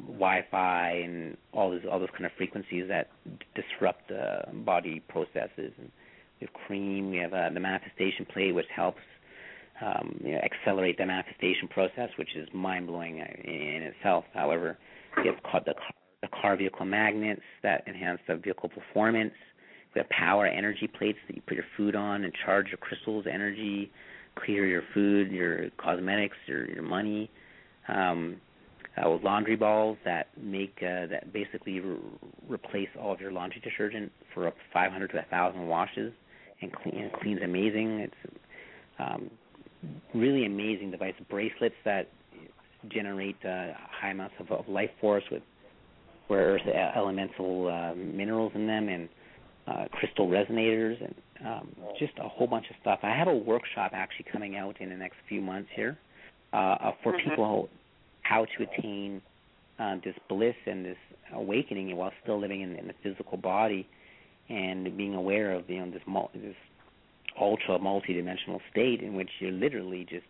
Wi-Fi and all those all those kind of frequencies that d- disrupt uh, body processes. And we have cream, we have uh, the manifestation plate, which helps um, you know, accelerate the manifestation process, which is mind blowing in, in itself. However, we have the car, the car vehicle magnets that enhance the vehicle performance. We have power energy plates that you put your food on and charge your crystals, energy, clear your food, your cosmetics, your your money. Um, uh, with laundry balls that make uh, that basically re- replace all of your laundry detergent for up 500 to 1,000 washes and clean and cleans amazing. It's um, really amazing device. Bracelets that generate uh, high amounts of, of life force with rare earth e- elemental uh, minerals in them and uh, crystal resonators and um, just a whole bunch of stuff. I have a workshop actually coming out in the next few months here uh, uh, for Mhm. people how to attain uh, this bliss and this awakening while still living in, in the physical body and being aware of you know this this ultra multi-dimensional state in which you're literally just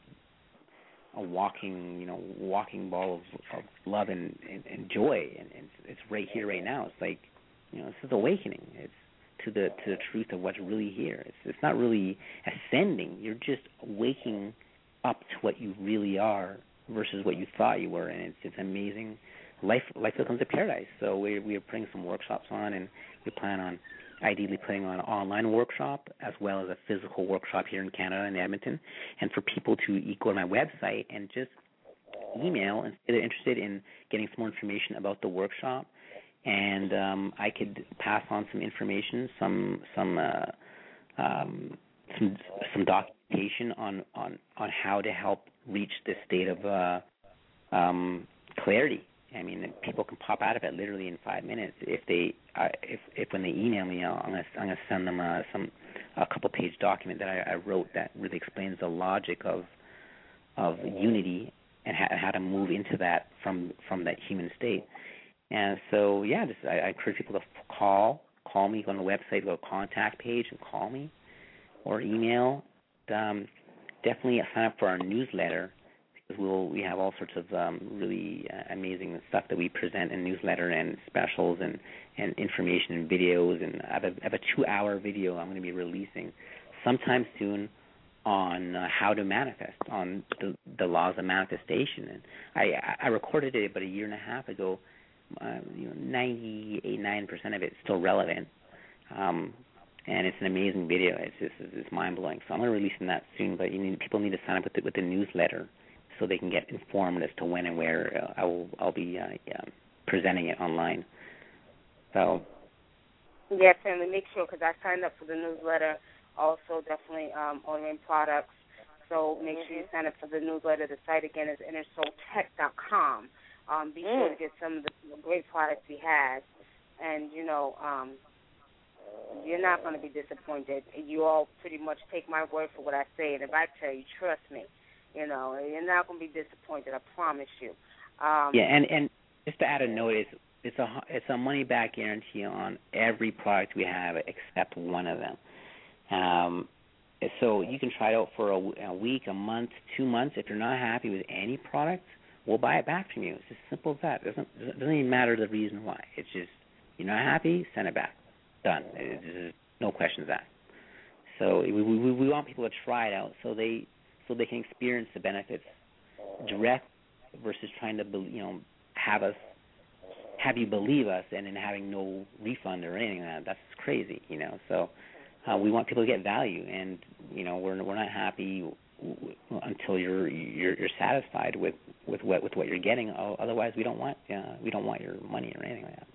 a walking you know walking ball of, of love and, and, and joy. And, it's right here right now. It's like you know this is awakening. It's to the to the truth of what's really here. It's it's not really ascending. You're just waking up to what you really are versus what you thought you were. And it's it's amazing. Life life becomes a paradise. So we we're putting some workshops on and we plan on ideally putting on an online workshop as well as a physical workshop here in Canada in Edmonton and for people to go to my website and just email and say they're interested in getting some more information about the workshop and um, I could pass on some information, some some uh, um, some some documentation on on on how to help reach this state of uh, um, clarity. I mean, people can pop out of it literally in five minutes if they uh, if if when they email me, I'll, I'm gonna I'm gonna send them uh, some a couple page document that I, I wrote that really explains the logic of of unity and how, how to move into that from from that human state. And so, yeah, just I, I encourage people to call, call me, go on the website, go to contact page, and call me, or email. Um, definitely sign up for our newsletter we'll we have all sorts of um, really uh, amazing stuff that we present in newsletter and specials and and information and videos. And I have a, I have a two-hour video I'm going to be releasing sometime soon on uh, how to manifest, on the, the laws of manifestation. And I I recorded it about a year and a half ago uh, you know, 98, 9% of it's still relevant. Um, and it's an amazing video. It's just it's mind blowing. So I'm going to release that soon. But you need people need to sign up with the, with the newsletter so they can get informed as to when and where uh, I will I'll be uh, yeah, presenting it online. So Yes, family, make sure because I signed up for the newsletter. Also, definitely um, ordering products So make sure you sign up for the newsletter. The site again is innersoultech.com. Um, be sure to get some of the great products he has, and you know, um, you're not going to be disappointed. You all pretty much take my word for what I say, and if I tell you, trust me. You know, you're not going to be disappointed. I promise you. Um, yeah, and and just to add a note, it's it's a it's a money back guarantee on every product we have except one of them. Um, so you can try it out for a, a week, a month, two months. If you're not happy with any product, we'll buy it back from you. It's as simple as that. It doesn't it doesn't even matter the reason why. It's just you're not happy, send it back. Done. There's no questions asked. So we, we we want people to try it out so they so they can experience the benefits direct versus trying to you know have us have you believe us and then having no refund or anything like that. That's crazy, you know. So uh, we want people to get value, and you know we're we're not happy until you're you're, you're satisfied with with what with what you're getting. Otherwise, we don't want uh, we don't want your money or anything like that.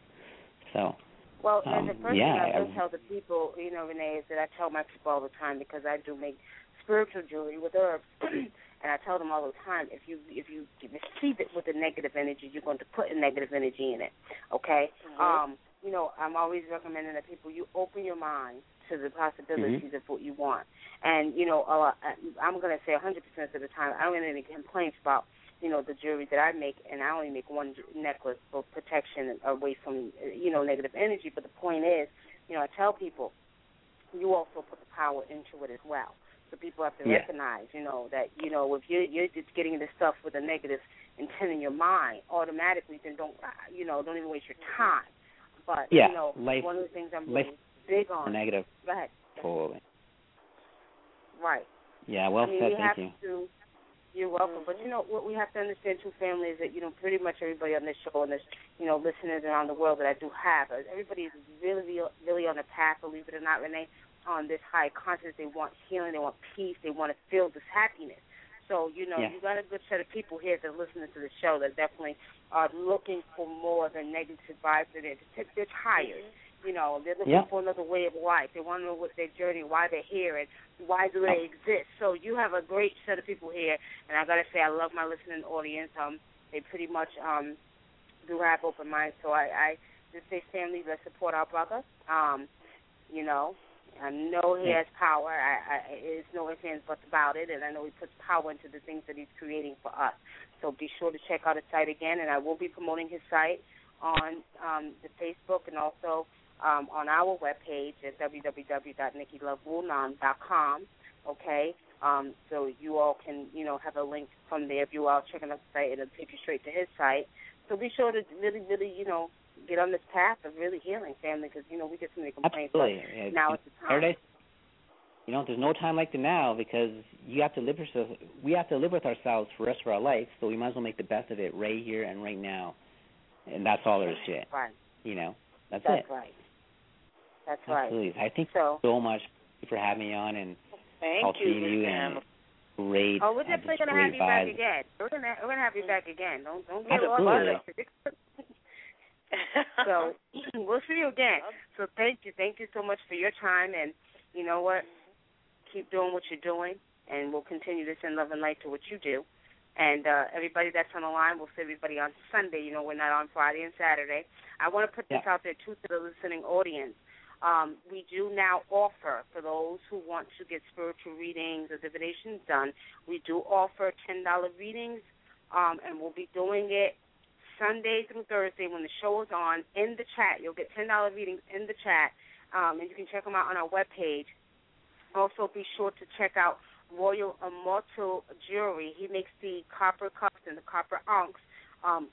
So. Well, um, and the first yeah, thing I I, tell the people, you know, Renee, is that I tell my people all the time because I do make spiritual jewelry with herbs, and I tell them all the time if you if you receive it with a negative energy, you're going to put a negative energy in it. Okay. Mhm. Um, you know, I'm always recommending that people you open your mind to the possibilities Mhm. of what you want. And you know, uh, I'm going to say 100% of the time, I don't get any complaints about you know the jewelry that I make, and I only make one necklace for protection away from you know negative energy. But the point is, you know, I tell people you also put the power into it as well. So people have to Yeah. recognize, you know, that you know if you're you're just getting this stuff with a negative intent in your mind, automatically, then don't you know don't even waste your time. But Yeah, you know, life- one of the things I'm really big on. negative. Go ahead. Totally. Right. Yeah. Well I mean, said. we Thank you. to. You're welcome. But you know what we have to understand too, family, is that you know pretty much everybody on this show and there's you know listeners around the world that I do have, everybody is really, really, really on the path. Believe it or not, Renee, on this high conscious. They want healing. They want peace. They want to feel this happiness. So you know Yeah. you got a good set of people here that are listening to the show that definitely are looking for more than negative vibes. They're, they're tired. You know, they're looking Yeah. for another way of life. They want to know what their journey, why they're here, and why do they exist. So you have a great set of people here, and I gotta say, I love my listening audience. Um, they pretty much um do have open minds. So I, I just say, family, let's support our brother. Um, you know, I know he has power. I, I there's no ifs ands buts about it, and I know he puts power into the things that he's creating for us. So be sure to check out his site again, and I will be promoting his site on um, the Facebook and also um, on our webpage at www.nikkilovewunam.com. Okay, um, so you all can you know have a link from there if you are checking out the site. It'll take you straight to his site. So be sure to really, really, you know, get on this path of really healing family because you know we get so many complaints. Absolutely. Yeah, Now it's the time. Paradise. You know, there's no time like the now because you have to live yourself. We have to live with ourselves for the rest of our life, so we might as well make the best of it right here and right now, and that's all there is to it. Right. You know, that's, That's it. right. That's right. Absolutely. I think So- so much for having me on and Thank talking you, you and great. Oh, we're definitely gonna have you back again. We're gonna we're gonna have you back again. Don't don't get Absolutely. lost. So we'll see you again. So thank you, thank you so much for your time, and you know what? Keep doing what you're doing, and we'll continue to send love and light to what you do. And uh, everybody that's on the line, we'll see everybody on Sunday. You know, we're not on Friday and Saturday. I want to put this Yeah. out there too to the listening audience. Um, we do now offer for those who want to get spiritual readings or divinations done. We do offer ten dollar readings, um, and we'll be doing it Sunday through Thursday when the show is on. In the chat, you'll get ten dollar readings in the chat, um, and you can check them out on our webpage. Also, be sure to check out Royal Immortal Jewelry. He makes the copper cups and the copper ankhs. Um,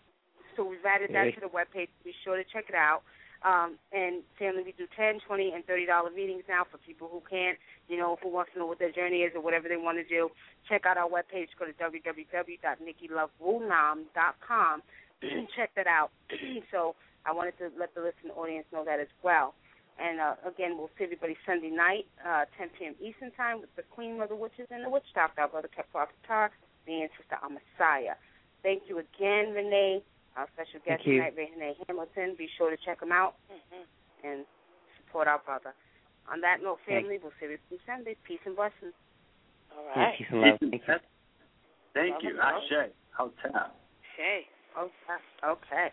so we've added that to the webpage. Be sure to check it out. Um, and family, we do ten, twenty, and thirty dollar readings now for people who can't, you know, who wants to know what their journey is or whatever they want to do. Check out our webpage. Go to www.nikkilovewunam.com. check that out. so I wanted to let the listening audience know that as well. And uh, again, we'll see everybody Sunday night, uh, 10 p.m. Eastern Time with the Queen Mother Witches and the Witch Doctor, our brother Kepler Qatar, me and Sister Amasaya. Thank you again, Renee. Our special guest Thank you. tonight, Renee Hamilton. Be sure to check him out and support our brother. On that note, Thank- family, we'll see you Sunday. Peace and blessings. All Yeah, right. peace and love. Thank you. Thank you. Ashe. Hotel. Hey. Okay. Okay.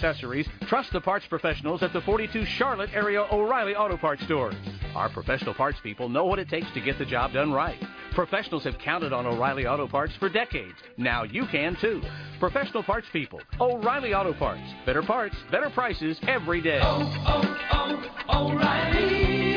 Accessories, trust the parts professionals at the 42 Charlotte area O'Reilly Auto Parts stores. Our professional parts people know what it takes to get the job done right. Professionals have counted on O'Reilly Auto Parts for decades. Now you can too. Professional parts people, O'Reilly Auto Parts. Better parts, better prices every day. Oh, oh, oh, O'Reilly Auto Parts.